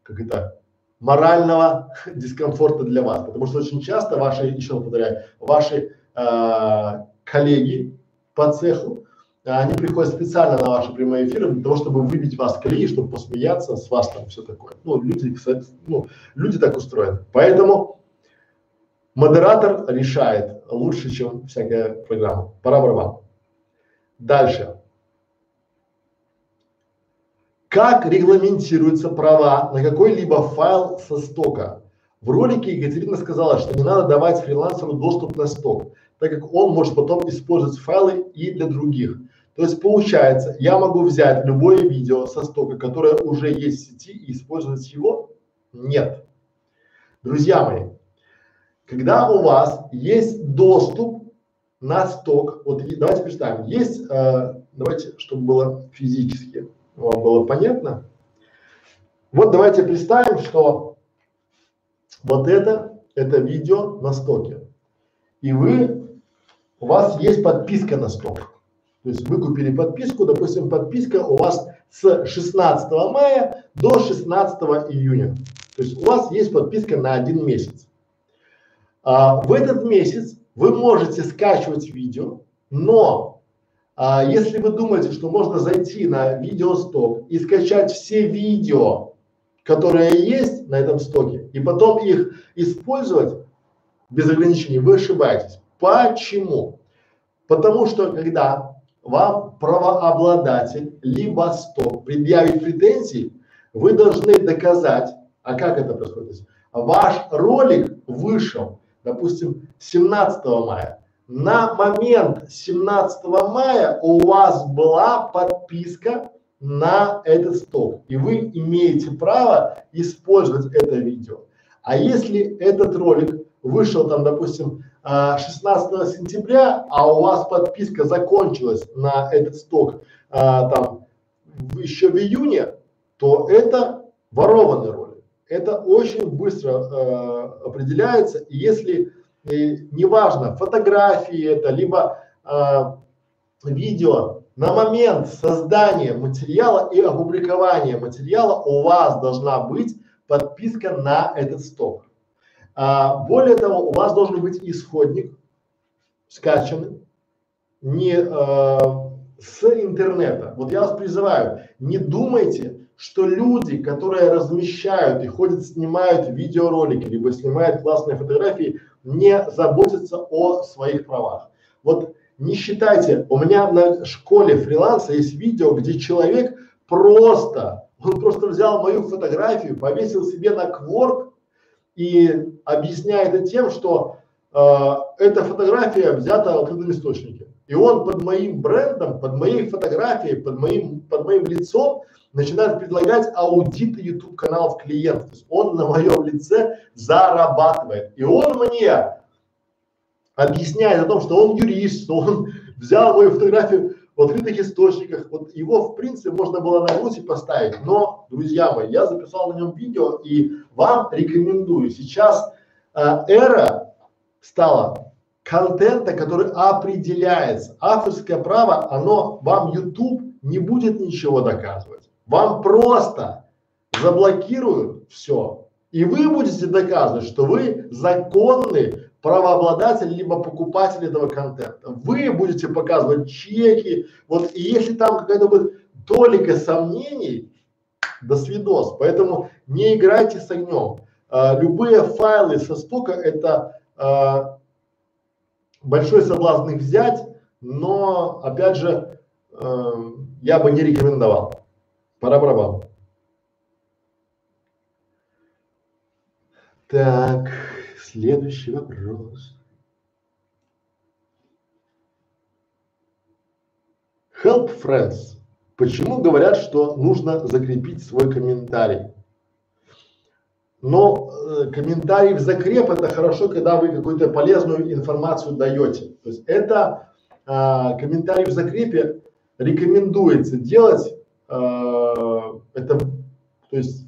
как это, морального дискомфорта для вас, потому что очень часто ваши, еще раз повторяю, ваши э, коллеги по цеху, они приходят специально на ваши прямые эфиры для того, чтобы выбить вас колеи, чтобы посмеяться с вас там все такое. Ну, люди, кстати, ну, люди так устроены. Поэтому модератор решает лучше, чем всякая программа. Пора барабан. Дальше. Как регламентируются права на какой-либо файл со стока? В ролике Екатерина сказала, что не надо давать фрилансеру доступ на сток, так как он может потом использовать файлы и для других. То есть получается, я могу взять любое видео со стока, которое уже есть в сети и использовать его? Нет. Друзья мои, когда у вас есть доступ на сток. Вот давайте представим, есть, э, давайте, чтобы было физически, вам было понятно. Вот давайте представим, что вот это, это видео на стоке. И вы, у вас есть подписка на сток. То есть вы купили подписку, допустим, подписка у вас с 16 мая до 16 июня. То есть у вас есть подписка на один месяц. А, в этот месяц вы можете скачивать видео, но а, если вы думаете, что можно зайти на видеосток и скачать все видео, которые есть на этом стоке, и потом их использовать без ограничений, вы ошибаетесь. Почему? Потому что когда вам правообладатель либо сток предъявит претензии, вы должны доказать, а как это происходит? Ваш ролик вышел допустим, 17 мая. На момент 17 мая у вас была подписка на этот сток, и вы имеете право использовать это видео. А если этот ролик вышел там, допустим, 16 а, сентября, а у вас подписка закончилась на этот сток а, там еще в июне, то это ворованный это очень быстро э, определяется. Если э, неважно, фотографии это, либо э, видео, на момент создания материала и опубликования материала у вас должна быть подписка на этот сток. А, более того, у вас должен быть исходник скачанный не э, с интернета. Вот я вас призываю, не думайте, что люди, которые размещают и ходят, снимают видеоролики, либо снимают классные фотографии, не заботятся о своих правах. Вот не считайте, у меня на школе фриланса есть видео, где человек просто, он просто взял мою фотографию, повесил себе на кворк и объясняет это тем, что э, эта фотография взята в открытом источнике. И он под моим брендом, под моей фотографией, под моим, под моим лицом начинает предлагать аудиты YouTube каналов клиентов. То есть он на моем лице зарабатывает. И он мне объясняет о том, что он юрист, что он взял мою фотографию в открытых источниках. Вот его в принципе можно было на грудь и поставить. Но, друзья мои, я записал на нем видео и вам рекомендую. Сейчас э, эра стала контента, который определяется. Авторское право, оно вам YouTube не будет ничего доказывать. Вам просто заблокируют все. И вы будете доказывать, что вы законный правообладатель либо покупатель этого контента. Вы будете показывать чеки. Вот и если там какая-то будет толика сомнений, до свидос. Поэтому не играйте с огнем. А, любые файлы со стока это а, большой соблазн их взять, но опять же э, я бы не рекомендовал. Пора барабан. Так, следующий вопрос. Help friends. Почему говорят, что нужно закрепить свой комментарий? Но э, комментарий в закреп это хорошо, когда вы какую-то полезную информацию даете. То есть это э, комментарий в закрепе рекомендуется делать э, это, то есть,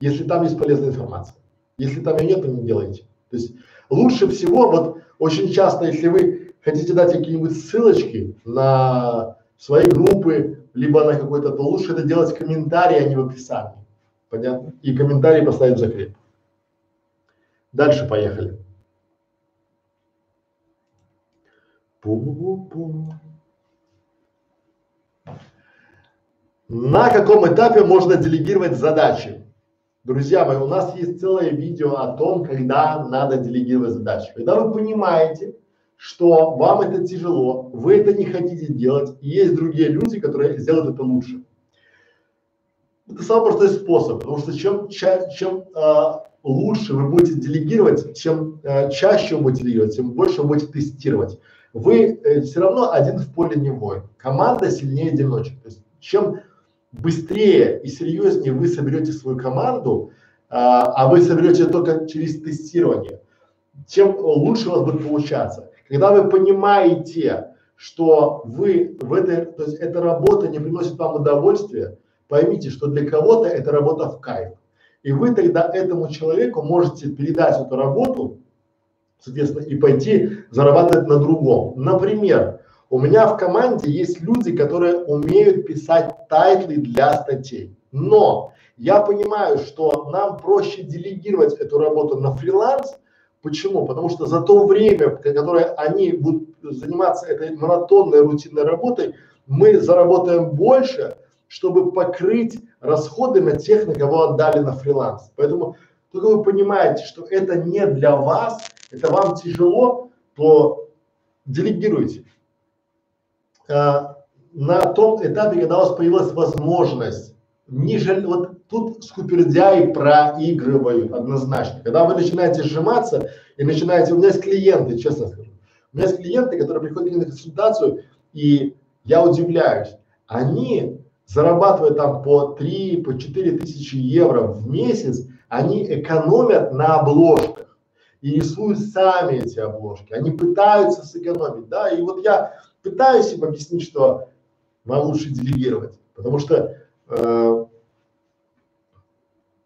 если там есть полезная информация. Если там ее нет, то не делайте. То есть лучше всего, вот очень часто, если вы хотите дать какие-нибудь ссылочки на свои группы, либо на какой-то, то лучше это делать в комментарии, а не в описании. Понятно? И комментарий поставить закреп. Дальше поехали. Пу-пу-пу. На каком этапе можно делегировать задачи? Друзья мои, у нас есть целое видео о том, когда надо делегировать задачи. Когда вы понимаете, что вам это тяжело, вы это не хотите делать, и есть другие люди, которые сделают это лучше. Это самый простой способ, потому что чем, ча чем э, лучше вы будете делегировать, чем э, чаще вы будете делегировать, тем больше вы будете тестировать. Вы э, все равно один в поле не воин. Команда сильнее одиночек. То есть чем быстрее и серьезнее вы соберете свою команду, а, а вы соберете только через тестирование, тем лучше у вас будет получаться. Когда вы понимаете, что вы в этой, то есть эта работа не приносит вам удовольствия, поймите, что для кого-то эта работа в кайф. И вы тогда этому человеку можете передать эту работу, соответственно, и пойти зарабатывать на другом. Например, у меня в команде есть люди, которые умеют писать тайтлы для статей. Но я понимаю, что нам проще делегировать эту работу на фриланс. Почему? Потому что за то время, которое они будут заниматься этой монотонной рутинной работой, мы заработаем больше, чтобы покрыть расходы на тех, на кого отдали на фриланс. Поэтому, только вы понимаете, что это не для вас, это вам тяжело, то делегируйте. А, на том этапе, когда у вас появилась возможность не жаль, вот тут скупердяи проигрывают однозначно. Когда вы начинаете сжиматься и начинаете, у меня есть клиенты, честно скажу, у меня есть клиенты, которые приходят на консультацию, и я удивляюсь, они зарабатывая там по 3, по 4 тысячи евро в месяц, они экономят на обложках и рисуют сами эти обложки. Они пытаются сэкономить, да, и вот я пытаюсь им объяснить, что вам лучше делегировать, потому что э,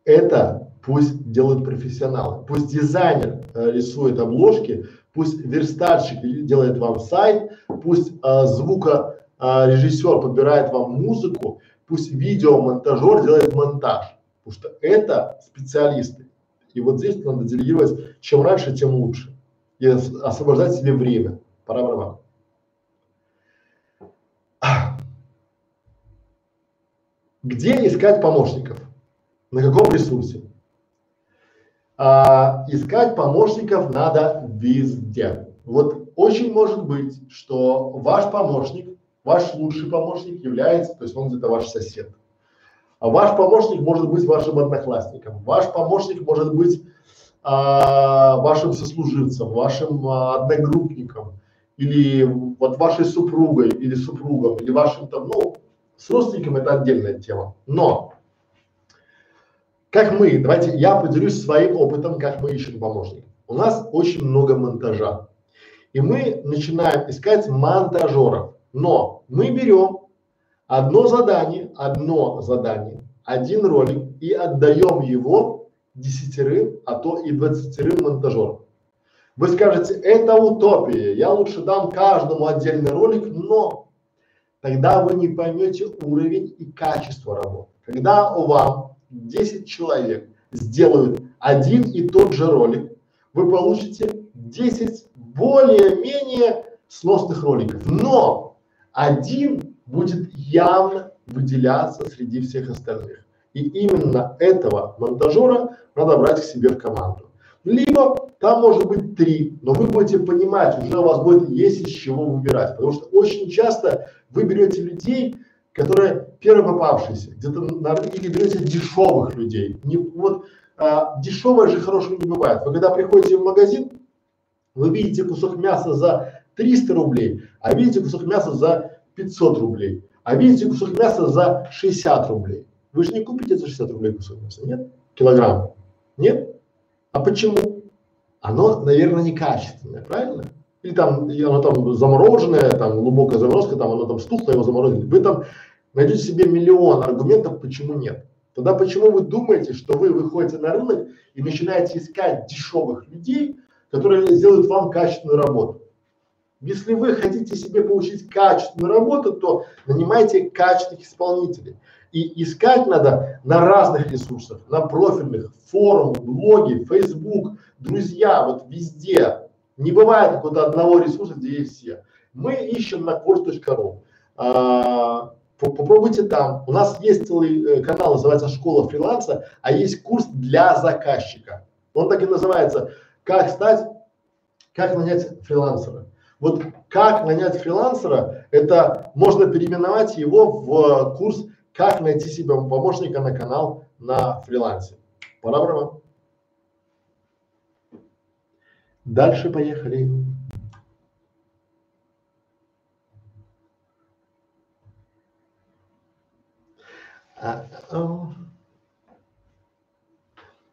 это пусть делают профессионалы, пусть дизайнер э, рисует обложки, пусть верстальщик делает вам сайт, пусть э, звука а, режиссер подбирает вам музыку, пусть видеомонтажер делает монтаж, потому что это специалисты. И вот здесь надо делегировать, чем раньше, тем лучше. И освобождать себе время. Пора права. Где искать помощников? На каком ресурсе? А, искать помощников надо везде. Вот очень может быть, что ваш помощник Ваш лучший помощник является, то есть он где-то ваш сосед. А ваш помощник может быть вашим одноклассником. Ваш помощник может быть а, вашим сослуживцем, вашим а, одногруппником или вот вашей супругой или супругом или вашим там, ну, с родственником это отдельная тема. Но как мы, давайте я поделюсь своим опытом, как мы ищем помощников. У нас очень много монтажа. И мы начинаем искать монтажеров. Но мы берем одно задание, одно задание, один ролик и отдаем его десятерым, а то и двадцатерым монтажерам. Вы скажете, это утопия, я лучше дам каждому отдельный ролик, но тогда вы не поймете уровень и качество работы. Когда у вас 10 человек сделают один и тот же ролик, вы получите 10 более-менее сносных роликов. Но один будет явно выделяться среди всех остальных. И именно этого монтажера надо брать к себе в команду. Либо там может быть три, но вы будете понимать, уже у вас будет есть из чего выбирать. Потому что очень часто вы берете людей, которые первопопавшиеся, где-то на или берете дешевых людей. Не, вот а, дешевое же хорошего не бывает. Вы когда приходите в магазин, вы видите кусок мяса за 300 рублей, а видите кусок мяса за 500 рублей, а видите кусок мяса за 60 рублей. Вы же не купите за 60 рублей кусок мяса, нет? Килограмм. Нет? А почему? Оно, наверное, некачественное, правильно? Или там, оно там замороженное, там глубокая заморозка, там оно там стухло, его заморозили. Вы там найдете себе миллион аргументов, почему нет. Тогда почему вы думаете, что вы выходите на рынок и начинаете искать дешевых людей, которые сделают вам качественную работу? Если вы хотите себе получить качественную работу, то нанимайте качественных исполнителей. И искать надо на разных ресурсах, на профильных, форум, блоги, Facebook, друзья, вот везде. Не бывает какого-то одного ресурса, где есть все. Мы ищем на course.ru. А, попробуйте там. У нас есть целый э, канал, называется «Школа фриланса», а есть курс для заказчика. Он так и называется «Как стать, как нанять фрилансера». Вот как нанять фрилансера, это можно переименовать его в курс «Как найти себе помощника на канал на фрилансе». Пора. Дальше поехали. А, а,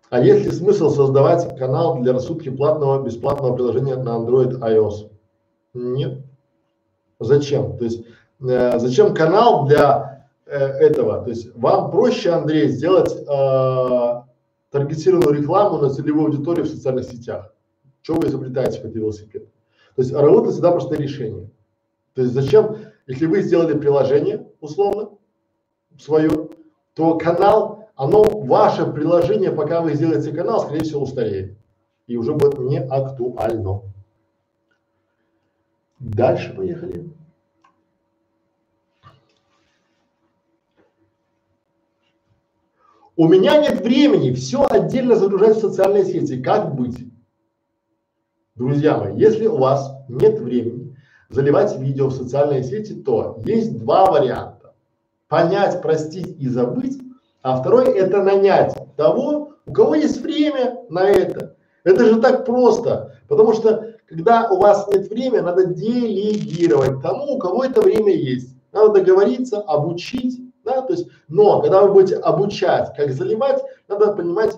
а есть ли смысл создавать канал для рассудки платного бесплатного приложения на Android iOS? Нет. Зачем? То есть э, зачем канал для этого? То есть вам проще, Андрей, сделать э, таргетированную рекламу на целевую аудиторию в социальных сетях. Что вы изобретаете какой-то велосипед? То есть работа всегда простое решение. То есть зачем, если вы сделали приложение условно свое, то канал, оно, ваше приложение, пока вы сделаете канал, скорее всего устареет и уже будет не актуально. Дальше поехали. У меня нет времени все отдельно загружать в социальные сети. Как быть? Друзья мои, если у вас нет времени заливать видео в социальные сети, то есть два варианта. Понять, простить и забыть, а второй это нанять того, у кого есть время на это. Это же так просто, потому что когда у вас нет времени, надо делегировать тому, у кого это время есть. Надо договориться, обучить, то есть, но когда вы будете обучать, как заливать, надо понимать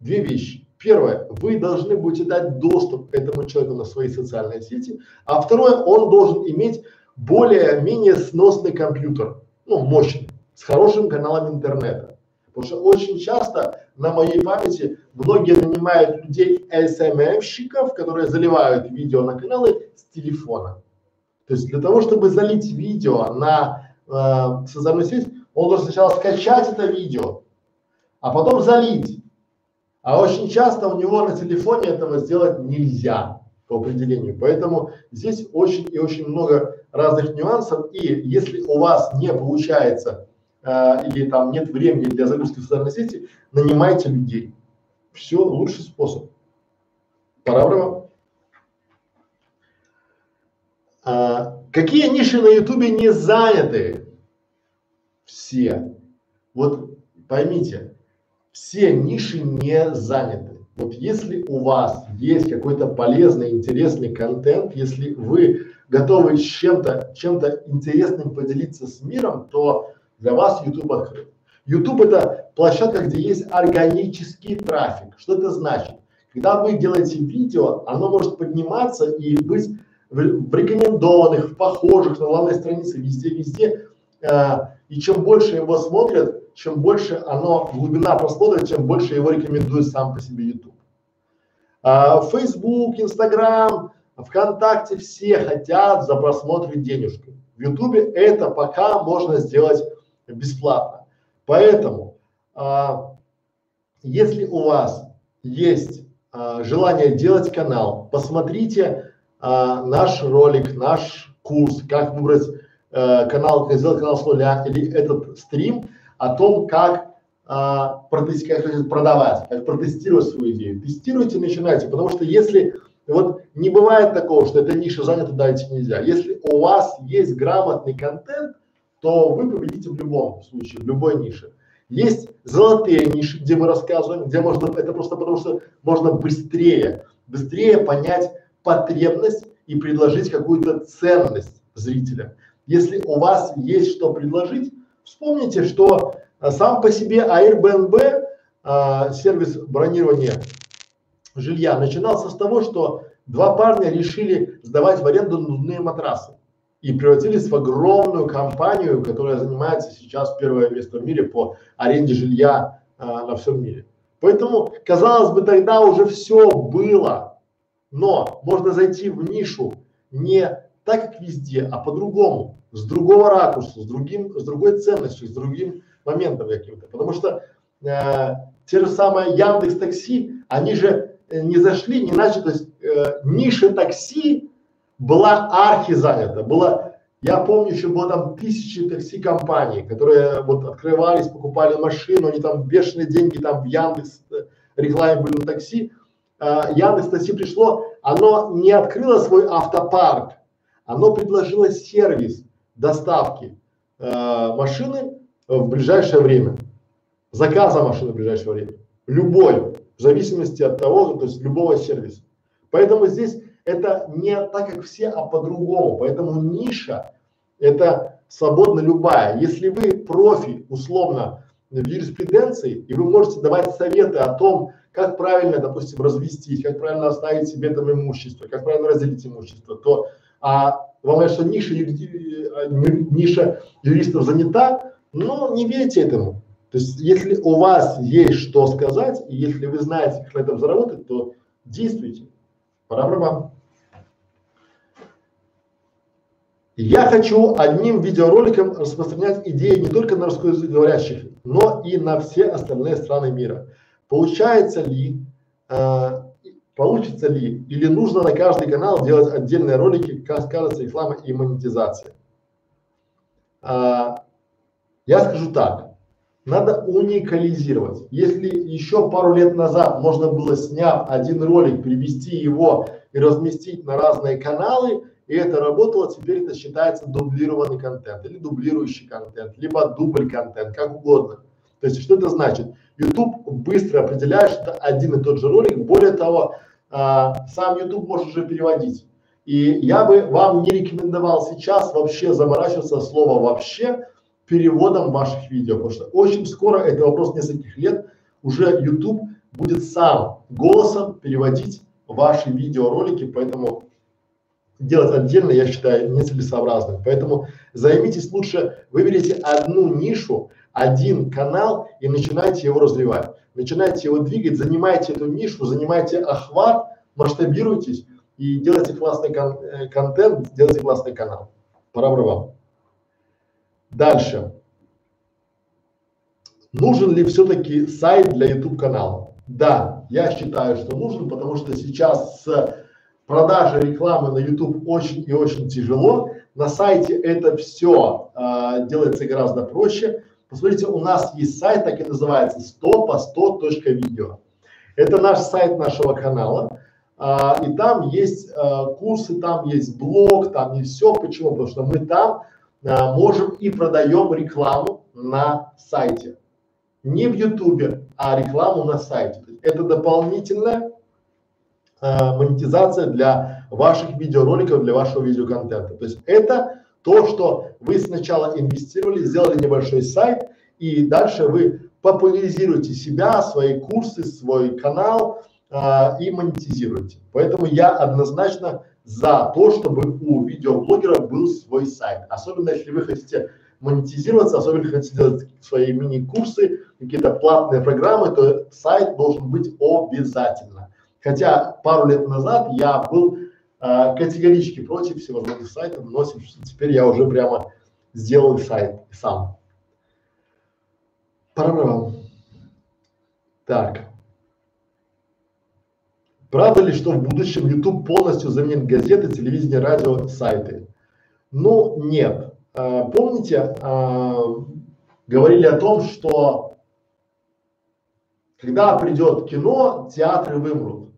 две вещи. Первое, вы должны будете дать доступ этому человеку на свои социальные сети, а второе, он должен иметь более-менее сносный компьютер, ну, мощный, с хорошим каналом интернета. Потому что очень часто на моей памяти многие нанимают людей СММщиков, которые заливают видео на каналы с телефона. То есть для того, чтобы залить видео на э, социальную сеть, он должен сначала скачать это видео, а потом залить. А очень часто у него на телефоне этого сделать нельзя по определению. Поэтому здесь очень и очень много разных нюансов. И если у вас не получается э, или там нет времени для загрузки в социальной сети, нанимайте людей. Все лучший способ. Пора А, какие ниши на ютубе не заняты? Все. Вот поймите, все ниши не заняты. Вот если у вас есть какой-то полезный, интересный контент, если вы готовы с чем-то, чем-то интересным поделиться с миром, то для вас YouTube открыт. YouTube это площадка, где есть органический трафик. Что это значит? Когда вы делаете видео, оно может подниматься и быть в, рекомендованных, в похожих на главной странице, везде-везде. Э, и чем больше его смотрят, чем больше оно, глубина просмотра, чем больше его рекомендует сам по себе YouTube. А, Facebook, Instagram, ВКонтакте все хотят за просмотры денежку. В YouTube это пока можно сделать бесплатно. Поэтому, а, если у вас есть а, желание делать канал, посмотрите а, наш ролик, наш курс, как выбрать а, канал, сделать канал с нуля, или этот стрим о том, как а, как продавать, как протестировать свою идею. Тестируйте, начинайте, потому что если вот не бывает такого, что эта ниша занята, дайте нельзя. Если у вас есть грамотный контент, то вы победите в любом случае, в любой нише. Есть золотые ниши, где мы рассказываем, где можно, это просто потому что можно быстрее, быстрее понять потребность и предложить какую-то ценность зрителя. Если у вас есть что предложить, вспомните, что а, сам по себе Airbnb, а, сервис бронирования жилья, начинался с того, что два парня решили сдавать в аренду нужные матрасы и превратились в огромную компанию, которая занимается сейчас первое место в мире по аренде жилья а, на всем мире. Поэтому, казалось бы, тогда уже все было, но можно зайти в нишу не так, как везде, а по-другому, с другого ракурса, с другим, с другой ценностью, с другим моментом каким-то. Потому что э, те же самые Яндекс Такси, они же э, не зашли, не начали, то есть э, ниша такси была архи занята, было, я помню, еще было там тысячи такси-компаний, которые вот открывались, покупали машину, они там бешеные деньги там в Яндекс э, рекламе были на такси. А, Яндекс Такси пришло, оно не открыло свой автопарк, оно предложило сервис доставки э, машины в ближайшее время, заказа машины в ближайшее время, любой, в зависимости от того, то есть любого сервиса. Поэтому здесь это не так, как все, а по-другому. Поэтому ниша это свободно любая. Если вы профи, условно, в юриспруденции, и вы можете давать советы о том, как правильно, допустим, развестись, как правильно оставить себе там имущество, как правильно разделить имущество, то а говорят, что ниша, э, ниша юристов занята, но не верьте этому. То есть, если у вас есть что сказать, и если вы знаете, как на этом заработать, то действуйте. Пора вам. Я хочу одним видеороликом распространять идеи не только на русскоговорящих, но и на все остальные страны мира. Получается ли, э, получится ли или нужно на каждый канал делать отдельные ролики, как скажется реклама и монетизация? Э, я скажу так, надо уникализировать. Если еще пару лет назад можно было, сняв один ролик, привести его и разместить на разные каналы, и это работало, теперь это считается дублированный контент или дублирующий контент, либо дубль контент, как угодно. То есть что это значит? YouTube быстро определяет, что это один и тот же ролик. Более того, а, сам YouTube может уже переводить. И я бы вам не рекомендовал сейчас вообще заморачиваться слово вообще переводом ваших видео, потому что очень скоро, это вопрос нескольких лет, уже YouTube будет сам голосом переводить ваши видеоролики, поэтому делать отдельно, я считаю, нецелесообразным. Поэтому займитесь лучше, выберите одну нишу, один канал и начинайте его развивать. Начинайте его двигать, занимайте эту нишу, занимайте охват, масштабируйтесь и делайте классный кон э, контент, делайте классный канал. Пора вам. Дальше. Нужен ли все-таки сайт для YouTube канала? Да, я считаю, что нужен, потому что сейчас с продажей рекламы на YouTube очень и очень тяжело. На сайте это все э, делается гораздо проще. Посмотрите, у нас есть сайт, так и называется 100 по 100 точка видео. Это наш сайт нашего канала. А, и там есть а, курсы, там есть блог, там есть все. Почему? Потому что мы там а, можем и продаем рекламу на сайте. Не в Ютубе, а рекламу на сайте. Это дополнительная а, монетизация для ваших видеороликов, для вашего видеоконтента. То есть это то, что вы сначала инвестировали, сделали небольшой сайт, и дальше вы популяризируете себя, свои курсы, свой канал а, и монетизируете. Поэтому я однозначно за то, чтобы у видеоблогера был свой сайт. Особенно если вы хотите монетизироваться, особенно если хотите делать свои мини-курсы, какие-то платные программы, то сайт должен быть обязательно. Хотя пару лет назад я был э, категорически против всевозможных сайтов, но теперь я уже прямо сделал сайт сам. Пора. Так. Правда ли, что в будущем YouTube полностью заменит газеты, телевидение, радио, сайты? Ну, нет. А, помните, а, говорили о том, что когда придет кино, театры вымрут.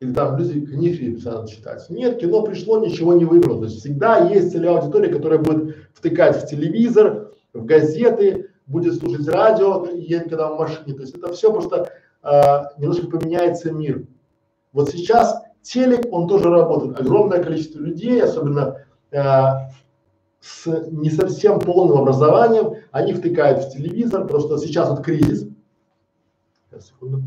Или там люди книги перестанут читать. Нет, кино пришло, ничего не вымрут. То есть всегда есть целевая аудитория, которая будет втыкать в телевизор, в газеты, будет слушать радио, едет когда в машине. То есть это все просто э, немножко поменяется мир. Вот сейчас телек, он тоже работает. Огромное количество людей, особенно э, с не совсем полным образованием, они втыкают в телевизор, что сейчас вот кризис. Сейчас, секунду.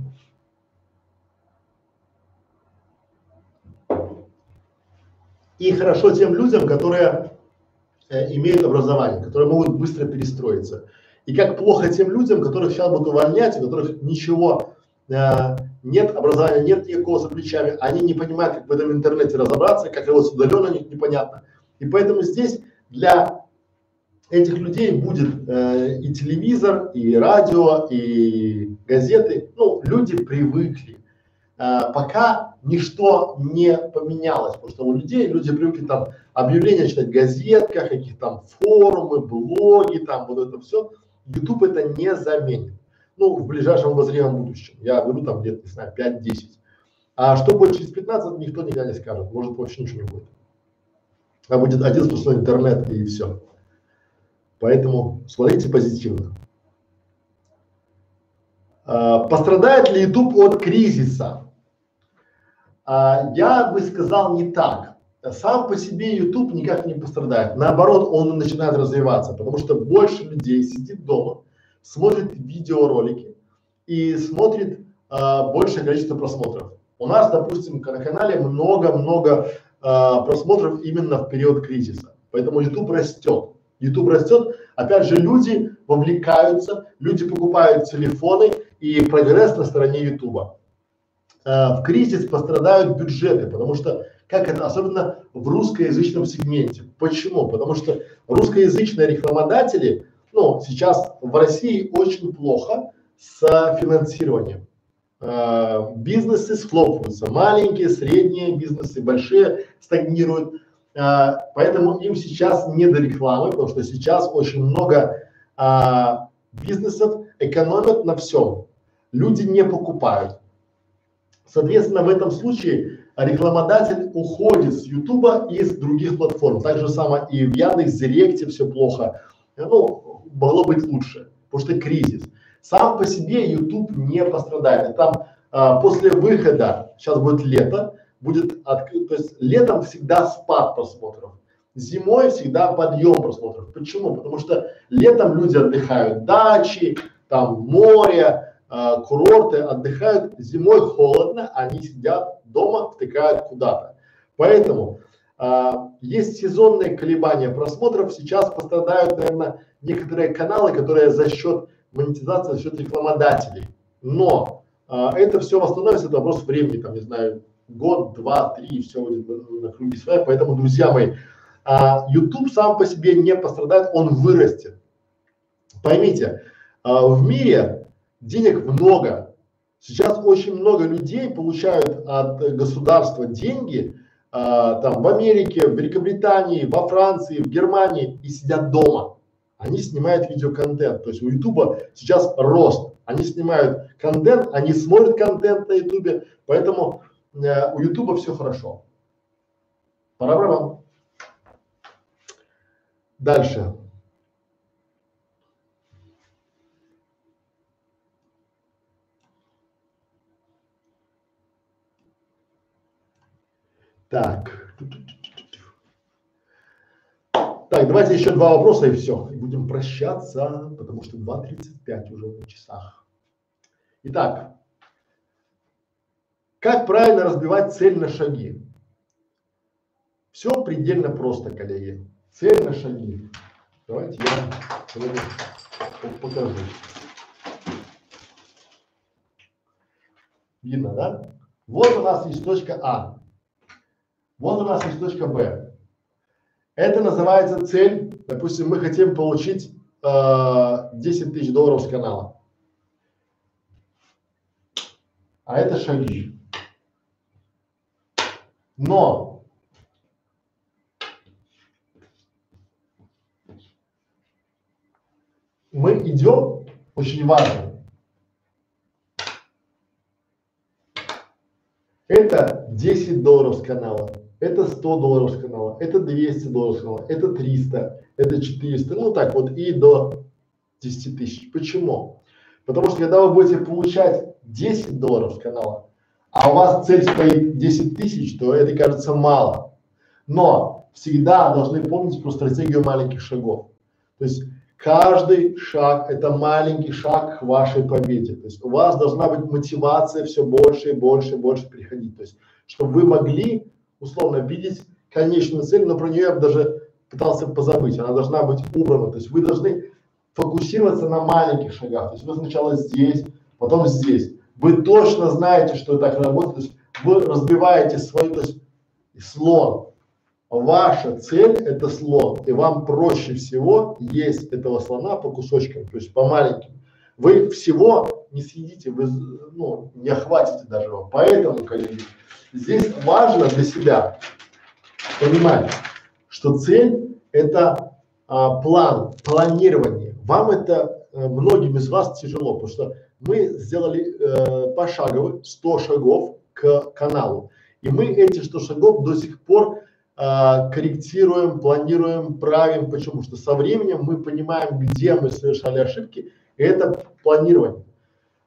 И хорошо тем людям, которые имеют образование, которые могут быстро перестроиться. И как плохо тем людям, которых сейчас будут увольнять, у которых ничего э, нет образования, нет никакого за плечами, они не понимают, как в этом интернете разобраться, как его удаленно непонятно. И поэтому здесь для этих людей будет э, и телевизор, и радио, и газеты. Ну, люди привыкли. Э, пока ничто не поменялось, потому что у людей, люди привыкли там объявления читать в газетках, каких там форумы, блоги, там вот это все. YouTube это не заменит ну, в ближайшем обозримом будущем. Я беру там где-то, не знаю, 5-10. А что будет через 15, никто никогда не скажет. Может, вообще ничего не будет. А будет один сплошной интернет и все. Поэтому смотрите позитивно. А, пострадает ли YouTube от кризиса? А, я бы сказал не так. Сам по себе YouTube никак не пострадает. Наоборот, он начинает развиваться, потому что больше людей сидит дома, смотрит видеоролики и смотрит а, большее количество просмотров. У нас, допустим, на канале много-много а, просмотров именно в период кризиса. Поэтому YouTube растет. YouTube растет, опять же, люди вовлекаются, люди покупают телефоны и прогресс на стороне YouTube. А, в кризис пострадают бюджеты, потому что как это, особенно в русскоязычном сегменте. Почему? Потому что русскоязычные рекламодатели, ну, сейчас в России очень плохо с финансированием. Э, бизнесы схлопываются, маленькие, средние бизнесы, большие стагнируют. Э, поэтому им сейчас не до рекламы, потому что сейчас очень много э, бизнесов экономят на всем. Люди не покупают. Соответственно, в этом случае рекламодатель уходит с Ютуба и с других платформ. Так же самое и в Яндекс Директе все плохо. Ну, могло быть лучше, потому что кризис. Сам по себе YouTube не пострадает. Там а, после выхода, сейчас будет лето, будет открыт, то есть летом всегда спад просмотров, зимой всегда подъем просмотров. Почему? Потому что летом люди отдыхают, дачи, там море, э, курорты отдыхают, зимой холодно, они сидят дома, втыкают куда-то. Поэтому э, есть сезонные колебания просмотров, сейчас пострадают, наверное, некоторые каналы, которые за счет монетизации, за счет рекламодателей. Но э, это все восстановится, это вопрос времени, там, не знаю, год, два, три, все будет на круги своя. Поэтому, друзья мои, а, YouTube сам по себе не пострадает, он вырастет. Поймите, а, в мире денег много. Сейчас очень много людей получают от государства деньги, а, там в Америке, в Великобритании, во Франции, в Германии и сидят дома. Они снимают видеоконтент. То есть у Ютуба сейчас рост. Они снимают контент, они смотрят контент на Ютубе, поэтому э, у Ютуба все хорошо. Пора вам. Дальше. Так. Так, давайте еще два вопроса и все. И будем прощаться, потому что 2.35 уже на часах. Итак, как правильно разбивать цель на шаги? Все предельно просто, коллеги. Цель на шаги. Давайте я покажу. Видно, да? Вот у нас есть точка А. Вот у нас есть точка Б. Это называется цель. Допустим, мы хотим получить э, 10 тысяч долларов с канала. А это шаги. Но мы идем, очень важно, это 10 долларов с канала, это 100 долларов с канала, это 200 долларов с канала, это 300, это 400, ну так вот и до 10 тысяч. Почему? Потому что когда вы будете получать 10 долларов с канала, а у вас цель стоит 10 тысяч, то это кажется мало. Но всегда должны помнить про стратегию маленьких шагов. То есть каждый шаг – это маленький шаг к вашей победе. То есть у вас должна быть мотивация все больше и больше и больше приходить. То есть чтобы вы могли условно видеть конечную цель, но про нее я бы даже пытался позабыть, она должна быть убрана. То есть вы должны фокусироваться на маленьких шагах. То есть вы сначала здесь, потом здесь. Вы точно знаете, что так работает. То есть вы разбиваете свой, то есть слон. Ваша цель это слон, и вам проще всего есть этого слона по кусочкам, то есть по маленьким. Вы всего не съедите, вы ну, не охватите даже его. Поэтому, коллеги, Здесь важно для себя понимать, что цель это а, план, планирование. Вам это а, многим из вас тяжело, потому что мы сделали э, пошагово 100 шагов к каналу. И мы эти 100 шагов до сих пор э, корректируем, планируем, правим. Почему? Что со временем мы понимаем, где мы совершали ошибки, и это планирование.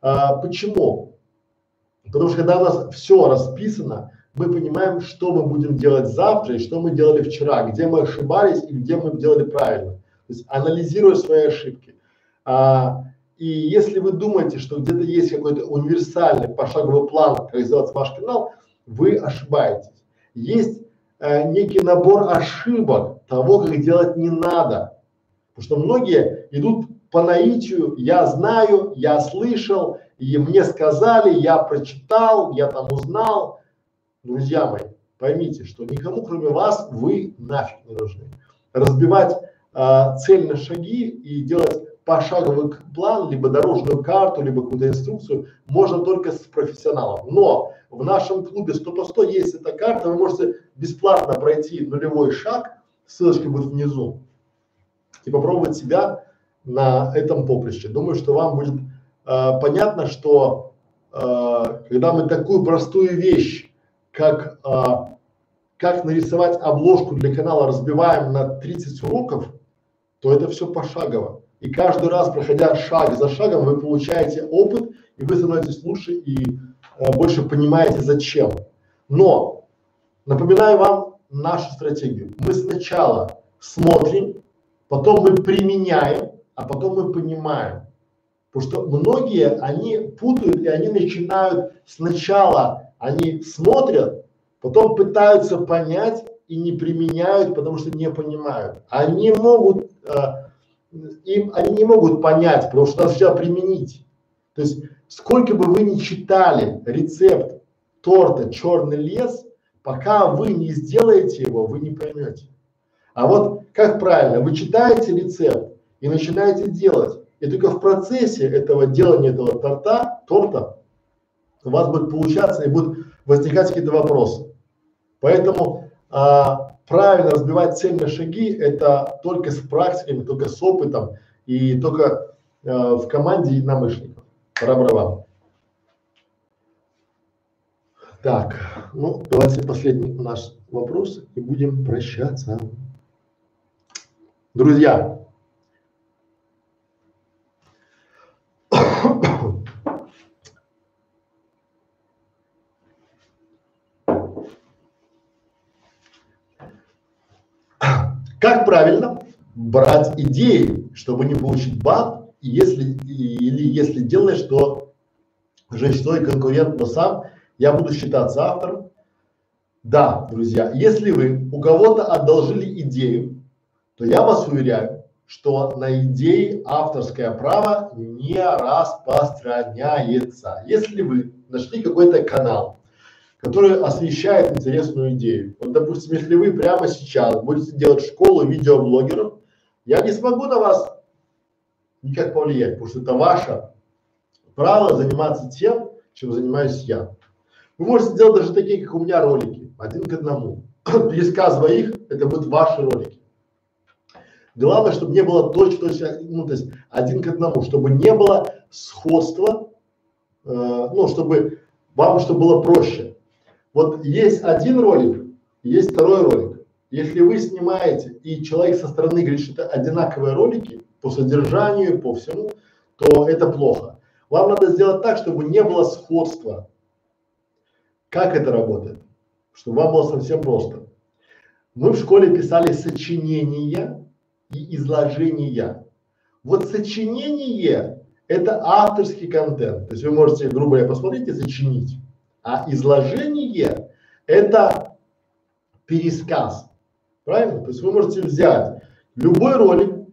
А, почему? Потому что когда у нас все расписано, мы понимаем, что мы будем делать завтра и что мы делали вчера, где мы ошибались и где мы делали правильно. То есть анализируя свои ошибки. А, и если вы думаете, что где-то есть какой-то универсальный пошаговый план, как сделать ваш канал, вы ошибаетесь. Есть э, некий набор ошибок того, как делать не надо. Потому что многие идут по наитию, я знаю, я слышал, и мне сказали, я прочитал, я там узнал. Друзья мои, поймите, что никому кроме вас вы нафиг не нужны. Разбивать а, цель на шаги и делать пошаговый план, либо дорожную карту, либо какую-то инструкцию можно только с профессионалом. Но в нашем клубе 100 по 100 есть эта карта, вы можете бесплатно пройти нулевой шаг, ссылочка будет внизу, и попробовать себя на этом поприще. Думаю, что вам будет э, понятно, что э, когда мы такую простую вещь, как э, как нарисовать обложку для канала разбиваем на 30 уроков, то это все пошагово. И каждый раз, проходя шаг за шагом, вы получаете опыт, и вы становитесь лучше и э, больше понимаете зачем. Но напоминаю вам нашу стратегию. Мы сначала смотрим, потом мы применяем, а потом мы понимаем. Потому что многие, они путают и они начинают сначала, они смотрят, потом пытаются понять и не применяют, потому что не понимают. Они могут, э, им, они не могут понять, потому что надо сначала применить. То есть сколько бы вы ни читали рецепт торта «Черный лес», пока вы не сделаете его, вы не поймете. А вот как правильно, вы читаете рецепт и начинаете делать, и только в процессе этого делания этого торта, торта у вас будет получаться и будут возникать какие-то вопросы. Поэтому а, правильно разбивать цель шаги это только с практиками, только с опытом и только а, в команде единомышленников. Пора Так, ну давайте последний наш вопрос и будем прощаться. Друзья, Как правильно брать идеи, чтобы не получить бан, если, или если делаешь, то жестой конкурент, но сам я буду считаться автором. Да, друзья, если вы у кого-то одолжили идею, то я вас уверяю, что на идеи авторское право не распространяется. Если вы нашли какой-то канал, который освещает интересную идею. Вот, допустим, если вы прямо сейчас будете делать школу видеоблогеров, я не смогу на вас никак повлиять, потому что это ваше право заниматься тем, чем занимаюсь я. Вы можете делать даже такие, как у меня ролики, один к одному. Пересказывая их, это будут ваши ролики. Главное, чтобы не было точно, точно, ну, то есть один к одному, чтобы не было сходства, э, ну, чтобы вам, чтобы было проще. Вот есть один ролик, есть второй ролик. Если вы снимаете и человек со стороны говорит, что это одинаковые ролики по содержанию, по всему, то это плохо. Вам надо сделать так, чтобы не было сходства. Как это работает? Чтобы вам было совсем просто. Мы в школе писали сочинения и изложения. Вот сочинение – это авторский контент. То есть вы можете, грубо говоря, посмотреть и сочинить. А изложение – это пересказ. Правильно? То есть вы можете взять любой ролик,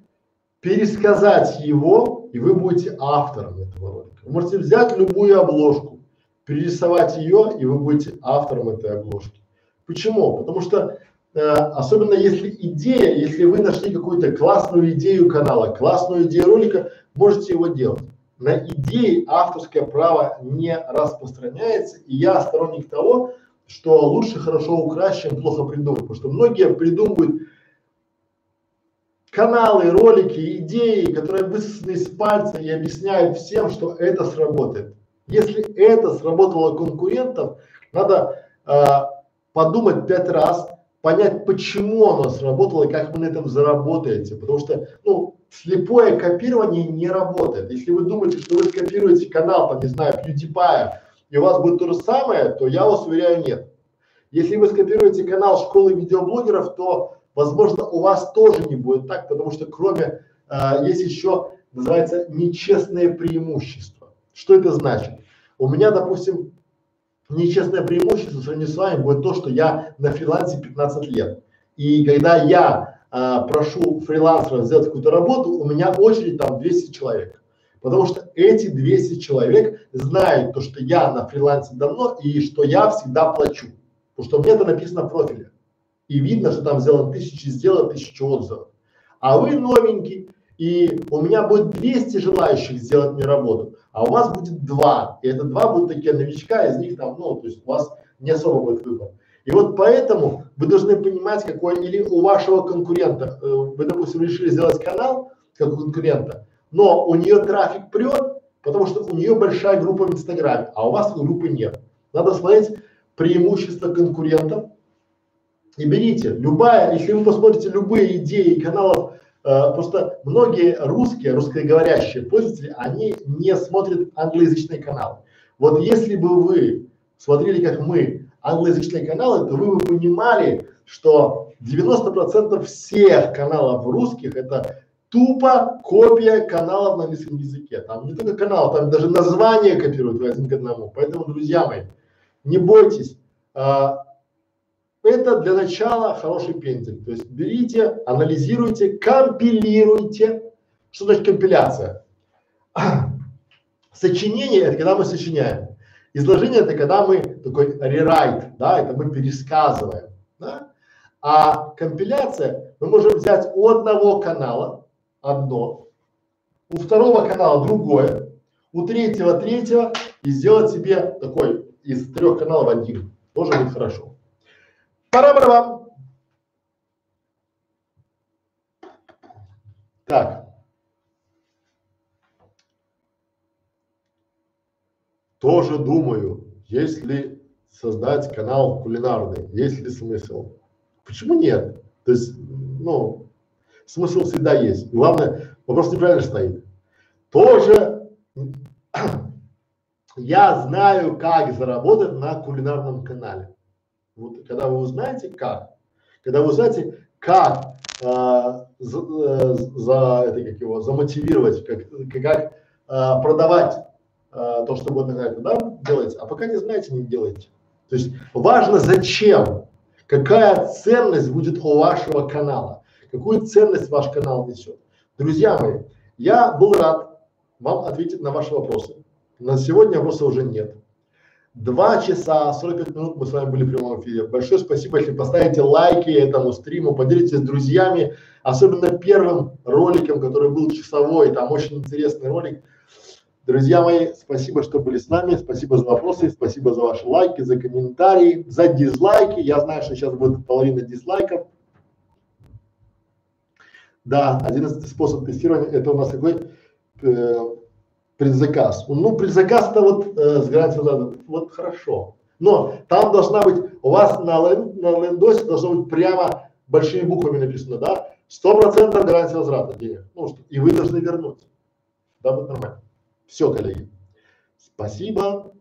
пересказать его, и вы будете автором этого ролика. Вы можете взять любую обложку, перерисовать ее, и вы будете автором этой обложки. Почему? Потому что э, особенно если идея, если вы нашли какую-то классную идею канала, классную идею ролика, можете его делать на идеи авторское право не распространяется, и я сторонник того, что лучше хорошо украсть, чем плохо придумать, потому что многие придумывают каналы, ролики, идеи, которые высосаны из пальца и объясняют всем, что это сработает. Если это сработало конкурентов, надо э, подумать пять раз, понять, почему оно сработало и как вы на этом заработаете, потому что, ну, слепое копирование не работает. Если вы думаете, что вы скопируете канал, там, не знаю, PewDiePie, и у вас будет то же самое, то я вас уверяю, нет. Если вы скопируете канал школы видеоблогеров, то, возможно, у вас тоже не будет так, потому что кроме, э, есть еще, называется, нечестное преимущество. Что это значит? У меня, допустим, нечестное преимущество в сравнении с вами будет то, что я на фрилансе 15 лет. И когда я а, прошу фрилансера сделать какую-то работу, у меня очередь там 200 человек. Потому что эти 200 человек знают то, что я на фрилансе давно и что я всегда плачу. Потому что меня это написано в профиле. И видно, что там сделано тысячи сделок, тысячи отзывов. А вы новенький, и у меня будет 200 желающих сделать мне работу, а у вас будет два. И это два будут такие новичка, из них там, ну, то есть у вас не особо будет выбор. И вот поэтому вы должны понимать, какой, или у вашего конкурента, э, вы, допустим, решили сделать канал, как у конкурента, но у нее трафик прет, потому что у нее большая группа в Инстаграме, а у вас группы нет. Надо смотреть преимущества конкурентов и берите. Любая, если вы посмотрите любые идеи каналов, э, просто многие русские, русскоговорящие пользователи, они не смотрят англоязычные каналы. Вот если бы вы смотрели, как мы, англоязычные каналы, то вы бы понимали, что 90% всех каналов русских это тупо копия каналов на английском языке. Там не только канал, там даже название копируют один к одному. Поэтому, друзья мои, не бойтесь. А, это для начала хороший пендель. То есть берите, анализируйте, компилируйте. Что значит компиляция? Сочинение – это когда мы сочиняем. Изложение – это когда мы такой рерайт, да, это мы пересказываем, да. А компиляция мы можем взять у одного канала одно, у второго канала другое, у третьего третьего и сделать себе такой из трех каналов один. Тоже будет хорошо. Пора-пора Так. Тоже думаю, если создать канал кулинарный, есть ли смысл? Почему нет? То есть, ну, смысл всегда есть. Главное, вопрос неправильно стоит. Тоже я знаю, как заработать на кулинарном канале. Вот когда вы узнаете как, когда вы узнаете, как э, за, э, за это как его замотивировать, как, как э, продавать то, что угодно это, да, делаете, а пока не знаете, не делайте. То есть важно зачем, какая ценность будет у вашего канала, какую ценность ваш канал несет. Друзья мои, я был рад вам ответить на ваши вопросы. На сегодня вопросов уже нет. Два часа 45 минут мы с вами были в прямом эфире. Большое спасибо, если поставите лайки этому стриму, поделитесь с друзьями, особенно первым роликом, который был часовой, там очень интересный ролик. Друзья мои, спасибо, что были с нами, спасибо за вопросы, спасибо за ваши лайки, за комментарии, за дизлайки. Я знаю, что сейчас будет половина дизлайков. Да, одиннадцатый способ тестирования, это у нас какой? Э, предзаказ. Ну, предзаказ-то вот э, с гарантией возврата, вот хорошо. Но там должна быть, у вас на, на лендосе должно быть прямо большими буквами написано, да, сто процентов гарантия возврата денег. Ну, и вы должны вернуть. Да, будет нормально. Все, коллеги. Спасибо.